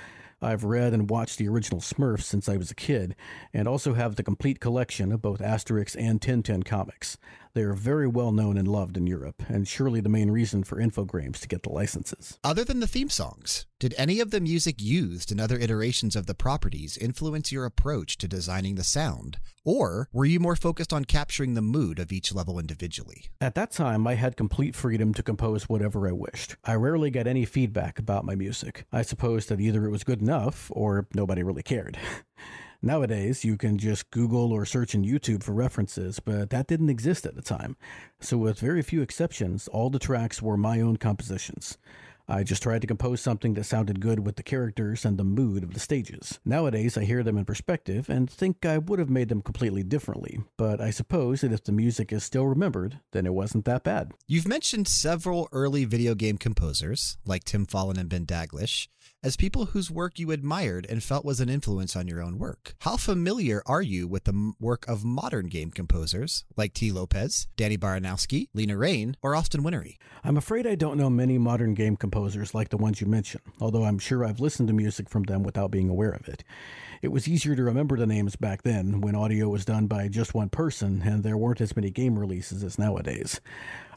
I've read and watched the original Smurfs since I was a kid, and also have the complete collection of both Asterix and Tintin comics. They are very well known and loved in Europe, and surely the main reason for Infogrames to get the licenses. Other than the theme songs, did any of the music used in other iterations of the properties influence your approach to designing the sound? Or were you more focused on capturing the mood of each level individually? At that time, I had complete freedom to compose whatever I wished. I rarely got any feedback about my music. I suppose that either it was good enough or nobody really cared. Nowadays, you can just Google or search in YouTube for references, but that didn't exist at the time. So, with very few exceptions, all the tracks were my own compositions. I just tried to compose something that sounded good with the characters and the mood of the stages. Nowadays, I hear them in perspective and think I would have made them completely differently, but I suppose that if the music is still remembered, then it wasn't that bad. You've mentioned several early video game composers, like Tim Follin and Ben Daglish, as people whose work you admired and felt was an influence on your own work. How familiar are you with the work of modern game composers like Tee Lopes, Danny Baranowsky, Lena Raine, or Austin Wintory? I'm afraid I don't know many modern game composers like the ones you mentioned, although I'm sure I've listened to music from them without being aware of it. It was easier to remember the names back then when audio was done by just one person and there weren't as many game releases as nowadays.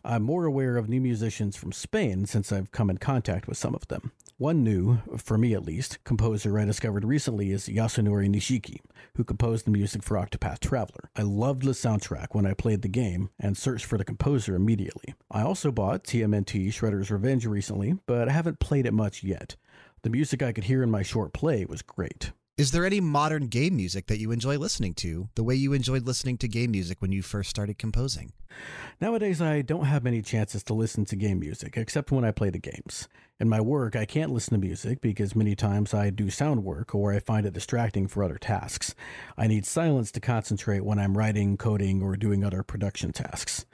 I'm more aware of new musicians from Spain since I've come in contact with some of them. One new, for me at least, composer I discovered recently is Yasunori Nishiki, who composed the music for Octopath Traveler. I loved the soundtrack when I played the game and searched for the composer immediately. I also bought TMNT Shredder's Revenge recently, but I haven't played it much yet. The music I could hear in my short play was great. Is there any modern game music that you enjoy listening to, the way you enjoyed listening to game music when you first started composing? Nowadays, I don't have many chances to listen to game music, except when I play the games. In my work, I can't listen to music because many times I do sound work or I find it distracting for other tasks. I need silence to concentrate when I'm writing, coding, or doing other production tasks.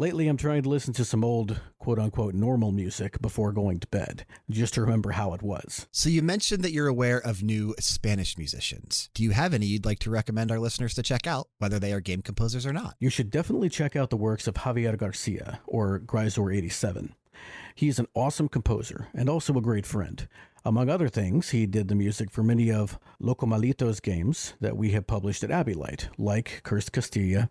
Lately, I'm trying to listen to some old, quote unquote, normal music before going to bed, just to remember how it was. So, you mentioned that you're aware of new Spanish musicians. Do you have any you'd like to recommend our listeners to check out, whether they are game composers or not? You should definitely check out the works of Javier Garcia, or Gryzor87. He is an awesome composer and also a great friend. Among other things, he did the music for many of Locomalito's games that we have published at Abylight, like Cursed Castilla,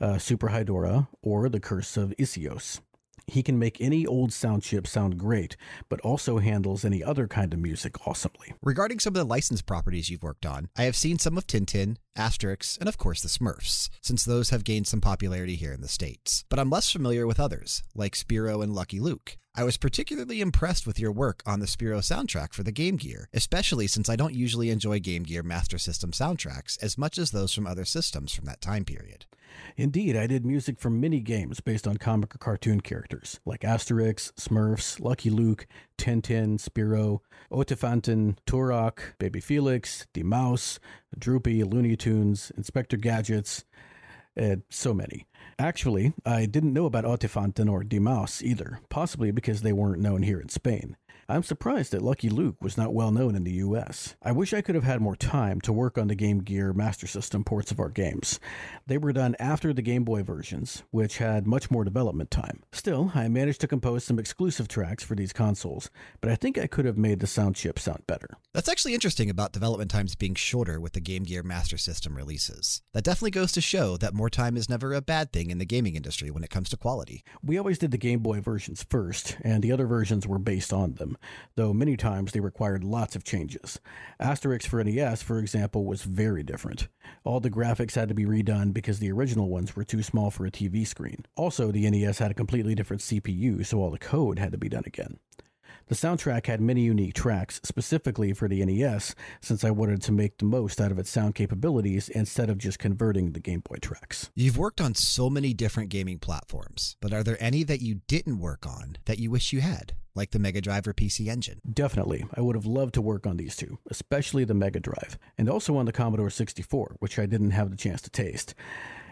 uh, Super Hydorah, or The Curse of Issyos. He can make any old sound chip sound great, but also handles any other kind of music awesomely. Regarding some of the licensed properties you've worked on, I have seen some of Tintin, Asterix, and of course the Smurfs, since those have gained some popularity here in the States. But I'm less familiar with others, like Spirou and Lucky Luke. I was particularly impressed with your work on the Spirou soundtrack for the Game Gear, especially since I don't usually enjoy Game Gear Master System soundtracks as much as those from other systems from that time period. Indeed, I did music for many games based on comic or cartoon characters, like Asterix, Smurfs, Lucky Luke, Tintin, Spirou, Ottifanten, Turok, Baby Felix, The Mouse, Droopy, Looney Tunes, Inspector Gadgets, and so many. Actually, I didn't know about Ottifanten or De Mouse either, possibly because they weren't known here in Spain. I'm surprised that Lucky Luke was not well known in the US. I wish I could have had more time to work on the Game Gear Master System ports of our games. They were done after the Game Boy versions, which had much more development time. Still, I managed to compose some exclusive tracks for these consoles, but I think I could have made the sound chip sound better. That's actually interesting about development times being shorter with the Game Gear Master System releases. That definitely goes to show that more time is never a bad thing in the gaming industry when it comes to quality. We always did the Game Boy versions first, and the other versions were based on them though many times they required lots of changes. Asterix for NES, for example, was very different. All the graphics had to be redone because the original ones were too small for a TV screen. Also, the NES had a completely different CPU, so all the code had to be done again. The soundtrack had many unique tracks specifically for the NES, since I wanted to make the most out of its sound capabilities instead of just converting the Game Boy tracks. You've worked on so many different gaming platforms, but are there any that you didn't work on that you wish you had? Like the Mega Drive or PC Engine? Definitely. I would have loved to work on these two, especially the Mega Drive, and also on the Commodore 64, which I didn't have the chance to taste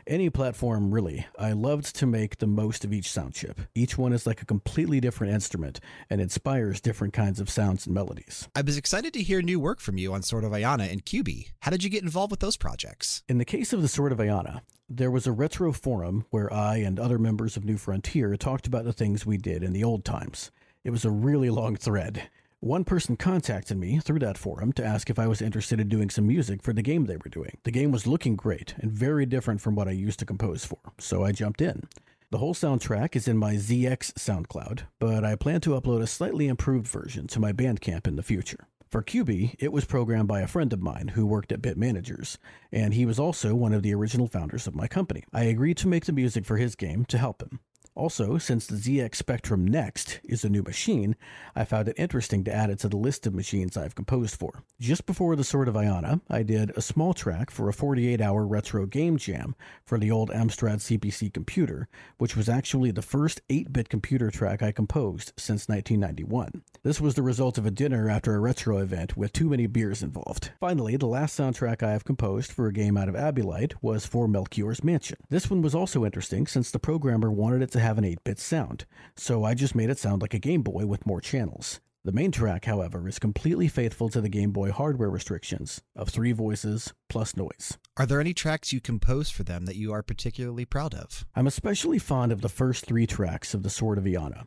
any platform really. I loved to make the most of each sound chip. Each one is like a completely different instrument and inspires different kinds of sounds and melodies. I was excited to hear new work from you on Sword of Ianna and QB. How did you get involved with those projects? In the case of the Sword of Ianna, there was a retro forum where I and other members of New Frontier talked about the things we did in the old times. It was a really long thread. One person contacted me through that forum to ask if I was interested in doing some music for the game they were doing. The game was looking great and very different from what I used to compose for, so I jumped in. The whole soundtrack is in my ZX SoundCloud, but I plan to upload a slightly improved version to my Bandcamp in the future. For QB, it was programmed by a friend of mine who worked at Bit Managers, and he was also one of the original founders of my company. I agreed to make the music for his game to help him. Also, since the ZX Spectrum Next is a new machine, I found it interesting to add it to the list of machines I've composed for. Just before the Sword of Ianna, I did a small track for a 48 hour retro game jam for the old Amstrad CPC computer, which was actually the first 8 bit computer track I composed since 1991. This was the result of a dinner after a retro event with too many beers involved. Finally, the last soundtrack I have composed for a game out of Abylight was for Melchior's Mansion. This one was also interesting since the programmer wanted it to have an 8 bit sound, so I just made it sound like a Game Boy with more channels. The main track, however, is completely faithful to the Game Boy hardware restrictions of three voices plus noise. Are there any tracks you composed for them that you are particularly proud of? I'm especially fond of the first three tracks of The Sword of Ianna.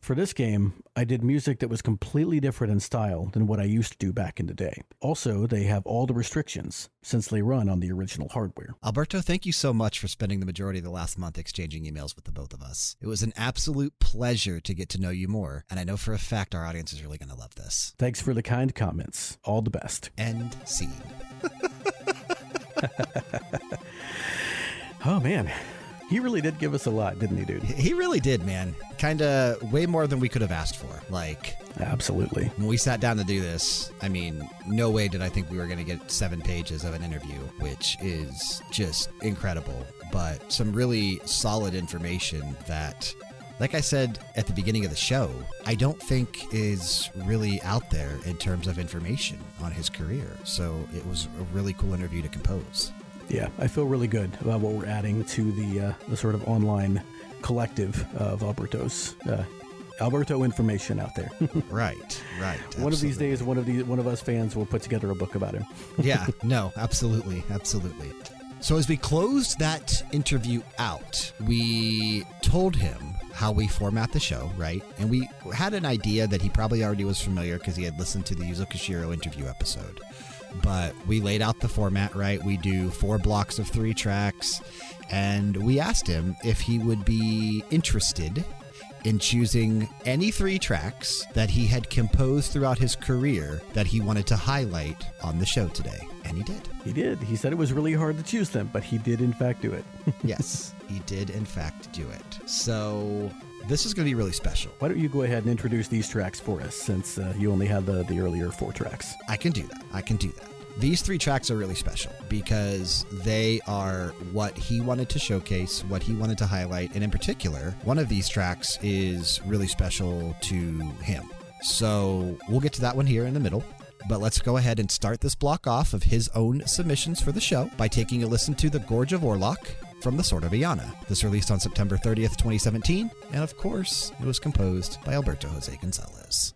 For this game, I did music that was completely different in style than what I used to do back in the day. Also, they have all the restrictions, since they run on the original hardware. Alberto, thank you so much for spending the majority of the last month exchanging emails with the both of us. It was an absolute pleasure to get to know you more, and I know for a fact our audience is really going to love this. Thanks for the kind comments. All the best. End scene. oh, man. He really did give us a lot, didn't he, dude? He really did, man. Kind of way more than we could have asked for. Like, absolutely. When we sat down to do this, I mean, no way did I think we were going to get seven pages of an interview, which is just incredible. But some really solid information that like I said at the beginning of the show, I don't think is really out there in terms of information on his career. So it was a really cool interview to compose. Yeah, I feel really good about what we're adding to the uh, the sort of online collective of Alberto's uh, Alberto information out there. right, right. Absolutely. One of these days, one of the one of us fans will put together a book about him. yeah, no, absolutely, absolutely. So as we closed that interview out, we told him how we format the show, right? And we had an idea that he probably already was familiar because he had listened to the Yuzo Koshiro interview episode but we laid out the format right. We do four blocks of three tracks, and we asked him if he would be interested in choosing any three tracks that he had composed throughout his career that he wanted to highlight on the show today. And he did. He did. He said it was really hard to choose them, but he did, in fact, do it. yes, he did, in fact, do it. So this is going to be really special. Why don't you go ahead and introduce these tracks for us since uh, you only had the, the earlier four tracks? I can do that. I can do that. These three tracks are really special because they are what he wanted to showcase, what he wanted to highlight, and in particular, one of these tracks is really special to him. So we'll get to that one here in the middle. But let's go ahead and start this block off of his own submissions for the show by taking a listen to The Gorge of Orlok from the Sword of Ianna. This released on September 30th, 2017, and of course, it was composed by Alberto Jose Gonzalez.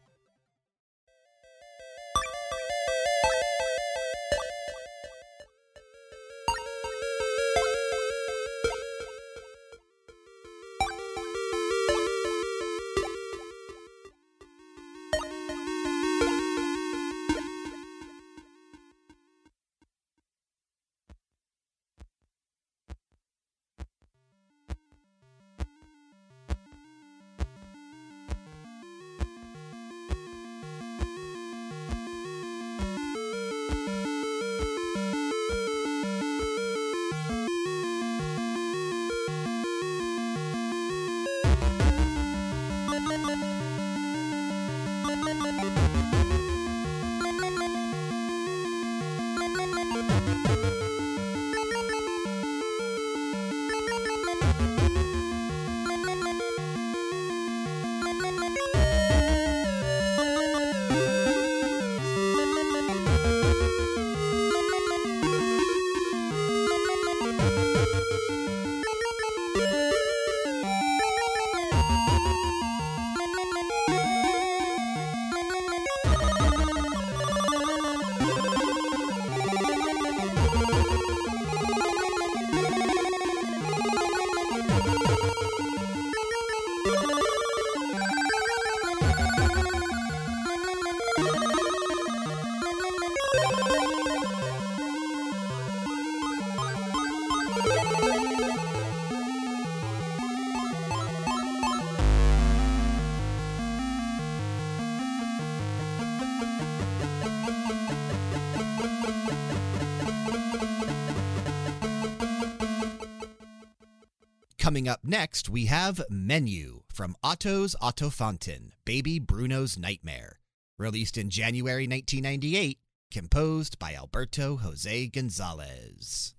Next, we have Menu from Otto's Otto Autofontin, Baby Bruno's Nightmare. Released in January 1998, composed by Alberto Jose Gonzalez.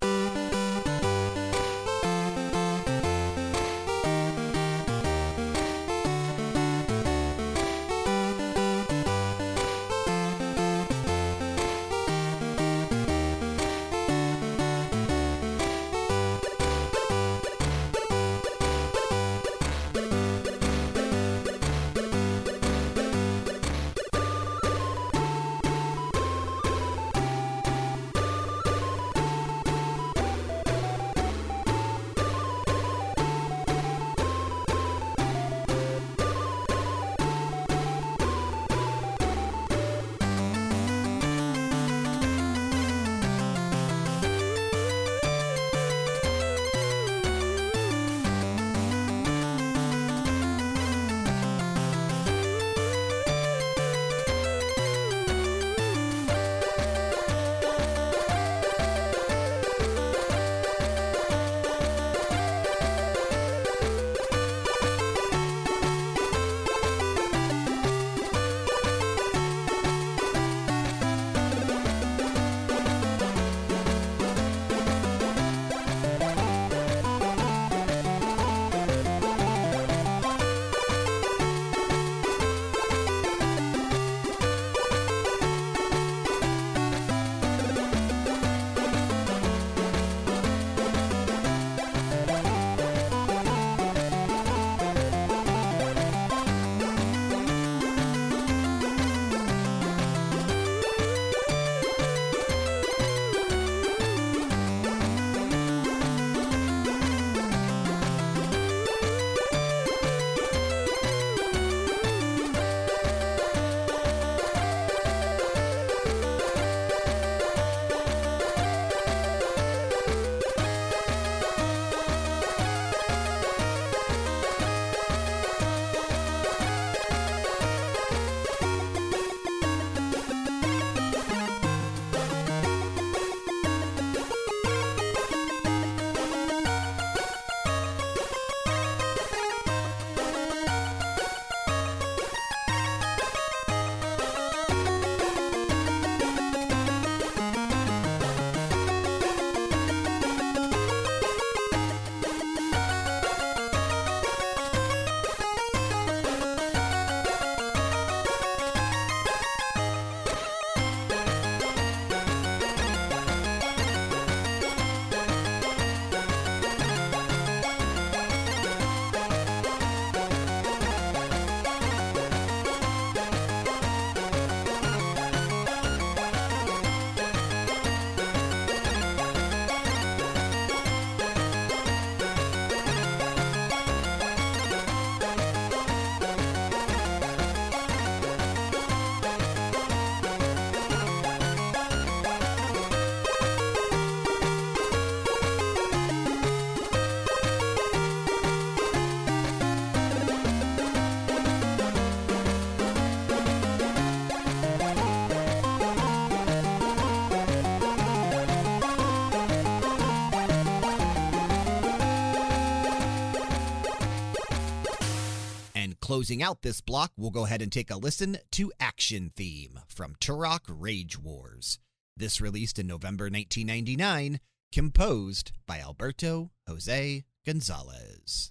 Closing out this block, we'll go ahead and take a listen to Action Theme from Turok Rage Wars. This released in November 1999, composed by Alberto Jose Gonzalez.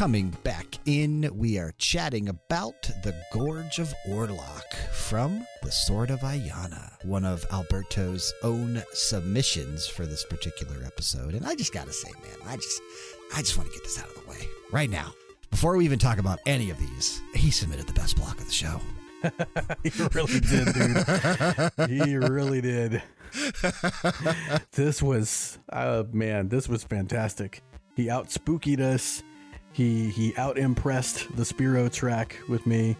Coming back in, we are chatting about the Gorge of Orlok from the Sword of Ianna, one of Alberto's own submissions for this particular episode. And I just gotta say, man, I just, I just want to get this out of the way right now. Before we even talk about any of these, he submitted the best block of the show. he really did, dude. he really did. this was, uh, man, this was fantastic. He out spookied us. He he out impressed the Spirou track with me,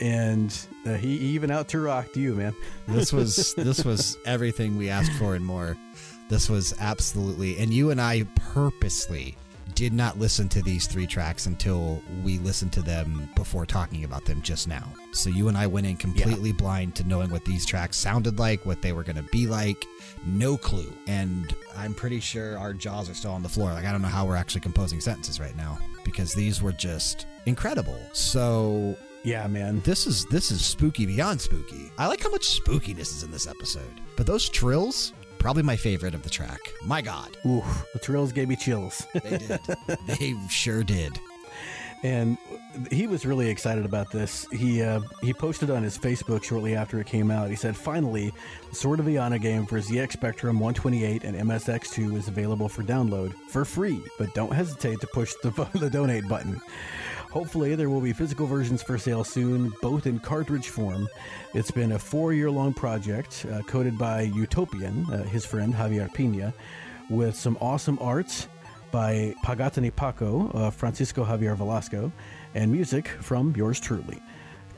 and uh, he even out rocked you, man. This was this was everything we asked for and more. This was absolutely, and you and I purposely did not listen to these three tracks until we listened to them before talking about them just now. So you and I went in completely yeah. blind to knowing what these tracks sounded like, what they were going to be like. No clue. And I'm pretty sure our jaws are still on the floor. Like, I don't know how we're actually composing sentences right now because these were just incredible. So yeah, man. This is this is spooky beyond spooky. I like how much spookiness is in this episode. But those trills, probably my favorite of the track. My God. Ooh, the trills gave me chills. they did. they sure did. And he was really excited about this. He uh, he posted on his Facebook shortly after it came out. He said, "Finally, Sword of Ianna game for ZX Spectrum 128 and MSX2 is available for download for free. But don't hesitate to push the the donate button." Hopefully, there will be physical versions for sale soon, both in cartridge form. It's been a four year long project uh, coded by Utopian, uh, his friend Javier Peña, with some awesome art by Pagantipaco, uh, Francisco Javier Velasco, and music from yours truly.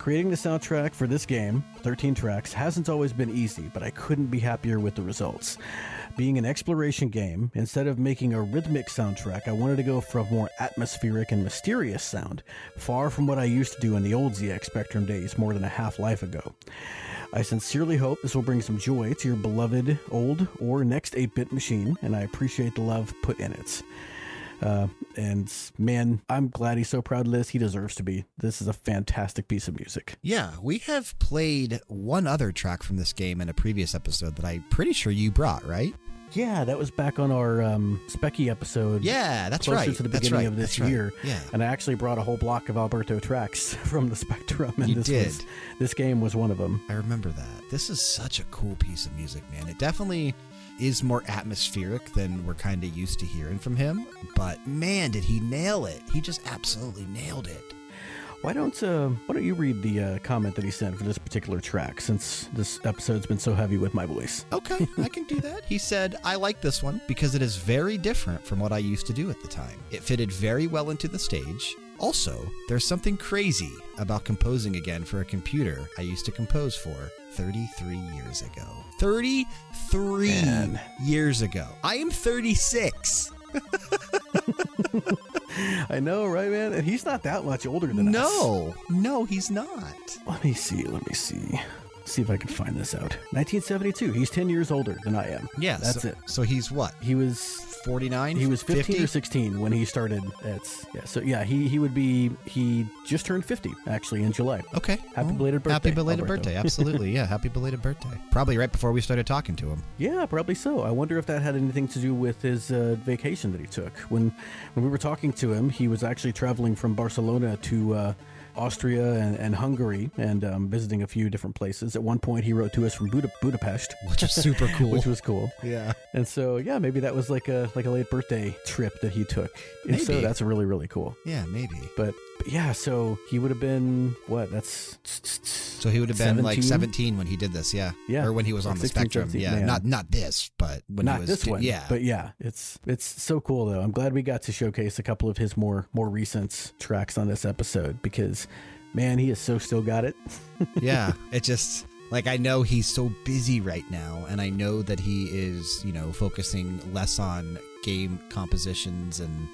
Creating the soundtrack for this game, 13 tracks, hasn't always been easy, but I couldn't be happier with the results. Being an exploration game, instead of making a rhythmic soundtrack, I wanted to go for a more atmospheric and mysterious sound, far from what I used to do in the old ZX Spectrum days more than a half life ago. I sincerely hope this will bring some joy to your beloved old or next 8 bit machine, and I appreciate the love put in it. Uh, and man, I'm glad he's so proud of this. He deserves to be. This is a fantastic piece of music. Yeah, we have played one other track from this game in a previous episode that I'm pretty sure you brought, right? Yeah, that was back on our um, Speccy episode. Yeah, that's closer right. to the beginning right. of this that's year. Yeah, and I actually brought a whole block of Alberto tracks from the Spectrum, and you this did. was this game was one of them. I remember that. This is such a cool piece of music, man. It definitely is more atmospheric than we're kind of used to hearing from him. But man, did he nail it! He just absolutely nailed it. Why don't uh, Why don't you read the uh, comment that he sent for this particular track? Since this episode's been so heavy with my voice. Okay, I can do that. He said, "I like this one because it is very different from what I used to do at the time. It fitted very well into the stage." Also, there's something crazy about composing again for a computer I used to compose for 33 years ago. 33 Man. years ago. I am 36. I know, right, man? And he's not that much older than us. No, no, he's not. Let me see. Let me see. See if I can find this out. 1972. He's 10 years older than I am. Yeah, that's so, it. So he's what? He was 49? he was 15 50? or 16 when he started. It's yeah. So yeah, he he would be he just turned 50 actually in July. Okay. Happy Well, belated birthday, Happy belated Alberto. birthday. Absolutely. Yeah. Happy belated birthday. Probably right before we started talking to him. Yeah, probably so. I wonder if that had anything to do with his uh, vacation that he took. When when we were talking to him, he was actually traveling from Barcelona to uh, Austria and, and Hungary and um, visiting a few different places. At one point, he wrote to us from Buda- Budapest, Which is super cool. which was cool. yeah. And so, yeah, maybe that was like a like a late birthday trip that he took. If so, that's really really cool. Yeah, maybe. But, but yeah, so he would have been what? That's So he would have been like 17 when he did this, yeah. Yeah, Or when he was like on the 16, spectrum. 17, yeah. man. Not not this, but when not he was this one. Yeah. but yeah, it's it's so cool though. I'm glad we got to showcase a couple of his more more recent tracks on this episode because, man, he is so still got it. yeah. It just like I know he's so busy right now and I know that he is, you know, focusing less on game compositions and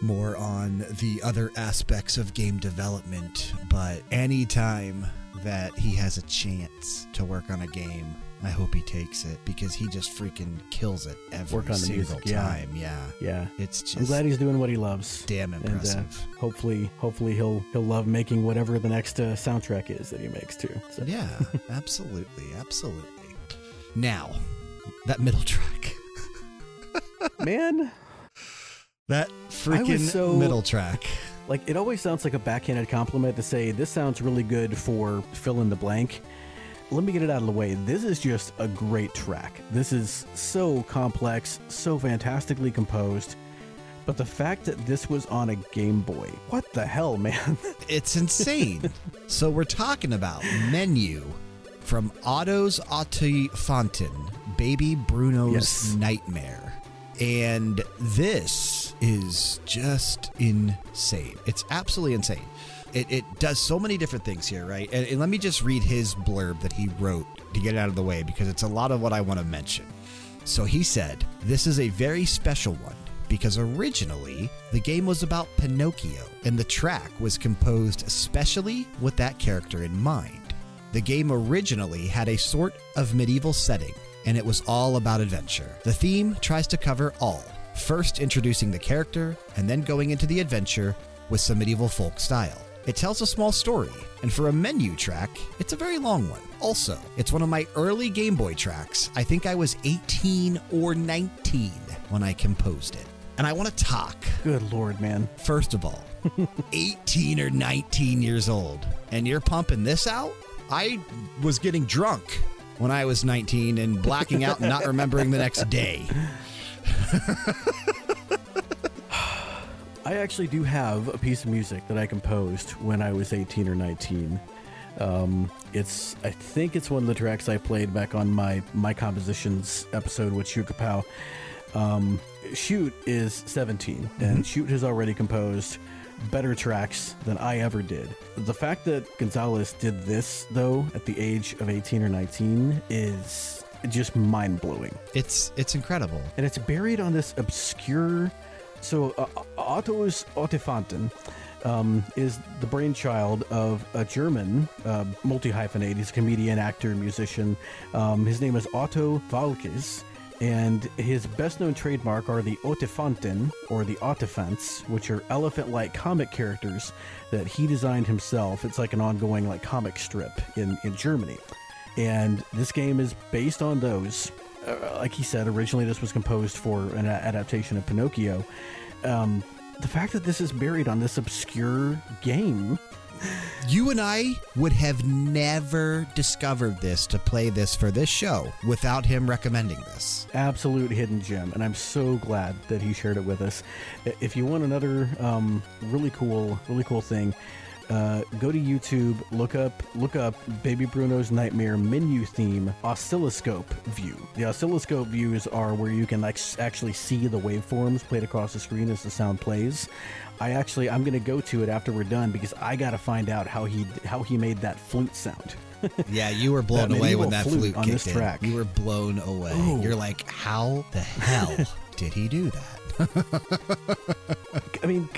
more on the other aspects of game development, but anytime that he has a chance to work on a game, I hope he takes it because he just freaking kills it every Work on the single music, yeah. time. Yeah. Yeah, It's just I'm glad he's doing what he loves. damn And uh, impressive. hopefully, hopefully he'll he'll love making whatever the next uh, soundtrack is that he makes too. So, Yeah, absolutely, absolutely. Now, that middle track. man, That freaking so- middle track. Like it always sounds like a backhanded compliment to say this sounds really good for fill in the blank. Let me get it out of the way. This is just a great track. This is so complex, so fantastically composed. But the fact that this was on a Game Boy, what the hell, man? It's insane. so we're talking about menu from Ottifanten, Baby Bruno's Yes. Nightmare. And this is just insane. It's absolutely insane. It, it does so many different things here, right? And, and let me just read his blurb that he wrote to get it out of the way because it's a lot of what I want to mention. So he said, This is a very special one because originally the game was about Pinocchio and the track was composed especially with that character in mind. The game originally had a sort of medieval setting and it was all about adventure. The theme tries to cover all, first introducing the character and then going into the adventure with some medieval folk style. It tells a small story, and for a menu track, it's a very long one. Also, it's one of my early Game Boy tracks. I think I was 18 or 19 when I composed it. And I want to talk, Good lord, man. first of all, 18 or 19 years old, and you're pumping this out? I was getting drunk when I was 19 and blacking out and not remembering the next day. I actually do have a piece of music that I composed when I was 18 or 19. Um, it's I think it's one of the tracks I played back on my my compositions episode with Shoot Kapow. Um, Shoot is 17, and Shoot has already composed better tracks than I ever did. The fact that Gonzalez did this though at the age of 18 or 19 is just mind blowing It's it's incredible. and it's buried on this obscure. So uh, Otto's Ottifanten um, is the brainchild of a German uh, multi hyphenate. He's a comedian, actor, musician. Um, his name is Otto Waalkes. And his best known trademark are the Ottifanten, or the Ottifants, which are elephant like comic characters that he designed himself. It's like an ongoing like comic strip in, in Germany. And this game is based on those uh, like he said, originally this was composed for an adaptation of Pinocchio. Um, the fact that this is buried on this obscure game, You and I would have never discovered this to play this for this show without him recommending this. absolute hidden gem, and I'm so glad that he shared it with us. If you want another um, really cool, really cool thing, uh, go to YouTube, look up, look up Baby Bruno's Nightmare menu theme oscilloscope view. The oscilloscope views are where you can like actually see the waveforms played across the screen as the sound plays. I actually, I'm gonna go to it after we're done because I gotta find out how he how he made that flute sound. Yeah, you were blown away when that flute flute on this in. track. You were blown away. Oh. You're like, how the hell did he do that? I mean,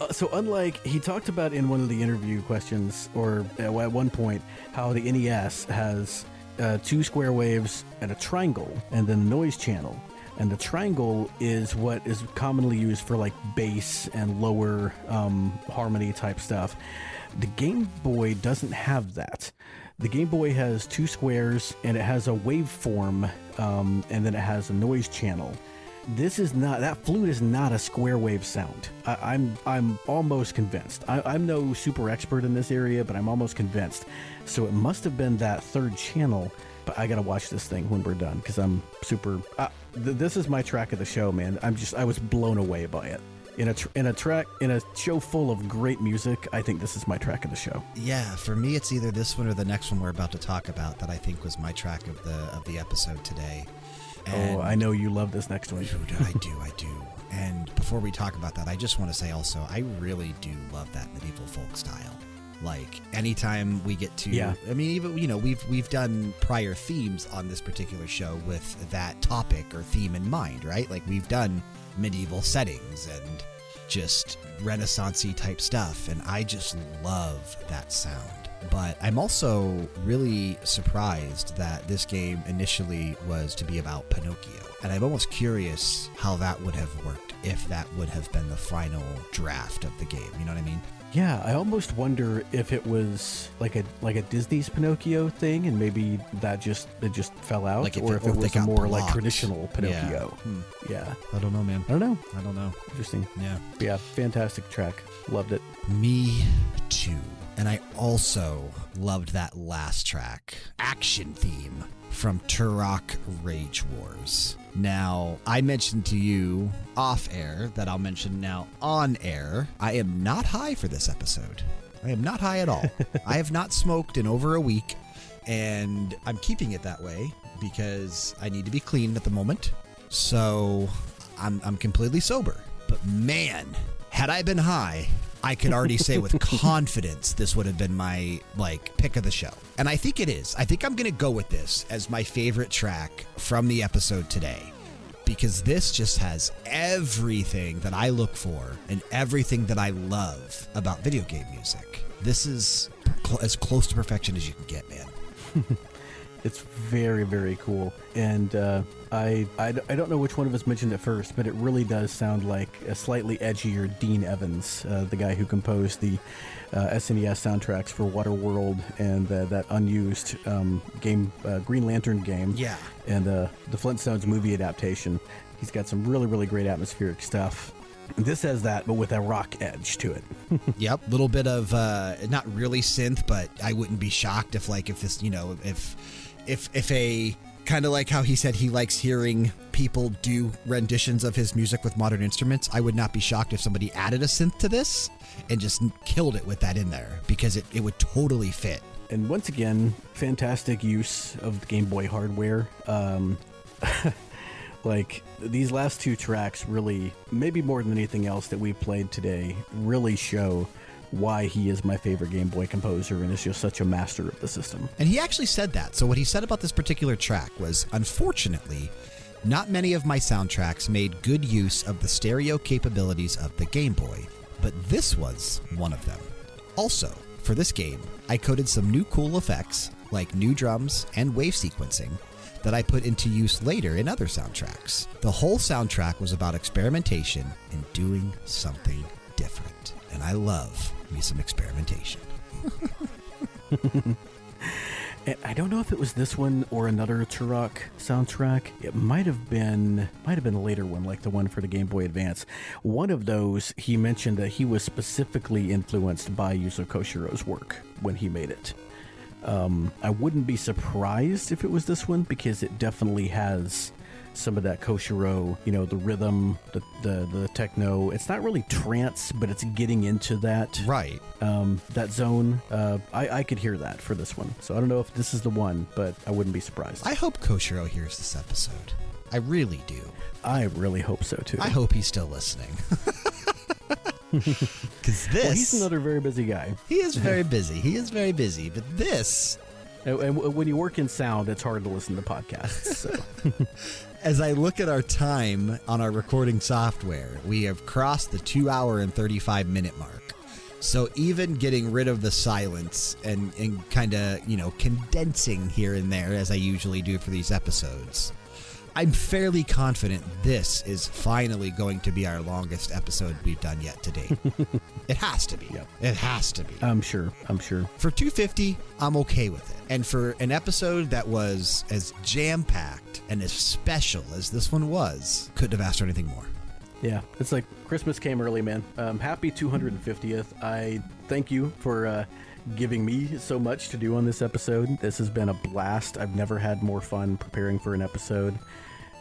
uh, so unlike he talked about in one of the interview questions, or at one point, how the NES has uh, two square waves and a triangle, and then a noise channel. And the triangle is what is commonly used for like bass and lower um, harmony type stuff. The Game Boy doesn't have that. The Game Boy has two squares and it has a waveform, um, and then it has a noise channel this is not that flute is not a square wave sound. I, I'm I'm almost convinced. I, I'm no super expert in this area, but I'm almost convinced. So it must have been that third channel. But I gotta watch this thing when we're done because I'm super. Uh, th- this is my track of the show, man. I'm just I was blown away by it. In a tr- in a track in a show full of great music, I think this is my track of the show. Yeah, for me, it's either this one or the next one we're about to talk about that I think was my track of the of the episode today. Oh, I know you love this next one. Oh, I do, I do. And before we talk about that, I just want to say also, I really do love that medieval folk style. Like anytime we get to, Yeah. I mean, even you know, we've we've done prior themes on this particular show with that topic or theme in mind, right? Like we've done medieval settings and just renaissancey type stuff, and I just love that sound. But I'm also really surprised that this game initially was to be about Pinocchio. And I'm almost curious how that would have worked if that would have been the final draft of the game. You know what I mean? Yeah, I almost wonder if it was like a like a Disney's Pinocchio thing, and maybe that just it just fell out, Like if or it- if or it if was a more like blocked. traditional Yeah. Pinocchio. Hmm. Yeah. I don't know, man. I don't know. I don't know. Interesting. Yeah. Yeah, fantastic track. Loved it. Me too. And I also loved that last track, Action Theme from Turok Rage Wars. Now, I mentioned to you off air that I'll mention now on air. I am not high for this episode. I am not high at all. I have not smoked in over a week, and I'm keeping it that way because I need to be clean at the moment. So I'm, I'm completely sober. But man, had I been high, I could already say with confidence this would have been my like pick of the show. And I think it is. I think I'm going to go with this as my favorite track from the episode today because this just has everything that I look for and everything that I love about video game music. This is cl- as close to perfection as you can get, man. It's very, very cool. And uh, I, I, I don't know which one of us mentioned it first, but it really does sound like a slightly edgier Dean Evans, uh, the guy who composed the uh, SNES soundtracks for Waterworld and uh, that unused um, game, uh, Green Lantern game. Yeah. And uh, the Flintstones movie adaptation. He's got some really, really great atmospheric stuff. This has that, but with a rock edge to it. Yep, little bit of uh, not really synth, but I wouldn't be shocked if like if this, you know, if if if a kind of like how he said he likes hearing people do renditions of his music with modern instruments. I would not be shocked if somebody added a synth to this and just killed it with that in there because it, it would totally fit. And once again, fantastic use of the Game Boy hardware. Um, like these last two tracks really, maybe more than anything else that we played today, really show why he is my favorite Game Boy composer and is just such a master of the system. And he actually said that. So, what he said about this particular track was unfortunately, not many of my soundtracks made good use of the stereo capabilities of the Game Boy, but this was one of them. Also, for this game, I coded some new cool effects, like new drums and wave sequencing, that I put into use later in other soundtracks. The whole soundtrack was about experimentation and doing something different. And I love me some experimentation. I don't know if it was this one or another Turok soundtrack. It might have been might have been a later one, like the one for the Game Boy Advance. One of those, he mentioned that he was specifically influenced by Yuzo Koshiro's work when he made it. Um, I wouldn't be surprised if it was this one because it definitely has some of that Koshiro, you know, the rhythm, the, the the techno. It's not really trance, but it's getting into that Right. um, that zone. Uh, I, I could hear that for this one. So I don't know if this is the one, but I wouldn't be surprised. I hope Koshiro hears this episode. I really do. I really hope so too. I hope he's still listening. Because this, well, he's another very busy guy. he is very busy. He is very busy. But this, And, and when you work in sound, it's hard to listen to podcasts. So. As I look at our time on our recording software, we have crossed the two hour and 35 minute mark. So even getting rid of the silence and, and kind of, you know, condensing here and there as I usually do for these episodes, I'm fairly confident this is finally going to be our longest episode we've done yet to date. it has to be. Yep. It has to be. I'm sure. I'm sure. For 250, I'm okay with it. And for an episode that was as jam packed and as special as this one was, couldn't have asked for anything more. Yeah, it's like Christmas came early, man. Um, happy 250th. I thank you for uh, giving me so much to do on this episode. This has been a blast. I've never had more fun preparing for an episode.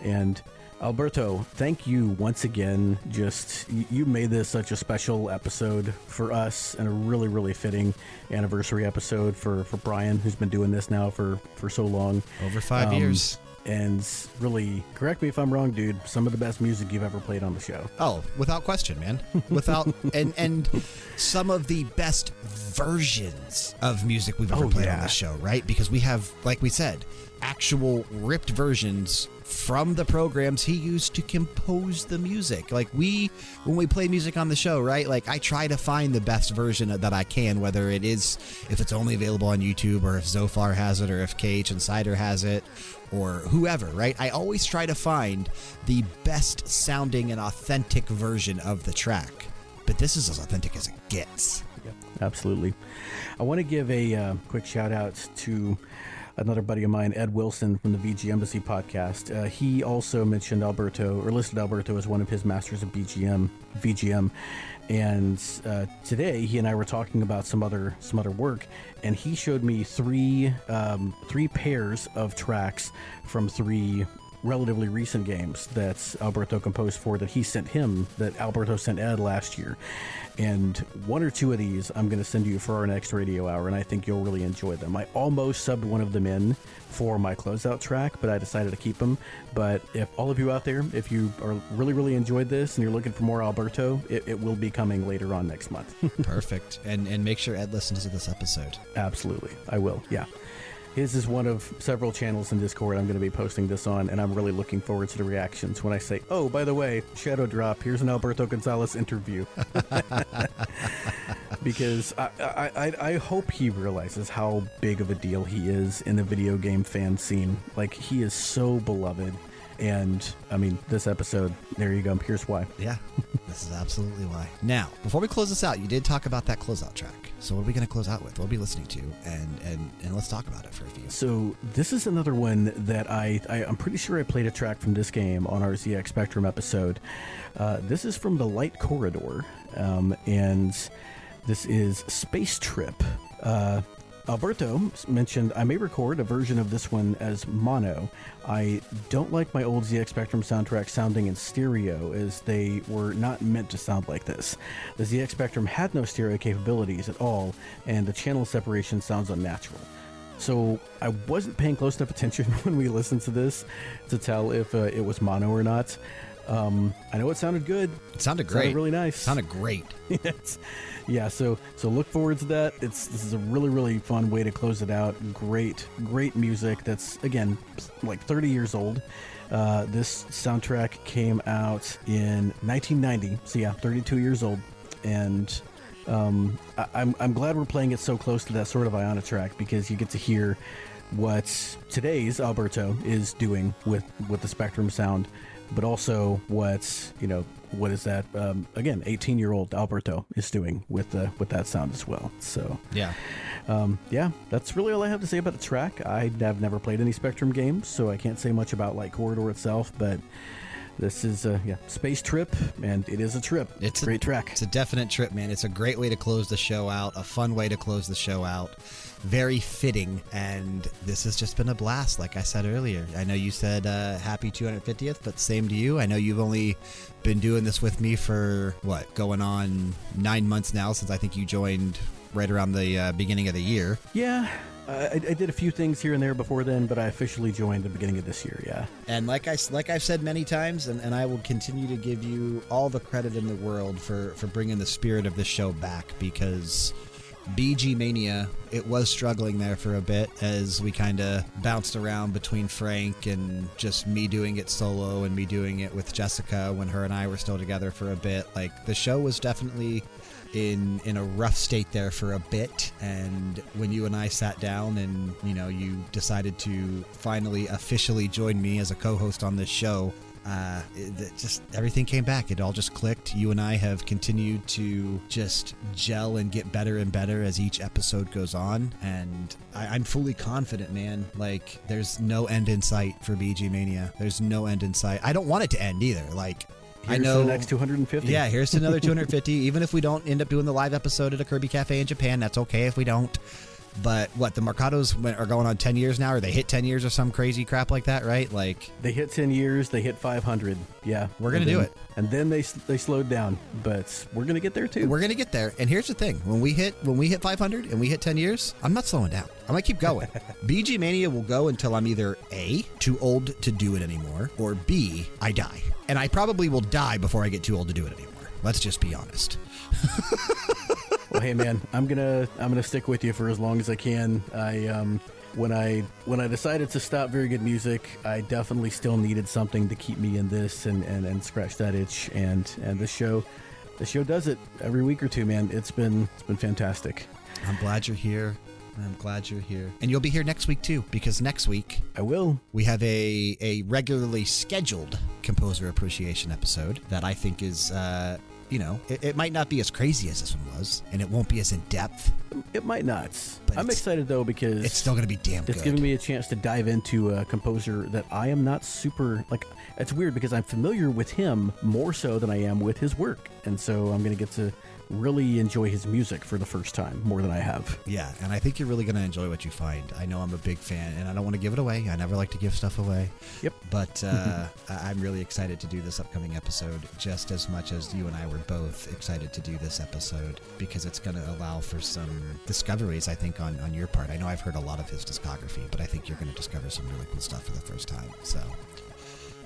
And Alberto, thank you once again. Just you made this such a special episode for us and a really, really fitting anniversary episode for, for Brian, who's been doing this now for, for so long. Over five Um, years. And really, correct me if I'm wrong, dude. Some of the best music you've ever played on the show. Oh, without question, man. Without and and some of the best versions of music we've ever Oh, played on yeah. the show, right? Because we have, like we said, actual ripped versions from the programs he used to compose the music. Like we when we play music on the show, right? Like I try to find the best version that I can, whether it is if it's only available on YouTube or if Zophar has it or if KH Insider has it or whoever, right? I always try to find the best sounding and authentic version of the track. But this is as authentic as it gets. Absolutely. I want to give a uh, quick shout out to another buddy of mine, Ed Wilson from the VG Embassy podcast. Uh, he also mentioned Alberto or listed Alberto as one of his masters of BGM, VGM. And uh, today he and I were talking about some other some other work, and he showed me three um, three pairs of tracks from three relatively recent games that Alberto composed for that he sent him that Alberto sent Ed last year. And one or two of these I'm going to send you for our next radio hour, and I think you'll really enjoy them. I almost subbed one of them in for my closeout track, but I decided to keep them. But if all of you out there, if you are really, really enjoyed this and you're looking for more Alberto, it, it will be coming later on next month. Perfect. And and make sure Ed listens to this episode. Absolutely. I will. Yeah. His is one of several channels in Discord I'm going to be posting this on, and I'm really looking forward to the reactions when I say, oh, by the way, Shadow Drop, here's an Alberto Gonzalez interview. because I, I, I, hope he realizes how big of a deal he is in the video game fan scene. Like, he is so beloved. And I mean, this episode, there you go. Here's why. Yeah, this is absolutely why. Now, before we close this out, you did talk about that closeout track. So what are we going to close out with? What are we listening to? And and and let's talk about it for a few. So this is another one that I, I am pretty sure I played a track from this game on our ZX Spectrum episode. Uh, this is from the Light Corridor, um, and this is Space Trip. Uh, Alberto mentioned I may record a version of this one as mono. I don't like my old ZX Spectrum soundtracks sounding in stereo, as they were not meant to sound like this. The ZX Spectrum had no stereo capabilities at all, and the channel separation sounds unnatural. So I wasn't paying close enough attention when we listened to this to tell if uh, it was mono or not. Um, I know it sounded good. It sounded It great. sounded really nice. It sounded great. Yeah so so look forward to that. It's this is a really really fun way to close it out. Great great music that's again like 30 years old. Uh, this soundtrack came out in 1990 so yeah 32 years old. And um, I, I'm, I'm glad we're playing it so close to that Sword of Ianna track because you get to hear what today's Alberto is doing with with the Spectrum sound, but also what you know what is that um, again 18 year old Alberto is doing with the with that sound as well. So Yeah. um, yeah, that's really all I have to say about the track. I have never played any Spectrum games, so I can't say much about like Corridor itself, but. This is a yeah, space trip, and it is a trip. It's a- great track. It's a definite trip, man. It's a great way to close the show out, a fun way to close the show out. Very fitting, and this has just been a blast, like I said earlier. I know you said uh, happy 250th, but same to you. I know you've only been doing this with me for what, going on nine months now since I think you joined right around the uh, beginning of the year. Yeah, I, I did a few things here and there before then, but I officially joined the beginning of this year. Yeah, And like I like I've said many times, and, and I will continue to give you all the credit in the world for for bringing the spirit of this show back because BG Mania it was struggling there for a bit as we kind of bounced around between Frank and just me doing it solo and me doing it with Jessica when her and I were still together for a bit. Like the show was definitely in in a rough state there for a bit and when you and I sat down and you know you decided to finally officially join me as a co-host on this show uh, it, just everything came back. It all just clicked. You and I have continued to just gel and get better and better as each episode goes on. And I, I'm fully confident man. Like there's no end in sight for BG Mania. There's no end in sight. I don't want it to end either. Like I Here's to know the next 250. yeah, here's another 250. Even if we don't end up doing the live episode at a Kirby Cafe in Japan, that's okay if we don't. But what the Mercados are going on 10 years now, or they hit 10 years or some crazy crap like that, right? Like, They hit 10 years, they hit 500. Yeah. We're gonna And do it. And then they they slowed down, but we're going to get there too. we're gonna get there. And here's the thing: when we hit when we hit 500 and we hit 10 years, I'm not slowing down. I'm gonna keep going. BG Mania will go until I'm either a too old to do it anymore, or b I die. And I probably will die before I get too old to do it anymore. Let's just be honest. well, hey man, I'm going to I'm to stick with you for as long as I can. I um when I when I decided to stop very good music, I definitely still needed something to keep me in this and and, and scratch that itch and and this show the show does it every week or two, man. It's been it's been fantastic. I'm glad you're here. I'm glad you're here. And you'll be here next week too, because next week I will. we have a, a regularly scheduled composer appreciation episode that I think is uh, you know, it, it might not be as crazy as this one was, and it won't be as in depth. It might not. But I'm excited though because It's still going to be damn good. It's good. giving me a chance to dive into a composer that I am not super like. It's weird because I'm familiar with him more so than I am with his work, and so I'm going to get to really enjoy his music for the first time more than I have. Yeah, and I think you're really going to enjoy what you find. I know I'm a big fan, and I don't want to give it away. I never like to give stuff away. Yep. But uh, I'm really excited to do this upcoming episode just as much as you and I were both excited to do this episode because it's going to allow for some discoveries, I think, on, on your part. I know I've heard a lot of his discography, but I think you're going to discover some really cool stuff for the first time. So,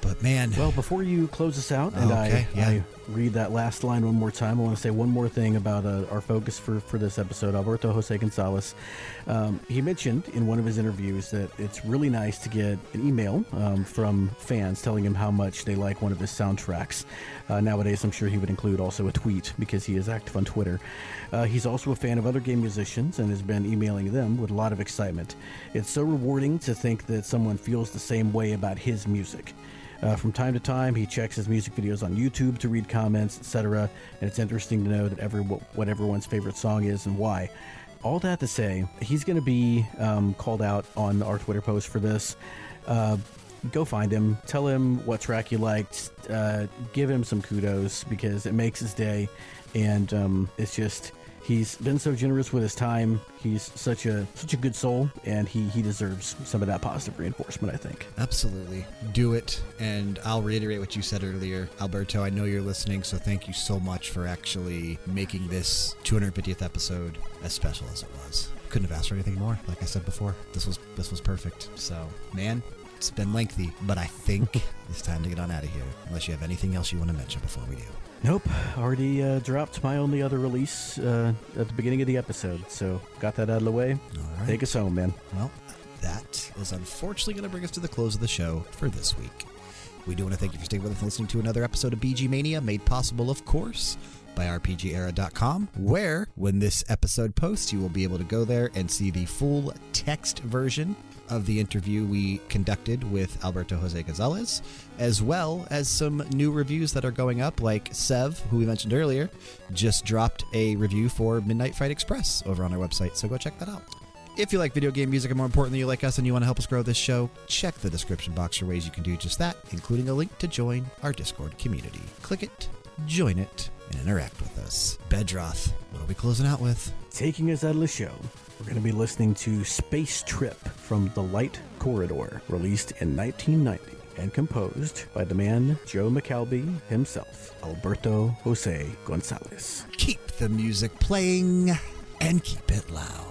but man, Well, before you close us out and Okay, I, yeah. I read that last line one more time, I want to say one more thing about uh, our focus for, for this episode, Alberto Jose Gonzalez. Um, he mentioned in one of his interviews that it's really nice to get an email um, from fans telling him how much they like one of his soundtracks. Uh, nowadays, I'm sure he would include also a tweet because he is active on Twitter. Uh, he's also a fan of other game musicians and has been emailing them with a lot of excitement. It's so rewarding to think that someone feels the same way about his music. Uh, from time to time, he checks his music videos on YouTube to read comments, etc. And it's interesting to know that every what everyone's favorite song is and why. All that to say, he's going to be um, called out on our Twitter post for this. Uh, go find him, tell him what track you liked, uh, give him some kudos because it makes his day, and um, it's just he's been so generous with his time. He's such a such a good soul, and he he deserves some of that positive reinforcement. I think. Absolutely. Do it. And I'll reiterate what you said earlier. Alberto, I know you're listening, so thank you so much for actually making this 250th episode as special as it was. Couldn't have asked for anything more, like I said before. This was this was perfect. So, man, it's been lengthy, but I think it's time to get on out of here. Unless you have anything else you want to mention before we do. Nope, already uh, dropped my only other release uh, at the beginning of the episode, so got that out of the way. Right. Take us home, man. Well, that is unfortunately going to bring us to the close of the show for this week. We do want to thank you for staying with us and listening to another episode of BG Mania, made possible, of course, by RPGera.com, where, when this episode posts, you will be able to go there and see the full text version of the interview we conducted with Alberto Jose Gonzalez, as well as some new reviews that are going up, like Sev, who we mentioned earlier, just dropped a review for Midnight Fight Express over on our website, so go check that out. If you like video game music and more importantly, you like us and you want to help us grow this show, check the description box for ways you can do just that, including a link to join our Discord community. Click it, join it, and interact with us. Bedroth, what are we closing out with? Taking us out of the show, we're going to be listening to Space Trip from The Light Corridor, released in 1990 and composed by the man Joe McAlby himself, Alberto Jose Gonzalez. Keep the music playing and keep it loud.